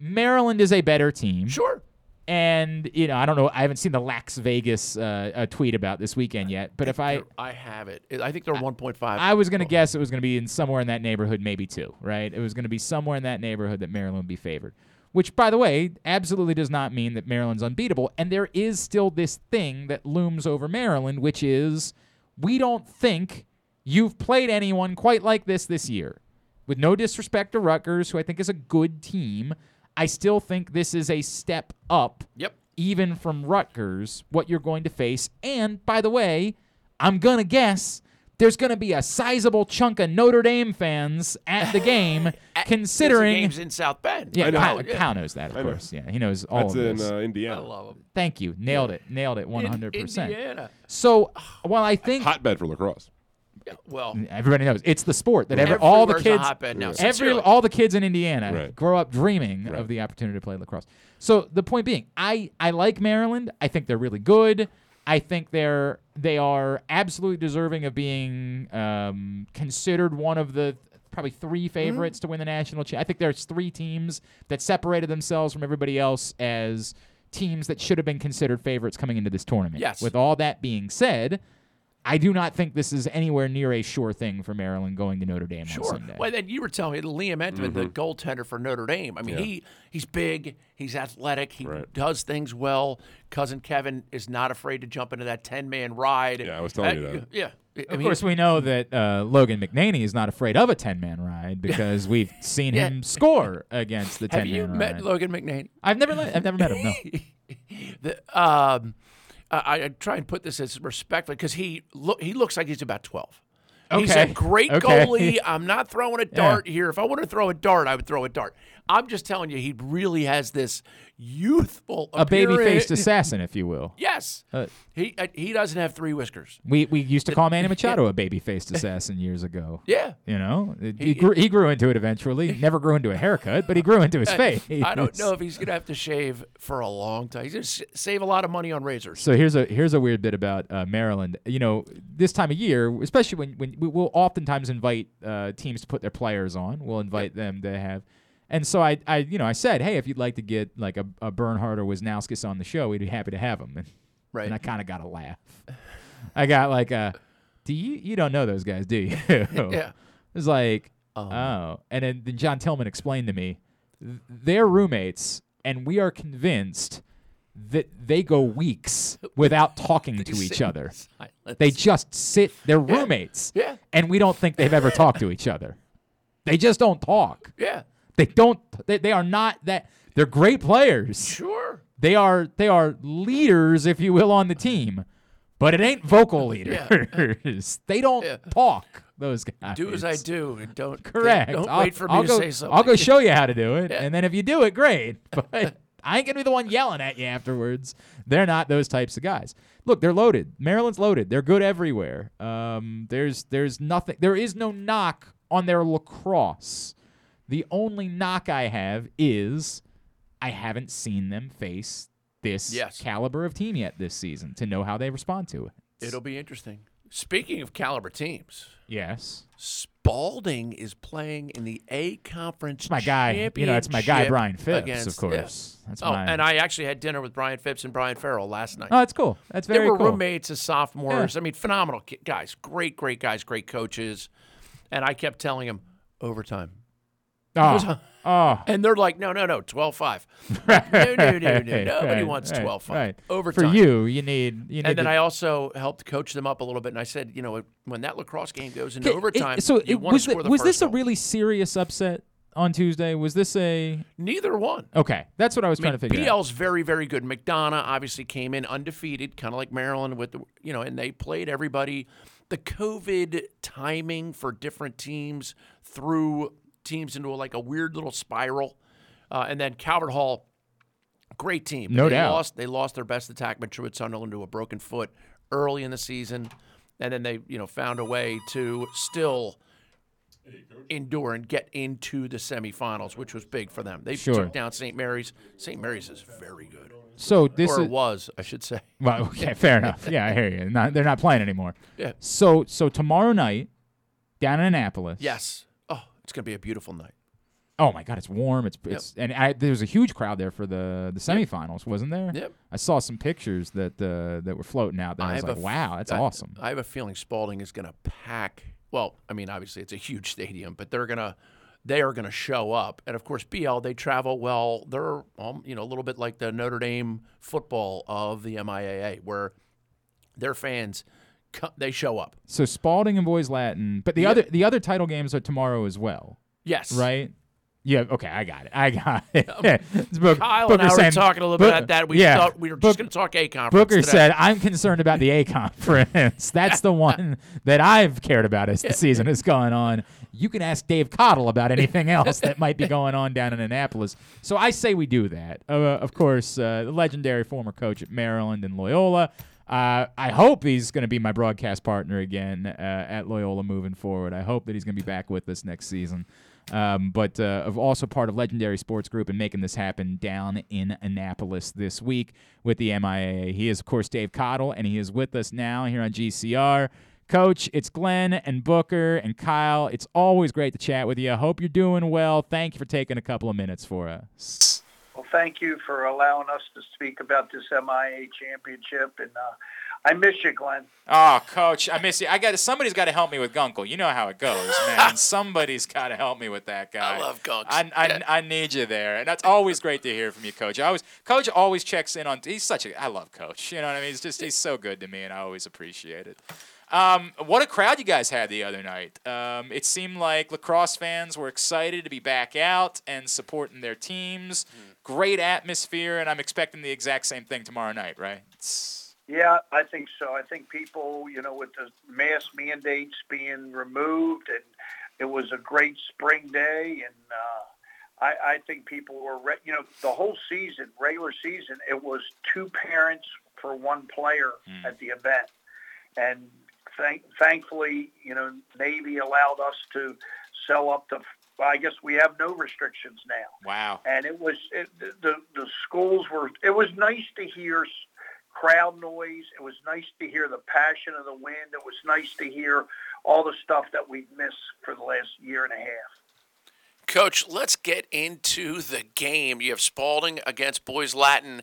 Maryland is a better team. Sure. And you know, I don't know. I haven't seen the Lax Vegas uh, tweet about this weekend yet. But if I, I have it. I think they're 1.5. I was gonna guess it was gonna be in somewhere in that neighborhood, maybe two. Right? It was gonna be somewhere in that neighborhood that Maryland would be favored. Which, by the way, absolutely does not mean that Maryland's unbeatable. And there is still this thing that looms over Maryland, which is we don't think you've played anyone quite like this this year. With no disrespect to Rutgers, who I think is a good team, I still think this is a step up Yep. even from Rutgers, what you're going to face. And by the way, I'm going to guess there's going to be a sizable chunk of Notre Dame fans at the game, At- considering. games in South Bend. yeah, I know. Kyle, Yeah. Kyle knows that, of I know. course. Yeah, he knows all That's of in this. uh, I Indiana. love them. Thank you. Nailed it. Nailed it 100%. Indiana. So, while I think Hotbed for lacrosse. Yeah, well, everybody knows it's the sport that every, all the everywhere's a kids hotbed now. every all the kids in Indiana Right. grow up dreaming Right. of the opportunity to play lacrosse. So the point being, I I like Maryland. I think they're really good. I think they're they are absolutely deserving of being um, considered one of the probably three Mm-hmm. favorites to win the national. championship. I think there's three teams that separated themselves from everybody else as teams that should have been considered favorites coming into this tournament. Yes. With all that being said, I do not think this is anywhere near a sure thing for Maryland going to Notre Dame on Sure. Sunday. Well, then you were telling me Liam Entman, the goaltender for Notre Dame. I mean, Mm-hmm. Yeah. he he's big, he's athletic, he Right. does things well. Cousin Kevin is not afraid to jump into that ten man ride. Yeah, I was telling you Uh, that. Yeah. I Of mean, course, we know that uh, Logan McNaney is not afraid of a 10 man ride because we've seen Yeah. him score against the ten man. have man you ride. met Logan McNaney? I've never, le- I've never met him. No, The, um, I, I try and put this as respectfully because he look he looks like he's about twelve. Okay. He's a great Okay. goalie. I'm not throwing a dart here. If I want to throw a dart, I would throw a dart. I'm just telling you, he really has this youthful, a baby faced assassin, if you will. Yes, Uh, he uh, he doesn't have three whiskers. We we used to call Manny Machado a baby faced assassin years ago. Yeah. You know, It- he, He- grew, he grew into it eventually. Never grew into a haircut, but he grew into his face. I don't know if he's gonna have to shave for a long time. He's gonna save a lot of money on razors. So here's a here's a weird bit about uh, Maryland. You know, this time of year, especially when when we will oftentimes invite uh, teams to put their players on. We'll invite them to have. And so I, I, you know, I said, hey, if you'd like to get like a, a Bernhardt or Wisnauskas on the show, we'd be happy to have them. And, Right. and I kind of got a laugh. I got like a, do you you don't know those guys, do you? Yeah. It's like, Um. oh, and then, then John Tillman explained to me, they're roommates, and we are convinced that they go weeks without talking to each other. They just sit. They're roommates. Yeah. And we don't think they've ever talked to each other. They just don't talk. Yeah. They don't. They, they are not that. They're great players. Sure. They are. They are leaders, if you will, on the team, but it ain't vocal leaders. Yeah. they don't talk. Those guys. Do as I do and don't Correct. Don't I'll, wait for me I'll to go, say something. I'll go show you how to do it, Yeah. and then if you do it, great. But I ain't gonna be the one yelling at you afterwards. They're not those types of guys. Look, they're loaded. Maryland's loaded. They're good everywhere. Um, there's there's nothing. There is no knock on their lacrosse. The only knock I have is I haven't seen them face this Yes. caliber of team yet this season to know how they respond to it. It'll be interesting. Speaking of caliber teams, Yes. Spalding is playing in the A Conference. It's my guy. You know, it's my guy, Brian Phipps, of course. yeah. That's oh, my- and I actually had dinner with Brian Phipps and Brian Farrell last night. Oh, that's cool. That's very cool. They were cool. roommates as sophomores. I mean, phenomenal guys. Great, great guys. Great coaches. And I kept telling him overtime. Oh, oh. And they're like, no, no, no, 12 5. no, no, no, no. Nobody Right, wants right, 12 5. right. Overtime. For you, you need. You need and then to- I also helped coach them up a little bit. And I said, you know, when that lacrosse game goes into it- overtime, so you it, want was to score the- was this a really serious upset on Tuesday? Was this a Neither one. okay? That's what I was I trying to figure out. BL's very, very good. McDonough obviously came in undefeated, kind of like Maryland with the, you know, and they played everybody. The COVID timing for different teams threw teams into like a weird little spiral. Uh, and then Calvert Hall, great team. No they doubt. Lost, they lost their best attackman, Truett Sunderland, to a broken foot early in the season. And then they, you know, found a way to still endure and get into the semifinals, which was big for them. They Sure. took down St. Mary's. St. Mary's is very good. So this or is- was, I should say. Well, okay, fair enough. Yeah, I hear you. Not, they're not playing anymore. Yeah. So so tomorrow night, down in Annapolis. Yes. It's going to be a beautiful night. Oh my God, it's warm. It's it's and I, there was a huge crowd there for the the semifinals, wasn't there? Yep. I saw some pictures that uh, that were floating out there. I, was like, f- wow, that's I- awesome. I have a feeling Spalding is going to pack. Well, I mean, obviously it's a huge stadium, but they're gonna they are going to show up. And of course, BL they travel well. They're um, you know a little bit like the Notre Dame football of the MIAA, where their fans they show up. So Spalding and Boys Latin, but the Yep. other the other title games are tomorrow as well. Yes. Right. Yeah. Okay. I got it. I got it. It's Book- Kyle Booker and I were saying- talking a little bit about that. We yeah, thought we were just going to talk A conference. Booker today. said, "I'm concerned about the A conference. That's the one that I've cared about as the season has gone on. You can ask Dave Cottle about anything else that might be going on down in Annapolis. So I say we do that. Uh, of course, uh, the legendary former coach at Maryland and Loyola. Uh, I hope he's going to be my broadcast partner again uh, at Loyola moving forward. I hope that he's going to be back with us next season. Um, but uh, also part of Legendary Sports Group and making this happen down in Annapolis this week with the MIAA. He is, of course, Dave Cottle, and he is with us now here on GCR. Coach, it's Glenn and Booker and Kyle. It's always great to chat with you. I hope you're doing well. Thank you for taking a couple of minutes for us. Well, thank you for allowing us to speak about this MIA championship, and uh, I miss you, Glenn. Oh, coach, I miss you. I got somebody's got to help me with Gunkel. You know how it goes, man. somebody's got to help me with that guy. I love Gunks. I, I, I need you there, and that's always great to hear from you, coach. I always coach always checks in on. He's such a. I love coach. You know what I mean? He's just he's so good to me, and I always appreciate it. Um, what a crowd you guys had the other night. Um, it seemed like lacrosse fans were excited to be back out and supporting their teams. Great atmosphere, and I'm expecting the exact same thing tomorrow night, right? It's- Yeah, I think so. I think people, you know, with the mask mandates being removed, and it was a great spring day, and uh, I, I think people were, re- you know, the whole season, regular season, it was two parents for one player at the event, and thank, thankfully, you know, Navy allowed us to sell up to. Well, I guess we have no restrictions now Wow. and it was it, the the schools were. It was nice to hear crowd noise. It was nice to hear the passion of the wind. It was nice to hear all the stuff that we've missed for the last year and a half. Coach, let's get into the game. You have Spalding against Boys Latin.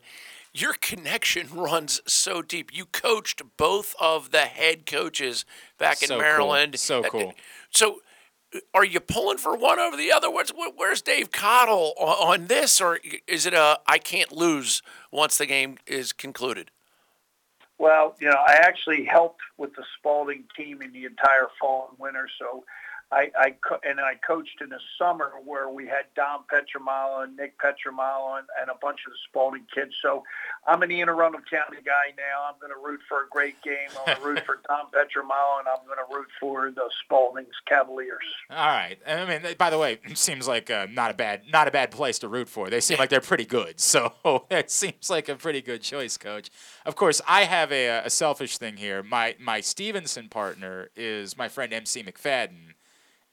Your connection runs so deep. You coached both of the head coaches back in So cool. Maryland. So Uh, cool. So, uh, are you pulling for one over the other? Where's, where's Dave Cottle on, on this, or is it a I can't lose once the game is concluded? Well, you know, I actually helped with the Spalding team in the entire fall and winter, so I, I co- and I coached in the summer where we had Dom Pietramala and Nick Pietramala and, and a bunch of the Spalding kids. So I'm an Anne Arundel County guy now. I'm going to root for a great game. I'm going to root for Dom Pietramala, and I'm going to root for the Spalding's Cavaliers. All right. I mean, by the way, it seems like uh, not a bad not a bad place to root for. They seem like they're pretty good, so it seems like a pretty good choice, Coach. Of course, I have a, a selfish thing here. My my Stevenson partner is my friend MC McFadden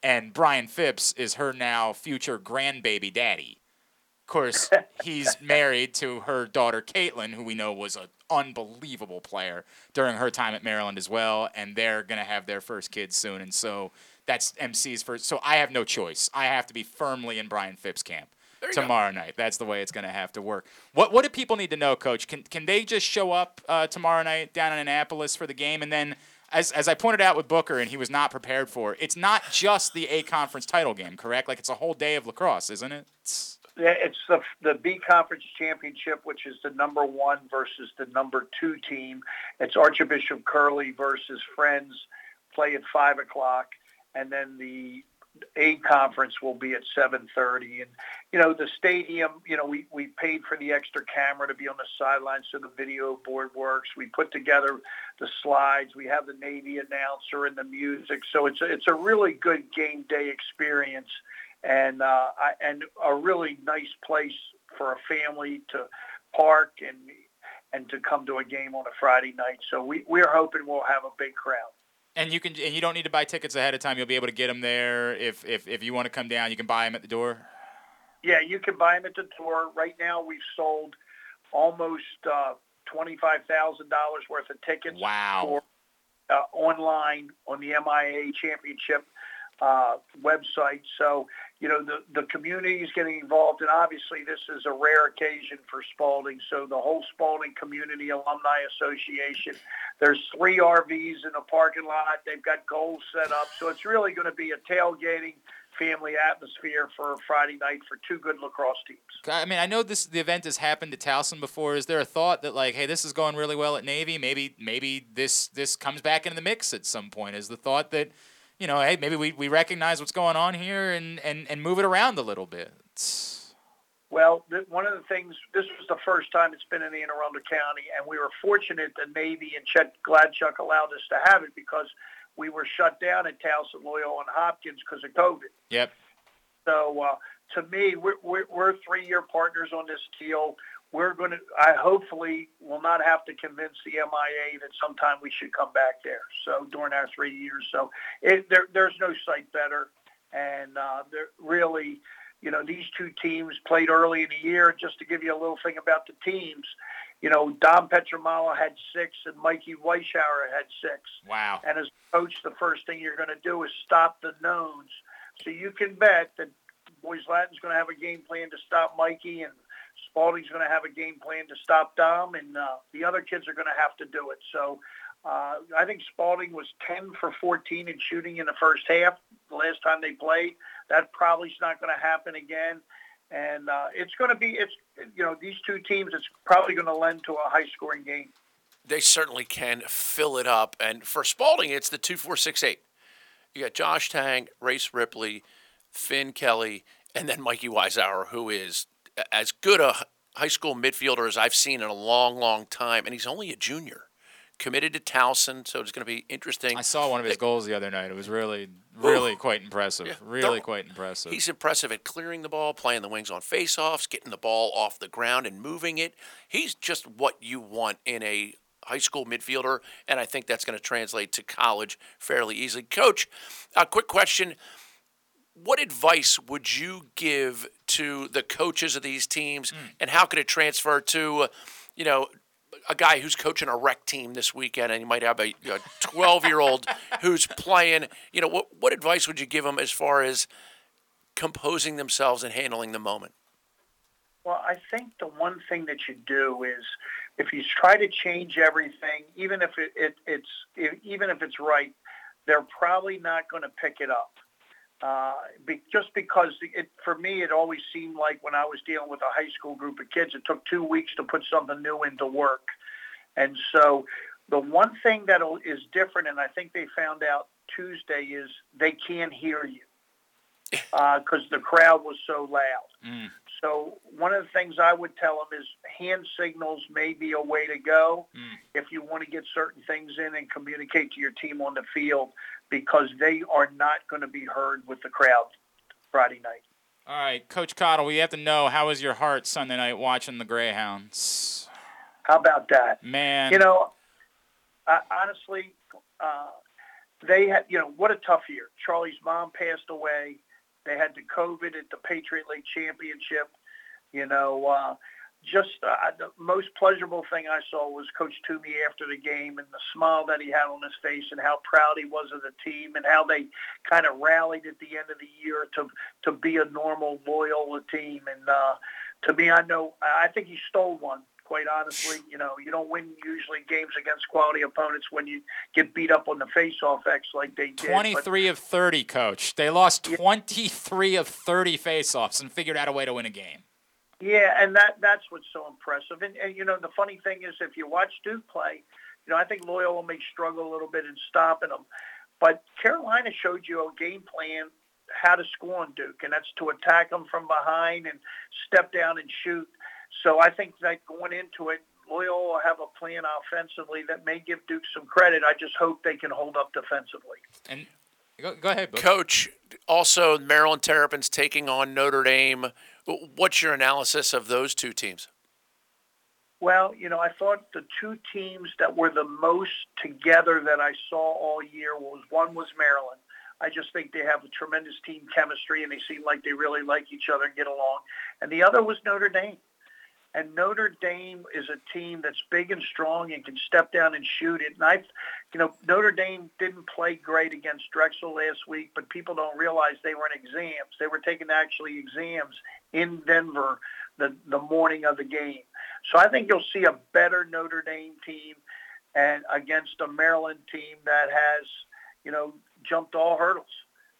and Brian Phipps is her now future grandbaby daddy. Of course, he's married to her daughter Caitlin, who we know was an unbelievable player during her time at Maryland as well, and they're gonna have their first kid soon, and so that's MC's first. So I have no choice. I have to be firmly in Brian Phipps' camp tomorrow go. night. That's the way it's going to have to work. What what do people need to know, Coach? Can can they just show up uh, tomorrow night down in Annapolis for the game, and then as, as I pointed out with Booker and he was not prepared for, it's not just the A conference title game, correct? Like it's a whole day of lacrosse, isn't it? It's, yeah, it's the the B conference championship, which is the number one versus the number two team. It's Archbishop Curley versus Friends, play at five o'clock, and then the a conference will be at 7:30, and you know the stadium. You know we we paid for the extra camera to be on the sidelines so the video board works. We put together the slides. We have the Navy announcer and the music, so it's a, it's a really good game day experience, and uh, and a really nice place for a family to park and and to come to a game on a Friday night. So we we're hoping we'll have a big crowd. And you can and you don't need to buy tickets ahead of time. You'll be able to get them there if if if you want to come down. You can buy them at the door. Yeah, you can buy them at the door. Right now, we've sold almost uh, twenty five thousand dollars worth of tickets. Wow. For, uh, online on the MIA Championship uh, website. So, you know, the, the community is getting involved. And obviously this is a rare occasion for Spalding. So the whole Spalding Community Alumni Association, there's three RVs in the parking lot. They've got goals set up. So it's really going to be a tailgating family atmosphere for Friday night for two good lacrosse teams. I mean, I know this the event has happened to Towson before. Is there a thought that like, hey, this is going really well at Navy? Maybe maybe this this comes back into the mix at some point. Is the thought that you know, hey, maybe we, we recognize what's going on here and, and, and move it around a little bit. Well, th- one of the things, this was the first time it's been in the Anne Arundel County, and we were fortunate that Navy and Chet Gladchuk allowed us to have it because we were shut down at Towson, Loyola, and Hopkins because of COVID. Yep. So uh, to me, we're, we're, we're three-year partners on this deal we're going to, I hopefully will not have to convince the MIA that sometime we should come back there. So during our three years, so it, there, there's no site better. And uh, really, you know, these two teams played early in the year. Just to give you a little thing about the teams, you know, Dom Pietramala had six and Mikey Weishauer had six. Wow. And as coach, the first thing you're going to do is stop the knowns. So you can bet that Boys Latin's going to have a game plan to stop Mikey and Spalding's going to have a game plan to stop Dom, and uh, the other kids are going to have to do it. So uh, I think Spalding was 10 for 14 in shooting in the first half the last time they played. That probably is not going to happen again. And uh, it's going to be, it's you know, these two teams, it's probably going to lend to a high-scoring game. They certainly can fill it up. And for Spalding, it's the 2-4-6-8. You got Josh Tang, Race Ripley, Finn Kelly, and then Mikey Weishauer, who is as good a high school midfielder as I've seen in a long, long time, and he's only a junior. Committed to Towson, so it's going to be interesting. I saw one of his goals the other night. It was really, really quite impressive. Yeah, really quite impressive. He's impressive at clearing the ball, playing the wings on faceoffs, getting the ball off the ground and moving it. He's just what you want in a high school midfielder, and I think that's going to translate to college fairly easily. Coach, a quick question what advice would you give to the coaches of these teams, mm. and how could it transfer to, you know, a guy who's coaching a rec team this weekend, and you might have a 12 year old who's playing? You know, what what advice would you give them as far as composing themselves and handling the moment? Well, I think the one thing that you do is if you try to change everything, even if it, it it's if, even if it's right, they're probably not going to pick it up. Uh, be, just because it, for me, it always seemed like when I was dealing with a high school group of kids, it took two weeks to put something new into work. And so the one thing that is different, and I think they found out Tuesday is they can't hear you because the crowd was so loud. Mm. So one of the things I would tell them is hand signals may be a way to go Mm. if you want to get certain things in and communicate to your team on the field because they are not going to be heard with the crowd Friday night. All right, Coach Cottle, we have to know how was your heart Sunday night watching the Greyhounds? How about that? Man, You know, I, honestly, uh, they had, you know, what a tough year. Charlie's mom passed away. They had the COVID at the Patriot League Championship. You know, uh, just uh, the most pleasurable thing I saw was Coach Toomey after the game and the smile that he had on his face and how proud he was of the team and how they kind of rallied at the end of the year to to be a normal, loyal team. And uh, to me, I know I think he stole one. Quite honestly, you know, you don't win usually games against quality opponents when you get beat up on the face-off X like they did. but- 23 of 30, Coach. They lost 23 of 30 faceoffs and figured out a way to win a game. Yeah, and that that's what's so impressive. And, and you know, the funny thing is, if you watch Duke play, you know, I think Loyola may struggle a little bit in stopping them, but Carolina showed you a game plan how to score on Duke, and that's to attack them from behind and step down and shoot. So I think that going into it, Loyola will have a plan offensively that may give Duke some credit. I just hope they can hold up defensively. And go, go ahead, Book. Coach, also Maryland Terrapins taking on Notre Dame. What's your analysis of those two teams? Well, you know, I thought the two teams that were the most together that I saw all year was one was Maryland. I just think they have a tremendous team chemistry and they seem like they really like each other and get along. And the other was Notre Dame. And Notre Dame is a team that's big and strong and can step down and shoot it. And I, you know, Notre Dame didn't play great against Drexel last week, but people don't realize they were in exams. They were taking actually exams in Denver the, the morning of the game. So I think you'll see a better Notre Dame team and against a Maryland team that has, you know, jumped all hurdles.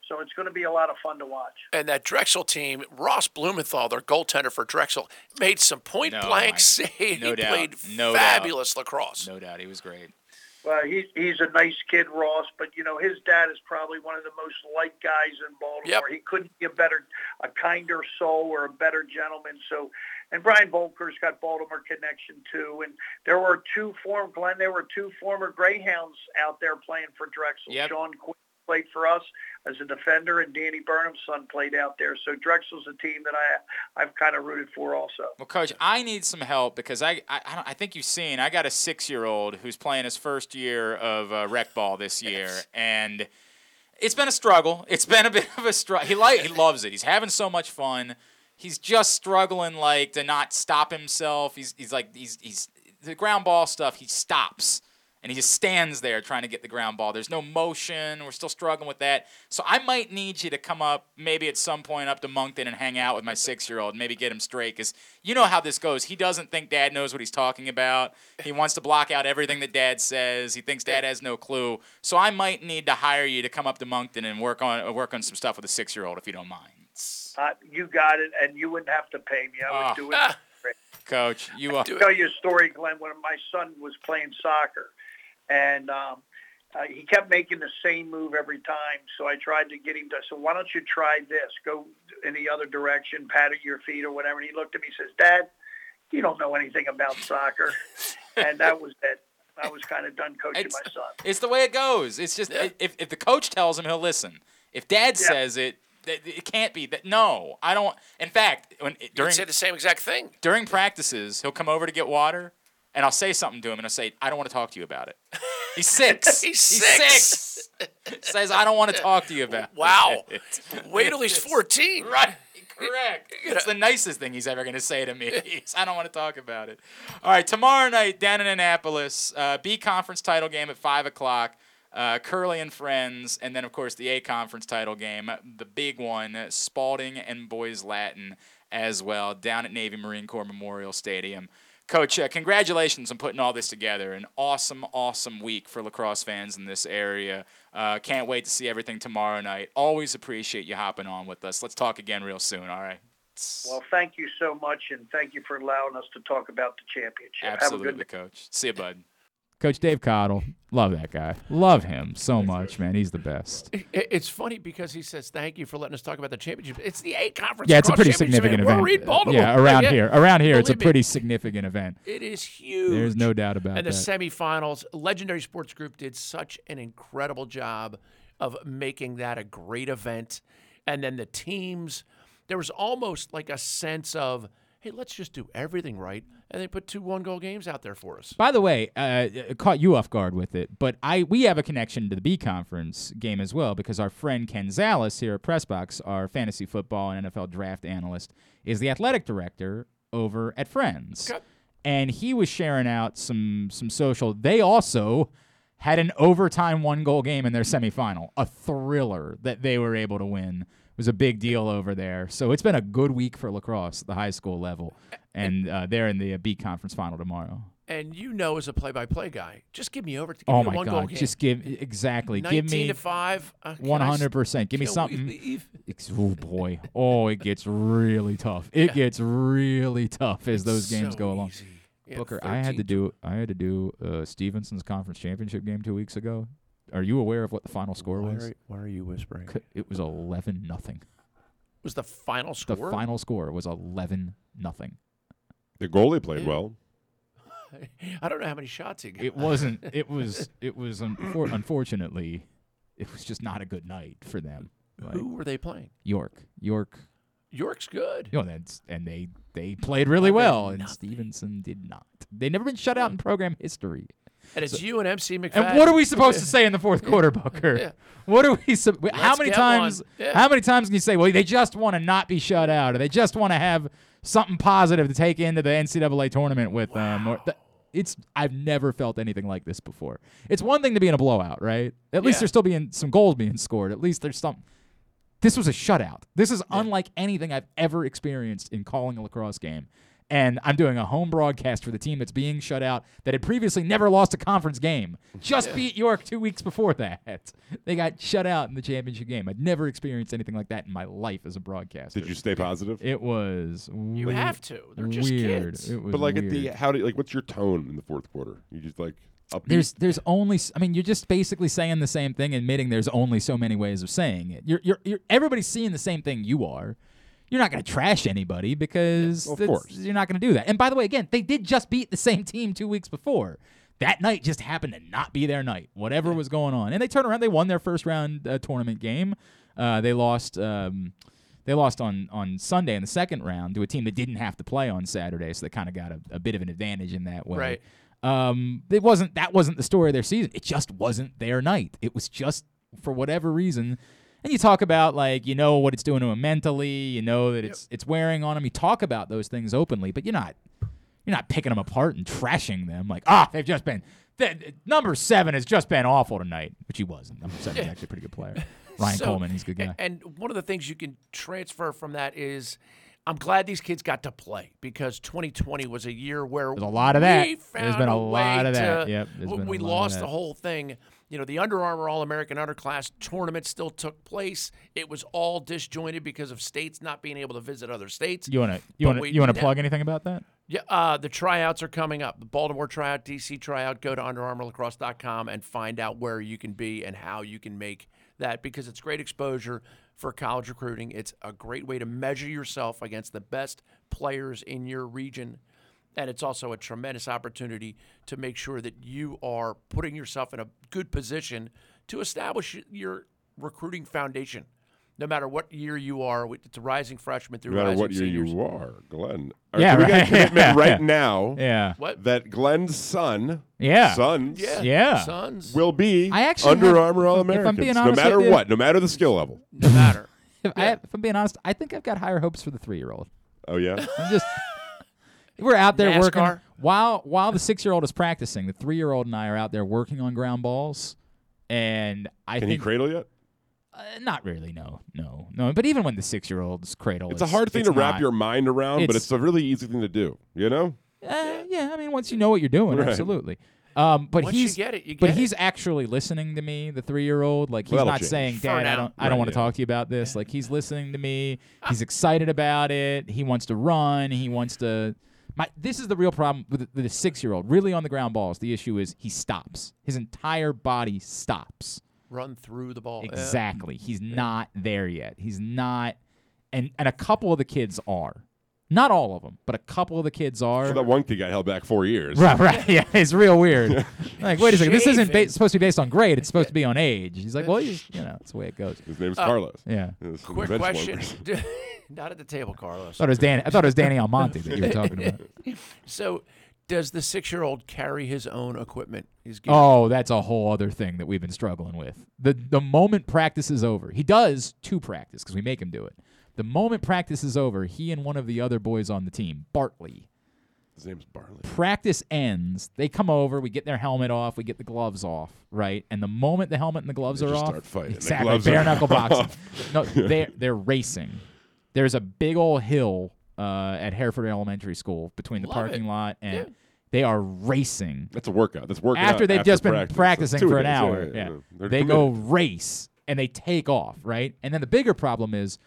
So it's going to be a lot of fun to watch. And that Drexel team, Ross Blumenthal, their goaltender for Drexel, made some point No, blank I- save. no he doubt. played No doubt. fabulous lacrosse. No doubt. He was great. Well, he's he's a nice kid, Ross, but you know his dad is probably one of the most liked guys in Baltimore. He couldn't be a better, a kinder soul or a better gentleman. So, and Brian Voelker's got Baltimore connection too. And there were two former Glenn, there were two former Greyhounds out there playing for Drexel. Yep. Sean Quinn played for us as a defender, and Danny Burnham's son played out there. So Drexel's a team that I I've kind of rooted for also. Well, Coach, I need some help because I I, I, don't, I think you've seen I got a six year old who's playing his first year of uh, rec ball this year, and it's been a struggle. It's been a bit of a struggle. He like he loves it. He's having so much fun. He's just struggling like to not stop himself. He's he's like he's he's the ground ball stuff. He stops. And he just stands there trying to get the ground ball. There's no motion. We're still struggling with that. So I might need you to come up maybe at some point up to Monkton and hang out with my six year old and maybe get him straight. Because you know how this goes. He doesn't think dad knows what he's talking about. He wants to block out everything that dad says. He thinks dad has no clue. So I might need to hire you to come up to Monkton and work on work on some stuff with a six year old if you don't mind. Uh, you got it, and you wouldn't have to pay me. I would Ah. do it. Coach, you are. I'll tell you a story, Glenn. When my son was playing soccer, and um, uh, he kept making the same move every time. So I tried to get him to. So why don't you try this? Go in the other direction, pat at your feet or whatever. And he looked at me, and says, "Dad, you don't know anything about soccer." and that was it. I was kind of done coaching It's- my son. It's the way it goes. It's just if, if the coach tells him, he'll listen. If dad Yeah. says it, it can't be that. No, I don't. In fact, when You during would say the same exact thing. during practices, he'll come over to get water, and I'll say something to him, and I'll say, "I don't want to talk to you about it." He's six. He's six. Says, "I don't want to talk to you about." Wow. it." Wow. Wait till he's 14. Right. Correct. It's the nicest thing he's ever going to say to me. I don't want to talk about it. All right, tomorrow night down in Annapolis, uh, B conference title game at five o'clock. Uh, Curley and friends, and then of course the A conference title game, the big one, Spalding and Boys Latin as well, down at Navy Marine Corps Memorial Stadium. Coach, uh, congratulations on putting all this together. An awesome, awesome week for lacrosse fans in this area. Uh, can't wait to see everything tomorrow night. Always appreciate you hopping on with us. Let's talk again real soon, all right? Well, thank you so much, and thank you for allowing us to talk about the championship. Have a good Absolutely, Coach. See you, bud. Coach Dave Cottle, love that guy. Love him so much, man. He's the best. It- It's funny because he says, "Thank you for letting us talk about the championship." It's the A conference. Yeah, it's a pretty significant event. We're in Baltimore. Yeah, around Yeah. here. Around here, it's a Believe me, pretty significant event. It is huge. There's no doubt about it. and the that. semifinals, Legendary Sports Group did such an incredible job of making that a great event. And then the teams, there was almost like a sense of, hey, let's just do everything right. And they put two one goal games out there for us. By the way, uh, it caught you off guard with it, but I we have a connection to the B conference game as well because our friend Ken Zales here at Pressbox, our fantasy football and NFL draft analyst, is the athletic director over at Friends, and he was sharing out some some social. They also had an overtime one goal game in their semifinal, a thriller that they were able to win. It was a big deal over there. So it's been a good week for lacrosse, the high school level, and uh, they're in the uh, B conference final tomorrow. And you know, as a play-by-play guy, just give me over. To give Oh me my God! Just give exactly. Give 19 me to five. Uh, One hundred percent. Give me something. oh boy! Oh, it gets really tough. It gets really tough as those games so go along. easy. Yeah, Booker, I had to do. I had to do uh, Stevenson's conference championship game two weeks ago. Are you aware of what the final score Why was? are, why are you whispering? C- It was eleven nothing. Was the final score? The score? final score was eleven nothing. The goalie played well. I don't know how many shots he got. It wasn't. It was. It was. Unfor- unfortunately, it was just not a good night for them. Like, Who were they playing? York. York. York's good. You know, that's, and they they played really well, and Stevenson did not. They've never been shut out in program history. And it's So- you and MC McFadden. And what are we supposed to say in the fourth quarter, Booker? Yeah. What are we? Sup- how many times? Yeah. How many times can you say, "Well, they just want to not be shut out, or they just want to have something positive to take into the NCAA tournament with them"? Or th- it's I've never felt anything like this before. It's one thing to be in a blowout, right? At least Yeah. there's still being some goals being scored. At least there's some. This was a shutout. This is unlike anything I've ever experienced in calling a lacrosse game. And I'm doing a home broadcast for the team that's being shut out that had previously never lost a conference game. Just beat York two weeks before that. They got shut out in the championship game. I'd never experienced anything like that in my life as a broadcaster. Did you stay positive? It was. You we- have to. They're just weird. kids. It was But like weird. at the how do you, like what's your tone in the fourth quarter? You just like upbeat? There's there's only I mean you're just basically saying the same thing admitting there's only so many ways of saying it. You're you're, you're everybody's seeing the same thing you are. You're not going to trash anybody because Of course. you're not going to do that. And by the way, again, they did just beat the same team 2 weeks before. That night just happened to not be their night. Whatever was going on. And they turned around, they won their first round uh, tournament game. Uh, they lost um, they lost on, on Sunday in the second round to a team that didn't have to play on Saturday, so they kind of got a, a bit of an advantage in that way. Right. Um, it wasn't that wasn't the story of their season. It just wasn't their night. It was just for whatever reason. And you talk about like you know what it's doing to him mentally. You know that it's it's wearing on him. You talk about those things openly, but you're not you're not picking them apart and trashing them like ah they've just been. th- number seven has just been awful tonight, which he wasn't. Number seven is actually a pretty good player. Ryan So- Coleman, he's a good guy. And one of the things you can transfer from that is I'm glad these kids got to play because 2020 was a year where There's a lot of that. There's been a lot of that. to- Yep, there's we- been a we lot of lost the whole thing. You know, the Under Armour All American Underclass tournament still took place. It was all disjointed because of states not being able to visit other states. You want to you want to you want to plug anything about that? Yeah, uh, the tryouts are coming up. The Baltimore tryout, DC tryout. Go to UnderArmourLacrosse.com and find out where you can be and how you can make that because it's great exposure for college recruiting. It's a great way to measure yourself against the best players in your region. And it's also a tremendous opportunity to make sure that you are putting yourself in a good position to establish your recruiting foundation. No matter what year you are, it's a rising freshman through no matter rising what year seniors. you are, Glenn. Are- Yeah, can we get a right. commitment right Yeah. now Yeah. What? that Glenn's son, Yeah. sons, Yeah. Yeah. Sons. will be I actually Under Armour All if I'm Americans, no matter you- what, no matter the skill level. No matter. If, I, if I'm being honest, I think I've got higher hopes for the three year old. Oh yeah, I'm just we're out there NASCAR? working while while the six year old is practicing. The three year old and I are out there working on ground balls, and I can he think cradle yet? uh, not really. No, no, no. But even when the six year old's cradle, It's a hard thing it's to wrap not- your mind around, but it's- it's a really easy thing to do. You know? Uh, yeah, I mean, once you know what you're doing, Right. absolutely. Um, but Once you he's get it, you but it. he's actually listening to me, the three year old. Like he's Well, that'll not change. saying, "Dad, I don't, I don't Right, want to yeah. talk to you about this." Like he's listening to me. He's excited about it. He wants to run. He wants to My this is the real problem with the, with the six year old. Really on the ground balls. The issue is he stops. His entire body stops. Run through the ball. Yeah. Exactly. He's not there yet. He's not, and and a couple of the kids are. Not all of them, but a couple of the kids are. So that one kid got held back four years. Right, right. Yeah, it's real weird. like, wait a second, this isn't ba- supposed to be based on grade. It's supposed to be on age. He's like, well, he's, you know, that's the way it goes. His name's Uh, Carlos. Yeah. He's from Quick the bench question. warmers. Not at the table, Carlos. I thought it was Danny. I thought it was Danny Almonte that you were talking about. So, does the six-year-old carry his own equipment? He's gear? Oh, that's a whole other thing that we've been struggling with. The the moment practice is over, he does two practice because we make him do it. The moment practice is over, he and one of the other boys on the team, Bartley, His name's Barley. practice ends. They come over, we get their helmet off, we get the gloves off, right? And the moment the helmet and the gloves They are just off, start fighting. The exactly, gloves bare are knuckle boxing. No, they're they're racing. There's a big old hill uh, at Hereford Elementary School between the Love parking it. lot and Yeah. they are racing That's a workout. That's working after they've just been practice. practicing Two for an days. hour. Yeah, Yeah, yeah. They're they go committed. race and they take off, right? And then the bigger problem is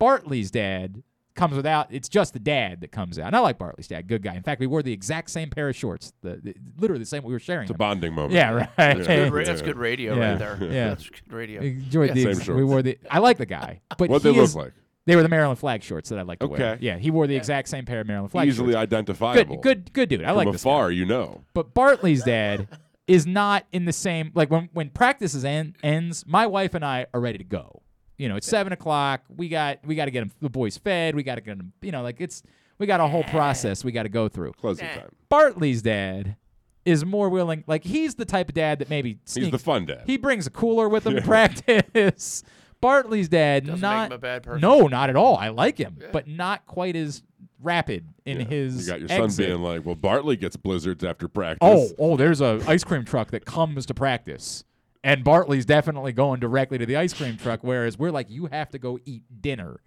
Bartley's dad comes without. It's just the dad that comes out. And I like Bartley's dad, good guy. In fact, we wore the exact same pair of shorts, the, the literally the same. We were sharing. It's a bonding moment. Yeah, right. That's good, ra- that's good radio Yeah, right there. Yeah, That's good radio. Enjoyed Yeah. the Same ex- we wore the. I like the guy, but What'd he they look is- like? They were the Maryland flag shorts that I like to wear. Okay. Yeah, he wore the exact same pair of Maryland flag Easily shorts. identifiable. Good, good, good dude. I From like this guy. afar, you know. But Bartley's dad is not in the same like when when practices end, ends. My wife and I are ready to go. You know, it's seven o'clock. We got we got to get 'em- the boys fed. We got to get them. You know, like it's we got a whole process we got to go through. Closing time. Bartley's dad is more willing. Like he's the type of dad that maybe He's the fun dad. He brings a cooler with him to practice. Bartley's dad Doesn't make him a bad person. no, not at all. I like him, but not quite as rapid in Yeah. his. You got your son exit. being like, "Well, Bartley gets blizzards after practice." Oh, oh, there's a ice cream truck that comes to practice. And Bartley's definitely going directly to the ice cream truck, whereas we're like, you have to go eat dinner.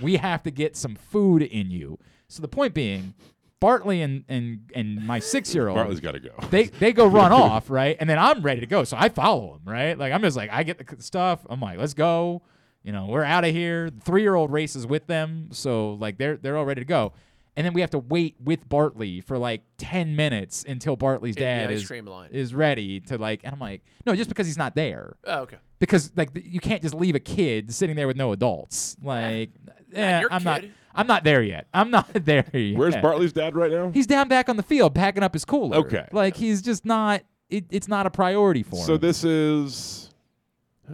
We have to get some food in you. So the point being, Bartley and and, and my six year old Bartley's got to go. they they go run off, right? And then I'm ready to go. So I follow them, right? Like I'm just like I get the stuff. I'm like, let's go. You know, we're out of here. Three year old races with them, so like they're they're all ready to go. And then we have to wait with Bartley for like ten minutes until Bartley's In the dad ice is cream line. is ready to like. And I'm like, no, just because he's not there. Oh, okay. Because like th- you can't just leave a kid sitting there with no adults. Like, eh, your I'm not. kid. I'm not there yet. I'm not there yet. Where's Bartley's dad right now? He's down back on the field packing up his cooler. Okay. Like he's just not. It, it's not a priority for him. So this is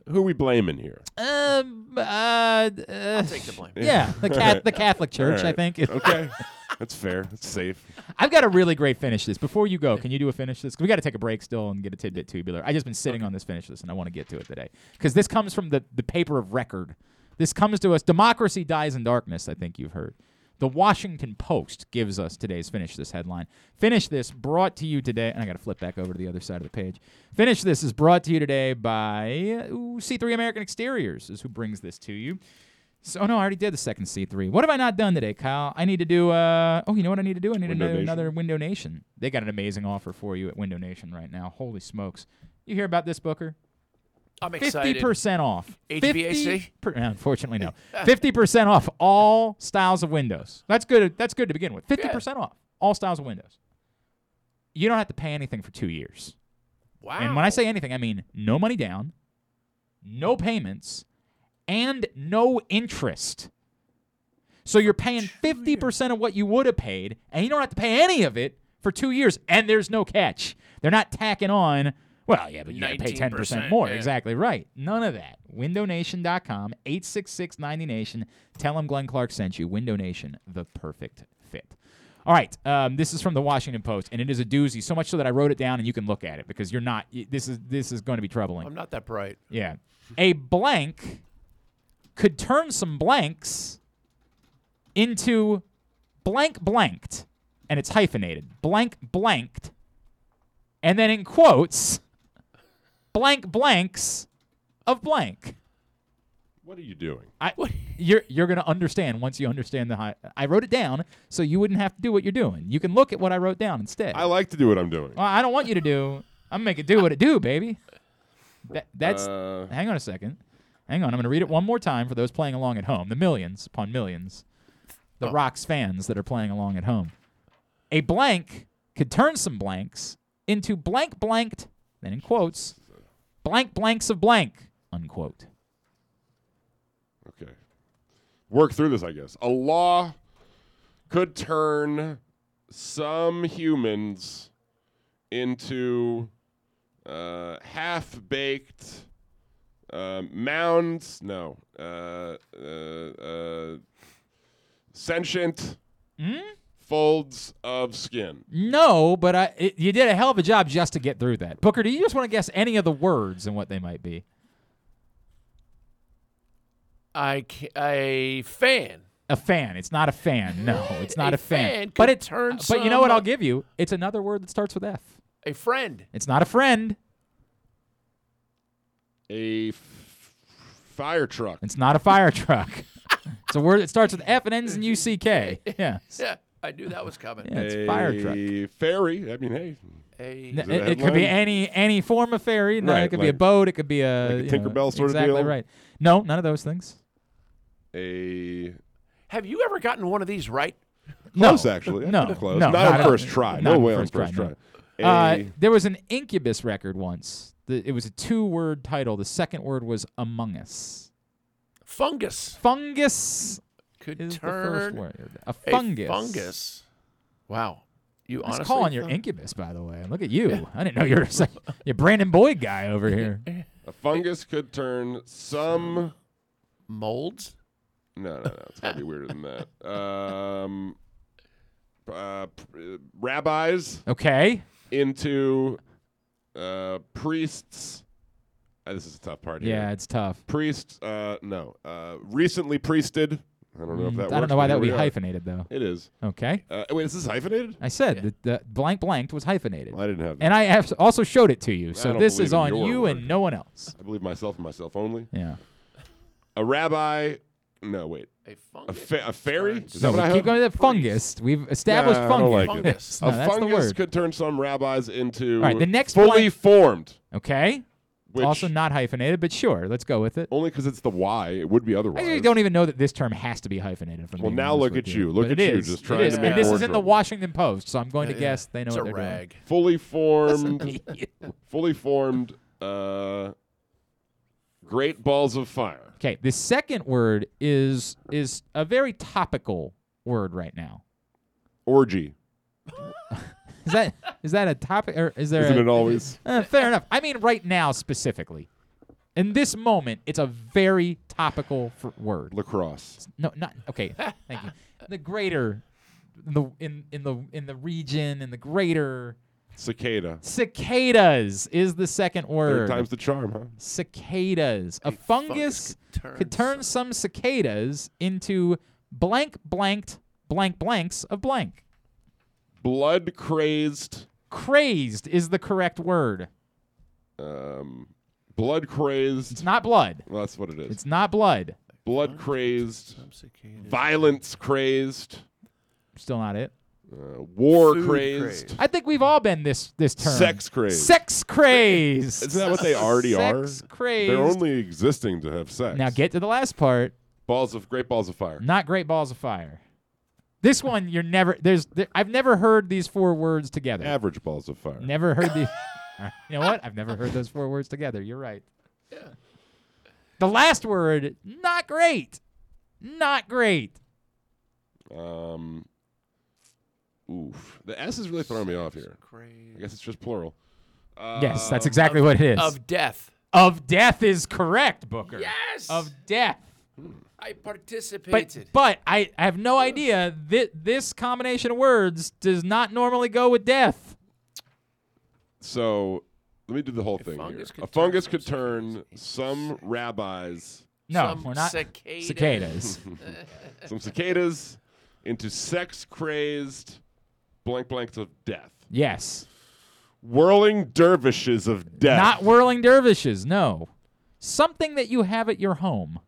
who we blaming here? Um. Uh. uh I'll take the blame. yeah, the cat, the Catholic Church, All I think. okay, that's fair. That's safe. I've got a really great finish this. Before you go, can you do a finish this? 'Cause we got to take a break still and get a tidbit tubular. I just been sitting on this finish this, and I want to get to it today because this comes from the the paper of record. This comes to us. Democracy dies in darkness. I think you've heard. The Washington Post gives us today's finish this headline. Finish this brought to you today, and I got to flip back over to the other side of the page. Finish this is brought to you today by ooh, C3 American Exteriors is who brings this to you. So oh no, I already did the second C3. What have I not done today, Kyle? I need to do uh oh, you know what I need to do? I need Window to do another Window Nation. They got an amazing offer for you at Window Nation right now. Holy smokes. You hear about this, Booker? I'm excited. percent off. HVAC? 50 per- uh, unfortunately, no. Fifty percent off all styles of windows. That's good. That's good to begin with. Fifty percent off all styles of windows. You don't have to pay anything for two years. Wow. And when I say anything, I mean no money down, no payments, and no interest. So you're paying 50% of what you would have paid, and you don't have to pay any of it for two years, and there's no catch. They're not tacking on, well, yeah, but you got to pay 10% more. yeah. Exactly right. None of that. WindowNation.com, 866 90Nation. Tell them Glenn Clark sent you. Window Nation, the perfect fit. All right, um, this is from the Washington Post, and it is a doozy. So much so that I wrote it down, and you can look at it because you're not. This is this is going to be troubling. I'm not that bright. Yeah, a blank could turn some blanks into blank blanked, and it's hyphenated. Blank blanked, and then in quotes, blank blanks of blank. What are you doing? I, you're you're gonna understand once you understand the high. I wrote it down so you wouldn't have to do what you're doing. You can look at what I wrote down instead. I like to do what I'm doing. Well, I don't want you to do. I'm gonna make it do what it do, baby. That, that's. Uh, hang on a second. Hang on. I'm gonna read it one more time for those playing along at home. The millions upon millions, the Rocks fans that are playing along at home. A blank could turn some blanks into blank blanked, then in quotes, blank blanks of blank, unquote. Okay. Work through this, I guess. A law could turn some humans into uh, half baked uh, mounds. No. Uh, uh, uh, sentient Hmm? Folds of skin. No, but I, it, you did a hell of a job just to get through that. Booker, do you just want to guess any of the words and what they might be? I ca- a fan. A fan. It's not a fan. No, it's not A a, fan. fan but it turns. Uh, but you know what? I'll give you. It's another word that starts with F. A friend. It's not a friend. A f- fire truck. It's not a fire truck. it's a word that starts with F and ends in U C K. Yeah. Yeah, I knew that was coming. Yeah, it's fire truck. A ferry. I mean, hey. A N- It, it could be headline? any any form of ferry. No, Right, it could be a like- boat. It could be a, like a you know, Tinkerbell sort of exactly deal? right. No, none of those things. A Have you ever gotten one of these right? close no, actually. No, That's close. no, not, on at- first try. not No on way first on first try. try. no. Uh, there was an Incubus record once. The, it was a two-word title. The second word was Among Us. Fungus Fungus could is the turn first word. A fungus. fungus. Wow. You Nice honestly call on your Incubus, by the way. Look at you. I didn't know you were a, you're Brandon Boyd guy over here. A fungus could turn some molds. No, no, no. It's gotta be weirder than that. Um, uh, p- uh, rabbis. Okay. Into uh, priests. Uh, this is a tough part here. Yeah, it's tough. Priests. Uh, no. Uh, recently priested. I don't know if Mm, that. I don't works, know why but that would be we are. hyphenated, though. It is. Okay. Uh, wait, is this hyphenated? I said that the blank blanked was hyphenated. I didn't have that. And I have also showed it to you. So don't this believe is in on your you word. and no one else. I believe myself and myself only. Yeah. A rabbi. No, wait. A A, fa- a fairy? Is No, that what I keep have? going to fungus. We've established Nah, I fungus. don't like it. Yes. No, a that's the fungus word. could turn some rabbis into All right, the next fully blank- formed. Okay. Which- also not hyphenated, but sure, let's go with it. Only because it's the Y. It would be otherwise. actually don't even know that this term has to be hyphenated. If I'm Well, being now look at you. Look But at you, is. just It trying is. to And this is in the. Washington Post, so I'm going to Yeah, guess they know it's what a they're rag. doing. fully formed. fully formed. Uh, great balls of fire. Okay, the second word is is a very topical word right now. Orgy. Is that is that a topic or is there? Isn't a- it always? Uh, fair enough. I mean, right now specifically, in this moment, it's a very topical f- word. Lacrosse. No, not okay. Thank you. The greater, in the in in the in the region in the greater Cicada. cicadas is the second word. Third time's the charm, huh? cicadas. A, fungus, could could turn some cicadas into blank blanked blank blanks of blank. Blood crazed. Crazed is the correct word. Um, blood crazed. It's not blood. Well, that's what it is. It's not blood. blood crazed. Violence crazed. Still not it. Uh, war Food crazed. I think we've all been this this term. Sex crazed. Sex crazed. Isn't that what they already are? Sex crazed. They're only existing to have sex. Now get to the last part. balls of great balls of fire. Not great balls of fire. This one you're never there's there, I've never heard these four words together. Average balls of fire. Never heard the. All right, you know what? I've never heard those four words together. You're right. Yeah. The last word, not great. Not great. Um. Oof. The S is really throwing me off here. I guess it's just plural. yes, that's Um, exactly what it is. Of death. Of death is correct, Booker. Yes. Of death. I But participated. but I, I have no idea that this combination of words does not normally go with death. So let me do the whole thing fungus here. could A turn fungus could turn some rabbis, No, Some we're not cicadas. cicadas. some cicadas, into sex crazed blank blanks of death. yes. Whirling dervishes of death. Not whirling dervishes, no. Something that you have at your home.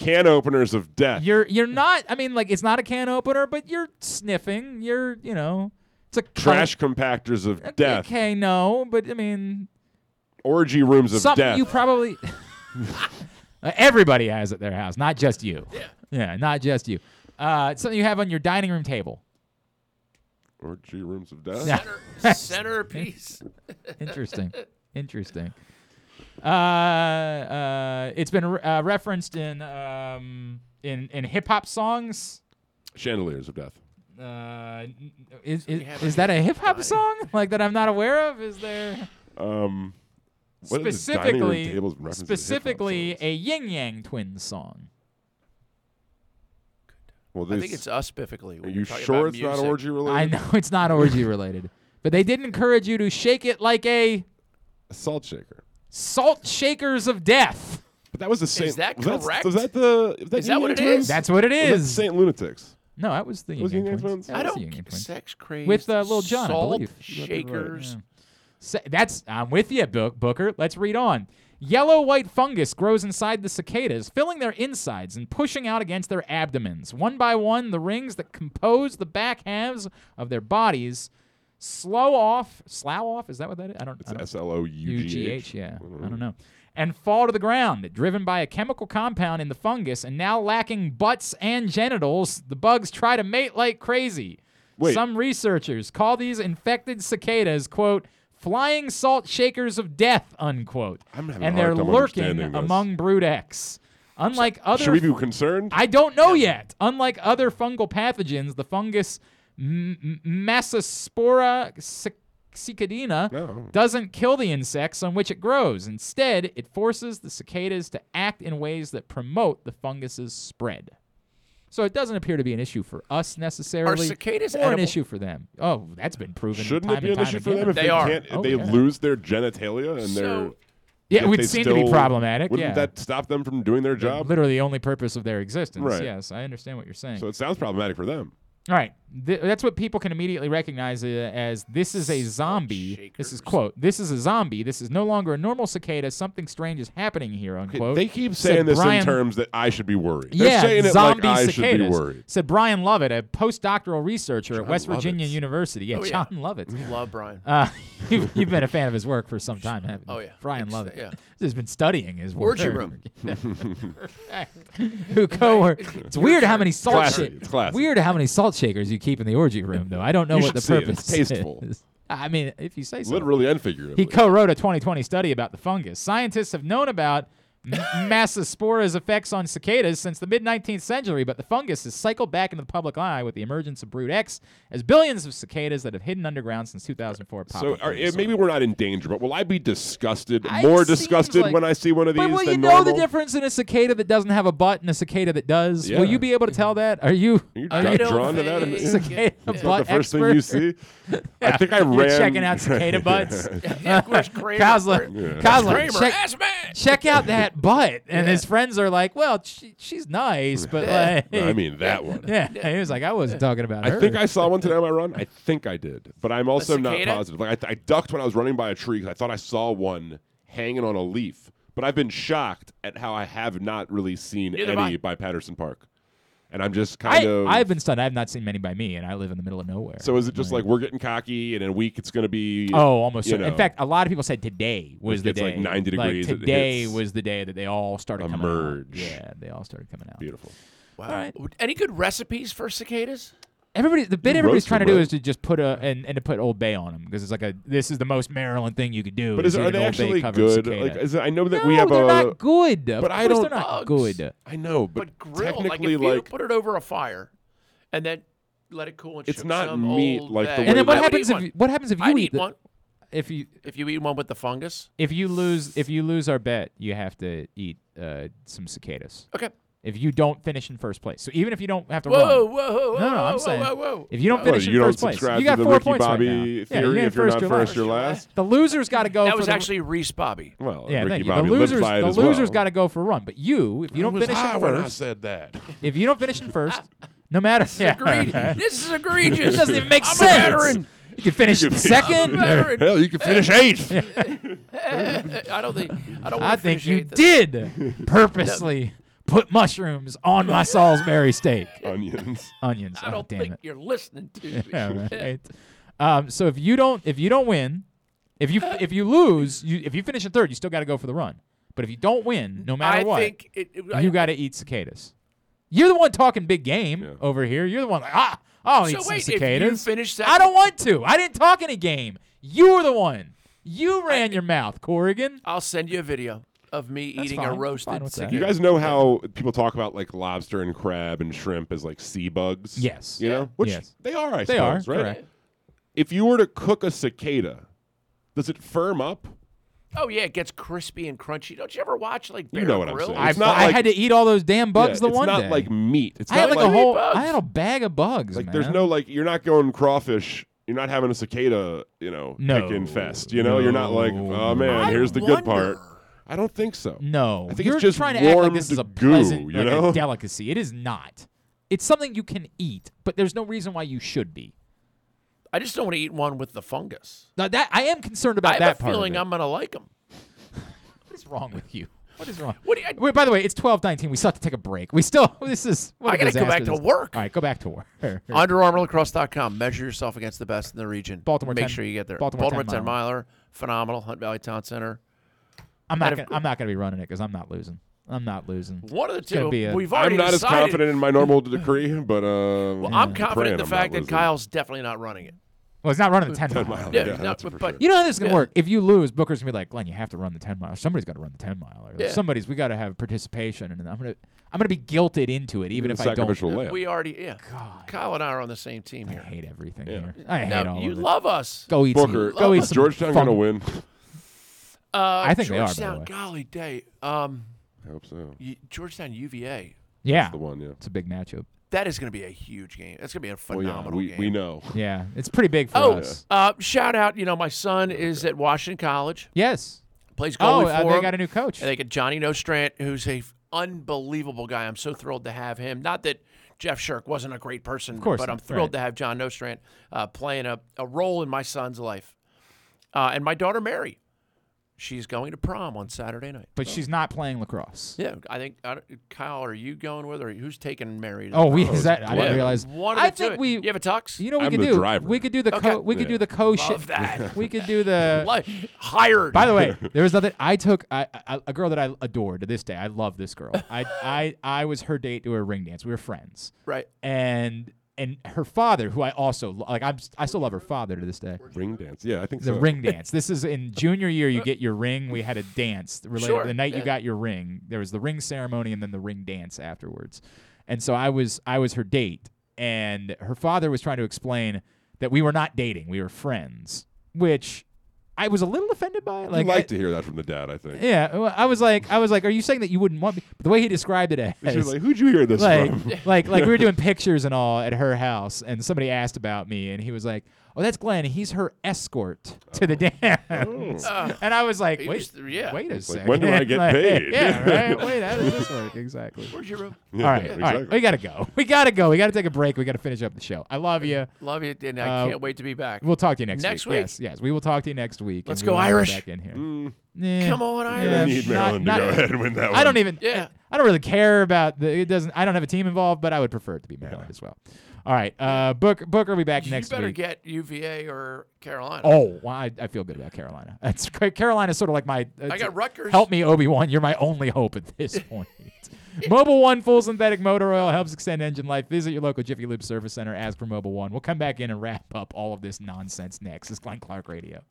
Can openers of death. You're you're not I mean like it's not a can opener, but you're sniffing. You're, you know, it's a Trash compactors of death. Okay, no, but I mean Orgy rooms of death. something you probably everybody has at their house, not just you. Yeah. Yeah, not just you. Uh, it's something you have on your dining room table. Orgy rooms of death. Center, centerpiece. Interesting. Interesting. Uh, uh, it's been uh, referenced in um, in in hip hop songs. Chandeliers of death. Uh, is is, have is a that a hip hop song like that I'm not aware of? Is there Um, what is this dining room specifically tables reference to hip-hop specifically songs? a Yin Yang Twins song? Well, I think this- it's us specifically. Are when you we're sure about it's not orgy related? I know it's not orgy related, but they did encourage you to shake it like a A salt shaker. Salt shakers of death. But that was the Saint. that was that- correct? was that the? Was that, Is that what Yang it Twins? is? That's what it is. Was that is. Saint Lunatics. No, that was the Was Yang Yin Yang Twins. Twins? That I don't the Yin Yang get Twins. sex crazy with uh, Lil Jon, I salt believe. shakers. Sa- That's I'm with you, Book Booker. Let's read on. Yellow white fungus grows inside the cicadas, filling their insides and pushing out against their abdomens. One by one, the rings that compose the back halves of their bodies slow off. Slough off? Is that what that is? I don't. It's S L O U G H. Yeah, I don't mm-hmm. know. And fall to the ground, driven by a chemical compound in the fungus, and now lacking butts and genitals, the bugs try to mate like crazy. Wait. Some researchers call these infected cicadas, quote, flying salt shakers of death, unquote. I'm having and they're lurking among brood X. Unlike other Should we be concerned? I don't know yet. Unlike other fungal pathogens, the fungus M- M- Massospora cicadina No. doesn't kill the insects on which it grows. Instead, it forces the cicadas to act in ways that promote the fungus's spread. So it doesn't appear to be an issue for us necessarily, cicadas or an issue for them. Oh, that's been proven. Shouldn't time it be and an time issue for them if They they, are. can't? If Oh, they yeah. lose their genitalia and So- their Yeah, it if would they seem to be problematic, Wouldn't yeah. that stop them from doing their job? Literally the only purpose of their existence. Right. Yes, I understand what you're saying. So it sounds problematic for them. All right, Th- that's what people can immediately recognize uh, as this is a zombie. This is quote. This is a zombie. This is no longer a normal cicada. Something strange is happening here. Unquote. They keep Said saying this Brian- in terms that I should be worried. They're yeah, saying it like zombie I cicadas. should be worried. Said Brian Lovett, a postdoctoral researcher John at West Virginia University. Yeah, Oh, yeah. John Lovett. We Love Brian. Uh, you've, you've been a fan of his work for some time, haven't you? Oh, yeah. Brian It's- Lovett. yeah. Has been studying his work. Orgy room. Who co It's weird how many salt Classy. shakers. It's. Weird how many salt shakers you keep in the orgy room, though. I don't know You what the see it. purpose It's tasteful. is. I mean, if you say so. Literally and figuratively. He co-wrote a 2020 study about the fungus. Scientists have known about Massospora's effects on cicadas since the mid 19th century, but the fungus has cycled back into the public eye with the emergence of Brood X as billions of cicadas that have hidden underground since 2004 pop So up are, on the maybe we're not in danger, but will I be disgusted, I- more disgusted like- when I see one of these But will than you know normal? the difference in a cicada that doesn't have a butt and a cicada that does? Yeah. Will you be able to tell that? Are you? Are you are dra- you drawn to that? cicada That's butt not the first thing you expert? see. I think I You're ran. checking out cicada butts. Yeah, Kramer? Kozler, Kozler, Kramer, check, check out that butt. And his friends are like, well, she, she's nice, but like. I mean that one. Yeah, he was like, I wasn't talking about it. I her. think I saw one today on my run. I think I did, but I'm also not positive. Like I, I ducked when I was running by a tree because I thought I saw one hanging on a leaf. But I've been shocked at how I have not really seen Neither any by Patterson Park, and I'm just kind I, of. I've been stunned. I have not seen many by me, and I live in the middle of nowhere. so is it just like we're getting cocky, and in a week it's going to be? Oh, almost. you certain. In fact, a lot of people said today was It the gets, day. like, 90 degrees, it today hits was the day that they all started coming out. emerge. Yeah, they all started coming out. beautiful. Wow. All right. Any good recipes for cicadas? Everybody, the bit You everybody's trying to do is to just put a and, and to put Old Bay on them because it's like a this is the most Maryland thing you could do. But is, are they Old actually good? cicada. Like, is it, I know that no, we have a. But they're a. not good. Of but I don't- They're not Bugs. good. I know, but, But grill, like if technically, you like, put it over a fire, and then let it cool and It's not some meat Old like the way And then what I happens eat if one. you, what happens if you I'd eat eat the- one if you if you eat one with the fungus? if you lose if you lose our bet you have to eat uh, some cicadas. Okay. If you don't finish in first place, so even if you don't have to Whoa, run, whoa, whoa, no, no, whoa, I'm whoa, saying whoa, whoa. if you don't What, finish you in don't first place, subscribe you to got the four Ricky points Bobby right now. Yeah, theory you get if you're first, not you're first, last. you're last? The loser's got to go. That for was the, actually Reese Bobby. Well, yeah. Ricky thank you. Bobby The lives losers, the as losers well. got to go for a run. But you, if you don't was finish high in when I first, said that. if you don't finish in first, no matter, yeah, Egregious. this is egregious. it doesn't even make I'm sense. A. You can finish in second. veteran. Hell, you can finish eighth. I don't think. I don't. I think you did purposely put mushrooms on my Salisbury steak. Onions. Onions. I oh, don't damn think it. you're listening to me. yeah, right. Um, so if you don't if you don't win, if you if you lose, you if you finish in third, you still got to go for the run. But if you don't win, no matter I what, think it, it- you got to eat cicadas. You're the one talking big game Yeah. over here. You're the one like ah, I'll So eat some wait, if you cicadas. finish I don't want to. I didn't talk any game. You were the one. You ran your mouth, Corrigan. I'll send you a video of me That's eating fine. a I'm roasted fine with that. cicada. You guys know how people talk about like lobster and crab and shrimp as like sea bugs? Yes. You know? Which Yes. they are, I They are, suppose, right? correct. If you were to cook a cicada, does it firm up? Oh yeah, it gets crispy and crunchy. Don't you ever watch like You know what I'm Grylls? saying. I, It's not I like- had to eat all those damn bugs Yeah, the one it's not day. like meat. It's I had not like, a whole. bugs. I had a bag of bugs. like man. there's no like you're not going crawfish. You're not having a cicada, you know, No. pick infest. You know, you're not like, oh man, I here's the good part. Wonder. I don't think so. No, I think you're it's just trying to act like this is a goo, pleasant, you like know? a delicacy. It is not. It's something you can eat, but there's no reason why you should be. I just don't want to eat one with the fungus. Now that I am concerned about I have that a part. feeling of it. I'm gonna like them. What is wrong with you? What is wrong? What do you, Wait, by the way, it's twelve nineteen. We still have to take a break. We still. This is. What I a gotta go back to this- work. All right, go back to work. UnderArmourLacrosse.com. Measure yourself against the best in the region. Baltimore Make 10 sure you get there. Baltimore 10 10 miler. Phenomenal. Hunt Valley Town Center. I'm not. Gonna, gr- I'm not going to be running it because I'm not losing. I'm not losing. One of the two. a- We've already I'm not decided. as confident in my normal decree, but uh, Well, I'm I'm confident in the I'm fact that losing. Kyle's definitely not running it. Well, it's not running the ten, 10 mile. mile. Yeah, Yeah, no, that's but, for but sure. You know how this is going to Yeah. work. If you lose, Booker's gonna be like, Glenn, you have to run the ten mile. Somebody's got to run the ten mile. Yeah. Somebody's. We got to have participation, and I'm gonna. I'm gonna be guilted into it, even You're if I don't. sacrificial lamb. we already, yeah. God. Kyle and I are on the same team I here. I hate everything Yeah. here. I hate No, all you of it. love us. Go eat Booker, some. Go eat is some Georgetown fun- gonna win? Uh, I think they are, by the Georgetown, way. golly day. Um, I hope so. y- Georgetown UVA. Yeah, That's the one, yeah. it's a big matchup. That is going to be a huge game. That's going to be a Well, phenomenal yeah, we, game. we know. Yeah, it's pretty big for Oh, us. uh, shout out! You know, my son is at Washington College. Yes. Plays Oh, goalie uh, for they him. got a new coach. And they get Johnny Nostrand, who's a f- unbelievable guy. I'm so thrilled to have him. Not that Jeff Shirk wasn't a great person, Of course but I'm not, thrilled right. to have John Nostrand uh, playing a, a role in my son's life. Uh, and my daughter Mary, she's going to prom on Saturday night. But she's not playing lacrosse. Yeah, I think I Kyle, are you going with her? Who's taking Mary? to Oh, we is that? I didn't realize. One I think two. we. You have a tux? You know what we I'm could do? driver. We could do the Okay. co. We could do the co. Love that. We could do the. Like, hired. By the way, there was nothing. I took I, I, a girl that I adore to this day. I love this girl. I I I was her date to a ring dance. We were friends, right? and and her father, who I also lo- like, I'm I still love her father to this day. Ring dance. Yeah, I think The so. ring dance. This is in junior year. You get your ring. We had a dance related Sure, the night yeah. you got your ring. There was the ring ceremony and then the ring dance afterwards. And so I was I was her date, and her father was trying to explain that we were not dating. We were friends, which I was a little offended by. I'd Like, like I- to hear that from the dad, I think. yeah, well, I was like, I was like, are you saying that you wouldn't want me? But the way he described it as, like, who'd you hear this like, from? like, like we were doing pictures and all at her house, and somebody asked about me, and he was like, "Oh, that's Glenn. He's her escort to the dance." Oh. And I was like, He "Wait, was- yeah. wait a It's like, second. when do I get Like, paid? yeah, right. Wait, how does this work exactly? Where's your room? Yeah, all right, all right. exactly. We gotta go. We gotta go. We gotta take a break. We gotta finish up the show. I love you. Love you, and I Uh, can't wait to be back. We'll talk to you next, Next week. week? Yes, yes. We will talk to you next week. Let's and go will have you Irish. Back in here. Mm, Come on, yeah, Irish. I need not- Maryland not- to go ahead and win that one. I don't even. Yeah. I don't really care about the. It doesn't. I don't have a team involved, but I would prefer it to be Maryland as well. All right. Uh, Book Booker will be back next week. you next better week. get UVA or Carolina. Oh, well, I, I feel good about Carolina. That's great. Carolina's sort of like my. Uh, I got Rutgers. Help me, Obi Wan. You're my only hope at this point. Mobil One full synthetic motor oil helps extend engine life. Visit your local Jiffy Lube service center. Ask for Mobil One. We'll come back in and wrap up all of this nonsense next. It's Glenn Clark Radio.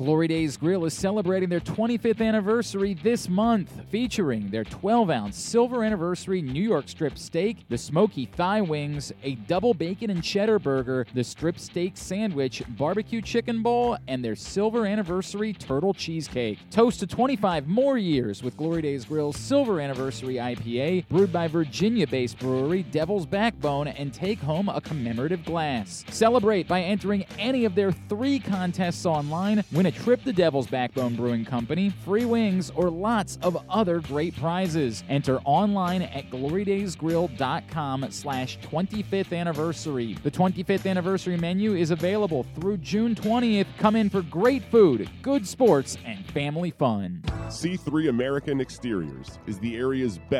Glory Days Grill is celebrating their 25th anniversary this month, featuring their 12 ounce silver anniversary New York strip steak, the smoky thigh wings, a double bacon and cheddar burger, the strip steak sandwich, barbecue chicken bowl, and their silver anniversary turtle cheesecake. Toast to 25 more years with Glory Days Grill's silver anniversary IPA, brewed by Virginia based brewery Devil's Backbone, and take home a commemorative glass. Celebrate by entering any of their three contests online. Win a trip to Devil's Backbone Brewing Company, free wings, or lots of other great prizes. Enter online at glorydaysgrill.com slash 25th anniversary. The 25th anniversary menu is available through June 20th. Come in for great food, good sports, and family fun. C3 American Exteriors is the area's best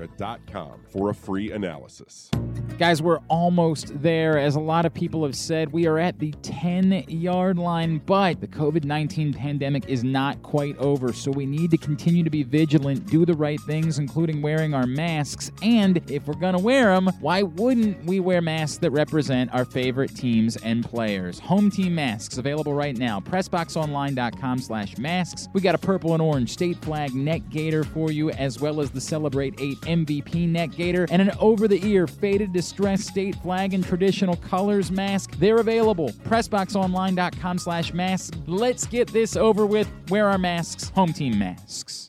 c3america.com for a free analysis. Guys, we're almost there. As a lot of people have said, we are at the 10 yard line, but the COVID 19 pandemic is not quite over, so we need to continue to be vigilant, do the right things, including wearing our masks. And if we're going to wear them, why wouldn't we wear masks that represent our favorite teams and players? Home team masks available right now. PressBoxOnline.com slash masks. We got a purple and orange state flag neck gaiter for you, as well as the Celebrate 8 MVP neck gaiter and an over the ear faded distressed state flag and traditional colors mask. They're available. PressBoxOnline.com slash masks. Let's get this over with. Wear our masks. Home team masks.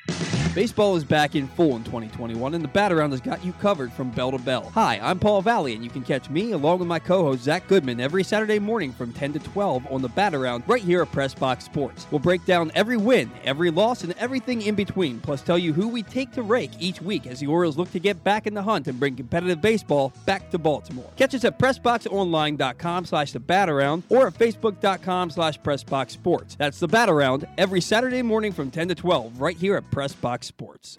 Baseball is back in full in 2021, and the Bat Around has got you covered from bell to bell. Hi, I'm Paul Valley, and you can catch me along with my co-host Zach Goodman every Saturday morning from 10 to 12 on the Bat Around right here at Press Box Sports. We'll break down every win, every loss, and everything in between, plus tell you who we take to rake each week as the Orioles look to get back in the hunt and bring competitive baseball back to Baltimore. Catch us at PressBoxOnline.com slash the Bat Around or at Facebook.com slash PressBoxSports. That's the Bat Around every Saturday morning from 10 to 12 right here at PressBox Sports.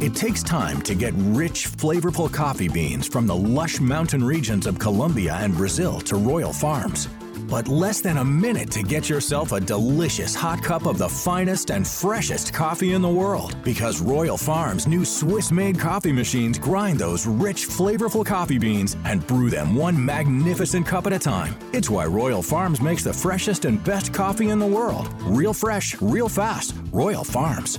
It takes time to get rich, flavorful coffee beans from the lush mountain regions of Colombia and Brazil to Royal Farms. But less than a minute to get yourself a delicious hot cup of the finest and freshest coffee in the world. Because Royal Farms' new Swiss made coffee machines grind those rich, flavorful coffee beans and brew them one magnificent cup at a time. It's why Royal Farms makes the freshest and best coffee in the world. Real fresh, real fast. Royal Farms.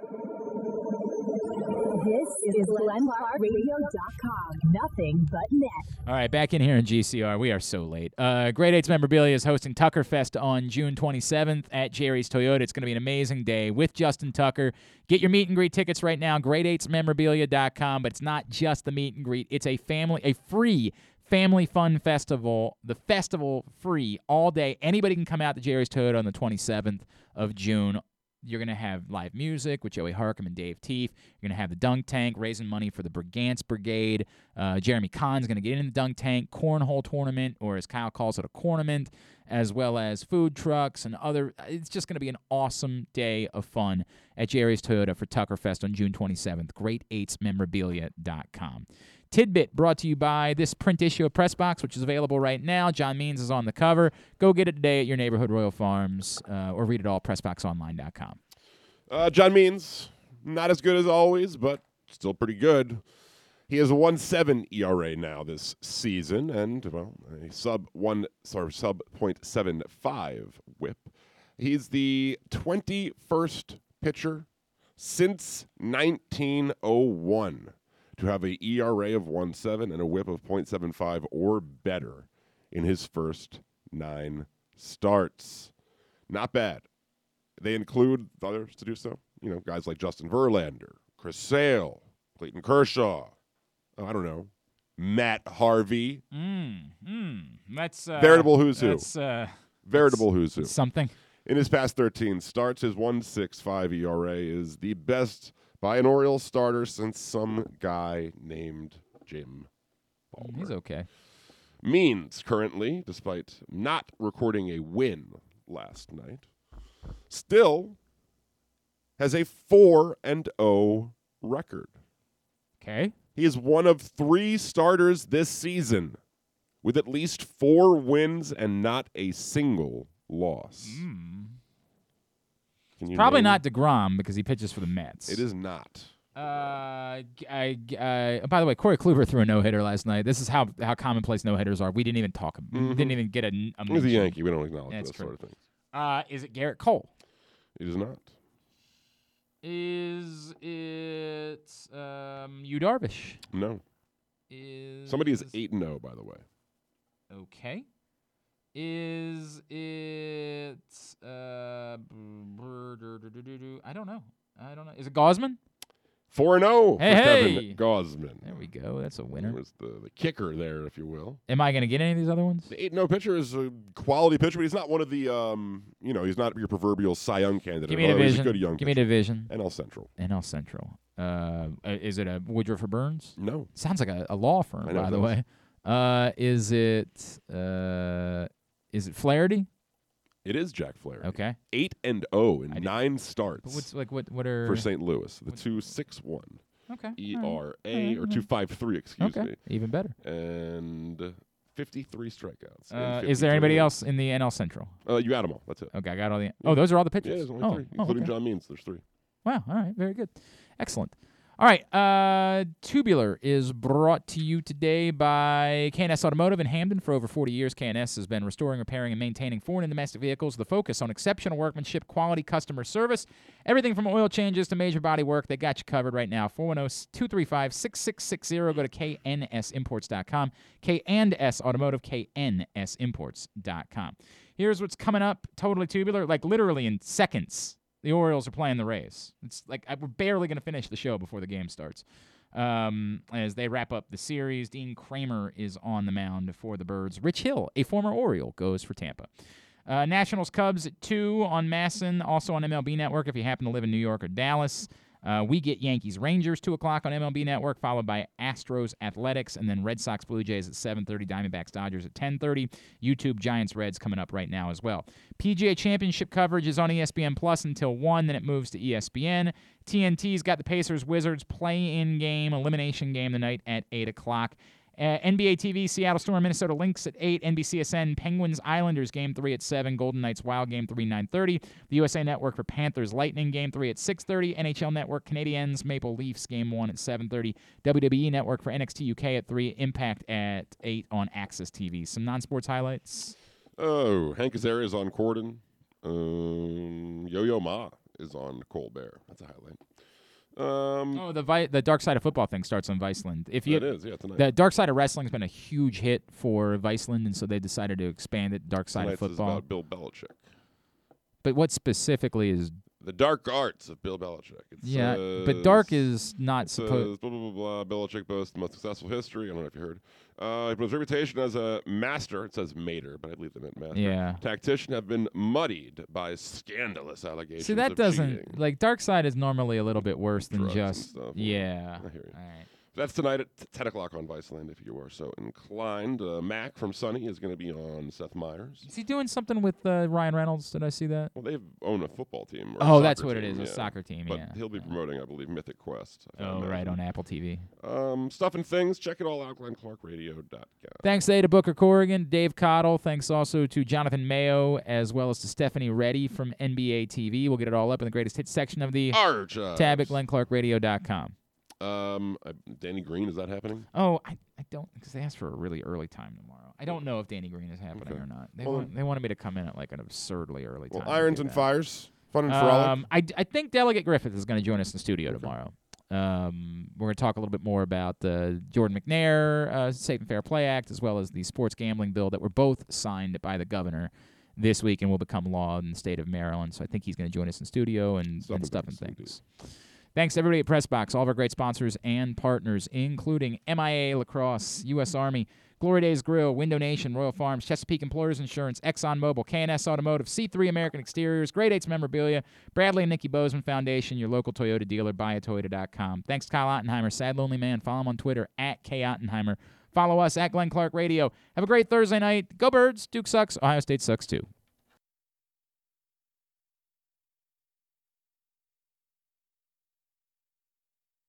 This is GlennClarkRadio.com. Nothing but net. All right, back in here in GCR. We are so late. Uh, Great 8's Memorabilia is hosting Tuckerfest on June 27th at Jerry's Toyota. It's going to be an amazing day with Justin Tucker. Get your meet and greet tickets right now, Great 8's Memorabilia.com. But it's not just the meet and greet, it's a family, a free family fun festival. The festival free all day. Anybody can come out to Jerry's Toyota on the 27th of June. You're going to have live music with Joey Harcum and Dave Teef. You're going to have the dunk tank raising money for the Brigance Brigade. Uh, Jeremy Conn's going to get in the dunk tank, cornhole tournament, or as Kyle calls it, a cornament, as well as food trucks and other. It's just going to be an awesome day of fun at Jerry's Toyota for Tuckerfest on June 27th. Great8smemorabilia.com. Tidbit brought to you by this print issue of Pressbox, which is available right now. John Means is on the cover. Go get it today at your neighborhood Royal Farms uh, or read it all PressBoxOnline.com. Uh, John Means, not as good as always, but still pretty good. He has a 1 7 ERA now this season, and well, a sub one sorry sub 0.75 WHIP. He's the 21st pitcher since 1901 to have a ERA of 1.7 and a WHIP of 0.75 or better in his first nine starts. Not bad. They include others to do so. You know, guys like Justin Verlander, Chris Sale, Clayton Kershaw. Oh, I don't know, Matt Harvey. Mm, mm, that's uh, Veritable who's who. That's uh, Veritable who's who. something. In his past 13 starts, his 1.65 ERA is the best by an Orioles starter since some guy named Jim Palmer. He's okay. Means currently, despite not recording a win last night, still has a 4 and 0 record. Okay. He is one of 3 starters this season with at least 4 wins and not a single loss. Hmm. Can you Probably name- not DeGrom because he pitches for the Mets. It is not. Uh, g- I, g- uh, by the way, Corey Kluber threw a no hitter last night. This is how how commonplace no hitters are. We didn't even talk. We Mhm. didn't even get a, n- a He's a mention. Yankee. We don't acknowledge That's those true. sort of things. Uh, is it Gerrit Cole? It is not. Is it um, you Darvish? No. Is Somebody is 8 and 0, by the way. Okay. Is it uh I don't know. I don't know. Is it Gausman? 4 0 Hey, for hey. Kevin Gausman. There we go. That's a winner. was the, the kicker there, if you will. Am I going to get any of these other ones? The 8 0 pitcher is a quality pitcher, but he's not one of the, um, you know, he's not your proverbial Cy Young candidate. Give me a although he's division. a good young Give me a division. NL Central. NL Central. Uh, uh, is it a Woodruff or Burns? No. Sounds like a, a law firm, by the way. Uh, is it uh, is it Flaherty? It is Jack Flaherty. Okay. 8 and 0 in nine starts. But what's like what what are for St. Louis. The two six one. Okay. E All R right. A All right. or two five three. Excuse Okay. me. Even better. And fifty three strikeouts. in Uh, is there anybody else in the NL Central? Uh, you got them all. That's it. Okay, I got all the. Oh, those are all the pitchers. Yeah, there's only oh, three, oh, including okay. John Means. There's three. Wow. All right. Very good. Excellent. All right. Uh, Tubular is brought to you today by KNS Automotive in Hampden. For over 40 years, KNS has been restoring, repairing, and maintaining foreign and domestic vehicles. The focus on exceptional workmanship, quality customer service, everything from oil changes to major body work. They got you covered right now. 410 235 6660. Go to knsimports.com. K and S Automotive, knsimports.com. Here's what's coming up totally tubular, like literally in seconds. The Orioles are playing the Rays. It's like I- we're barely going to finish the show before the game starts. Um, as they wrap up the series, Dean Kremer is on the mound for the Birds. Rich Hill, a former Oriole, goes for Tampa. Uh, Nationals Cubs at 2 on MASN, also on MLB Network if you happen to live in New York or Dallas. Uh, we get Yankees Rangers 2 o'clock on MLB Network, followed by Astros Athletics, and then Red Sox Blue Jays at 7.30, Diamondbacks Dodgers at 10.30. YouTube Giants Reds coming up right now as well. PGA Championship coverage is on ESPN Plus until 1, then it moves to ESPN. TNT's got the Pacers Wizards play-in game, elimination game tonight at 8 o'clock. Uh, NBA TV, Seattle Storm, Minnesota Lynx at 8, NBCSN, Penguins, Islanders, Game 3 at 7, Golden Knights, Wild, Game 3, 9.30, the USA Network for Panthers, Lightning, Game 3 at 6.30, NHL Network, Canadiens, Maple Leafs, Game 1 at 7.30, WWE Network for NXT UK at 3, Impact at 8 on AXS TV. Some non-sports highlights. Oh, Hank Azaria is on Corden. Um, Yo Yo Ma is on Colbert. That's a highlight. Um, Oh, the Vi- the Dark Side of Football thing starts on Viceland. If you It is, yeah, tonight. The Dark Side of Wrestling's been a huge hit for Viceland, and so they decided to expand it. Dark Side tonight's of is Football. about Bill Belichick. But what specifically is The dark arts of Bill Belichick. It Yeah, but dark is not it supposed. says Blah, blah, blah, blah. Belichick boasts the most successful history. I don't know if you heard. Uh, his reputation as a master, it says mater, but I believe they meant master. Yeah. Tactician have been muddied by scandalous allegations. See, that doesn't cheating. like Dark Side is normally a little bit worse than Drugs just stuff. yeah. I hear you. All right. That's tonight at 10 o'clock on Viceland, if you are so inclined. Uh, Mac from Sunny is going to be on Seth Meyers. Is he doing something with uh, Ryan Reynolds? Did I see that? Well, they own a football team. Or Oh, that's what it team, is, a yeah. soccer team, But yeah, he'll be promoting, I believe, Mythic Quest. Oh, right on Apple TV. Um, stuff and things. Check it all out. GlennClarkRadio.com. Thanks today to Boo Corrigan, Dave Cottle. Thanks also to Jonathan Mayo, as well as to Stephanie Ready from NBA TV. We'll get it all up in the greatest hits section of the Archives. tab at GlennClarkRadio.com. Um, I, Danny Green, is that happening? Oh, I, I don't because they asked for a really early time tomorrow. I don't know if Danny Green is happening Okay. or not. They Well, want, they wanted me to come in at like an absurdly early Well, time. to irons and fires. Fun and frolic. Um, I, I think Delegate Griffith is going to join us in the studio tomorrow. Um, we're going to talk a little bit more about the Jordan McNair uh, Safe and Fair Play Act, as well as the sports gambling bill that were both signed by the governor this week and will become law in the state of Maryland. So I think he's going to join us in studio and, Stuff and stuff and things, things. Thanks everybody at Pressbox, all of our great sponsors and partners, including MIA Lacrosse, U.S. Army, Glory Days Grill, Window Nation, Royal Farms, Chesapeake Employers Insurance, ExxonMobil, KNS Automotive, C3 American Exteriors, Great 8's Memorabilia, Bradley and Nikki Bozeman Foundation, your local Toyota dealer, buyatoyota.com. Thanks Kyle Ottenheimer, Sad Lonely Man. Follow him on Twitter at K Ottenheimer. Follow us at Glenn Clark Radio. Have a great Thursday night. Go Birds. Duke sucks. Ohio State sucks too.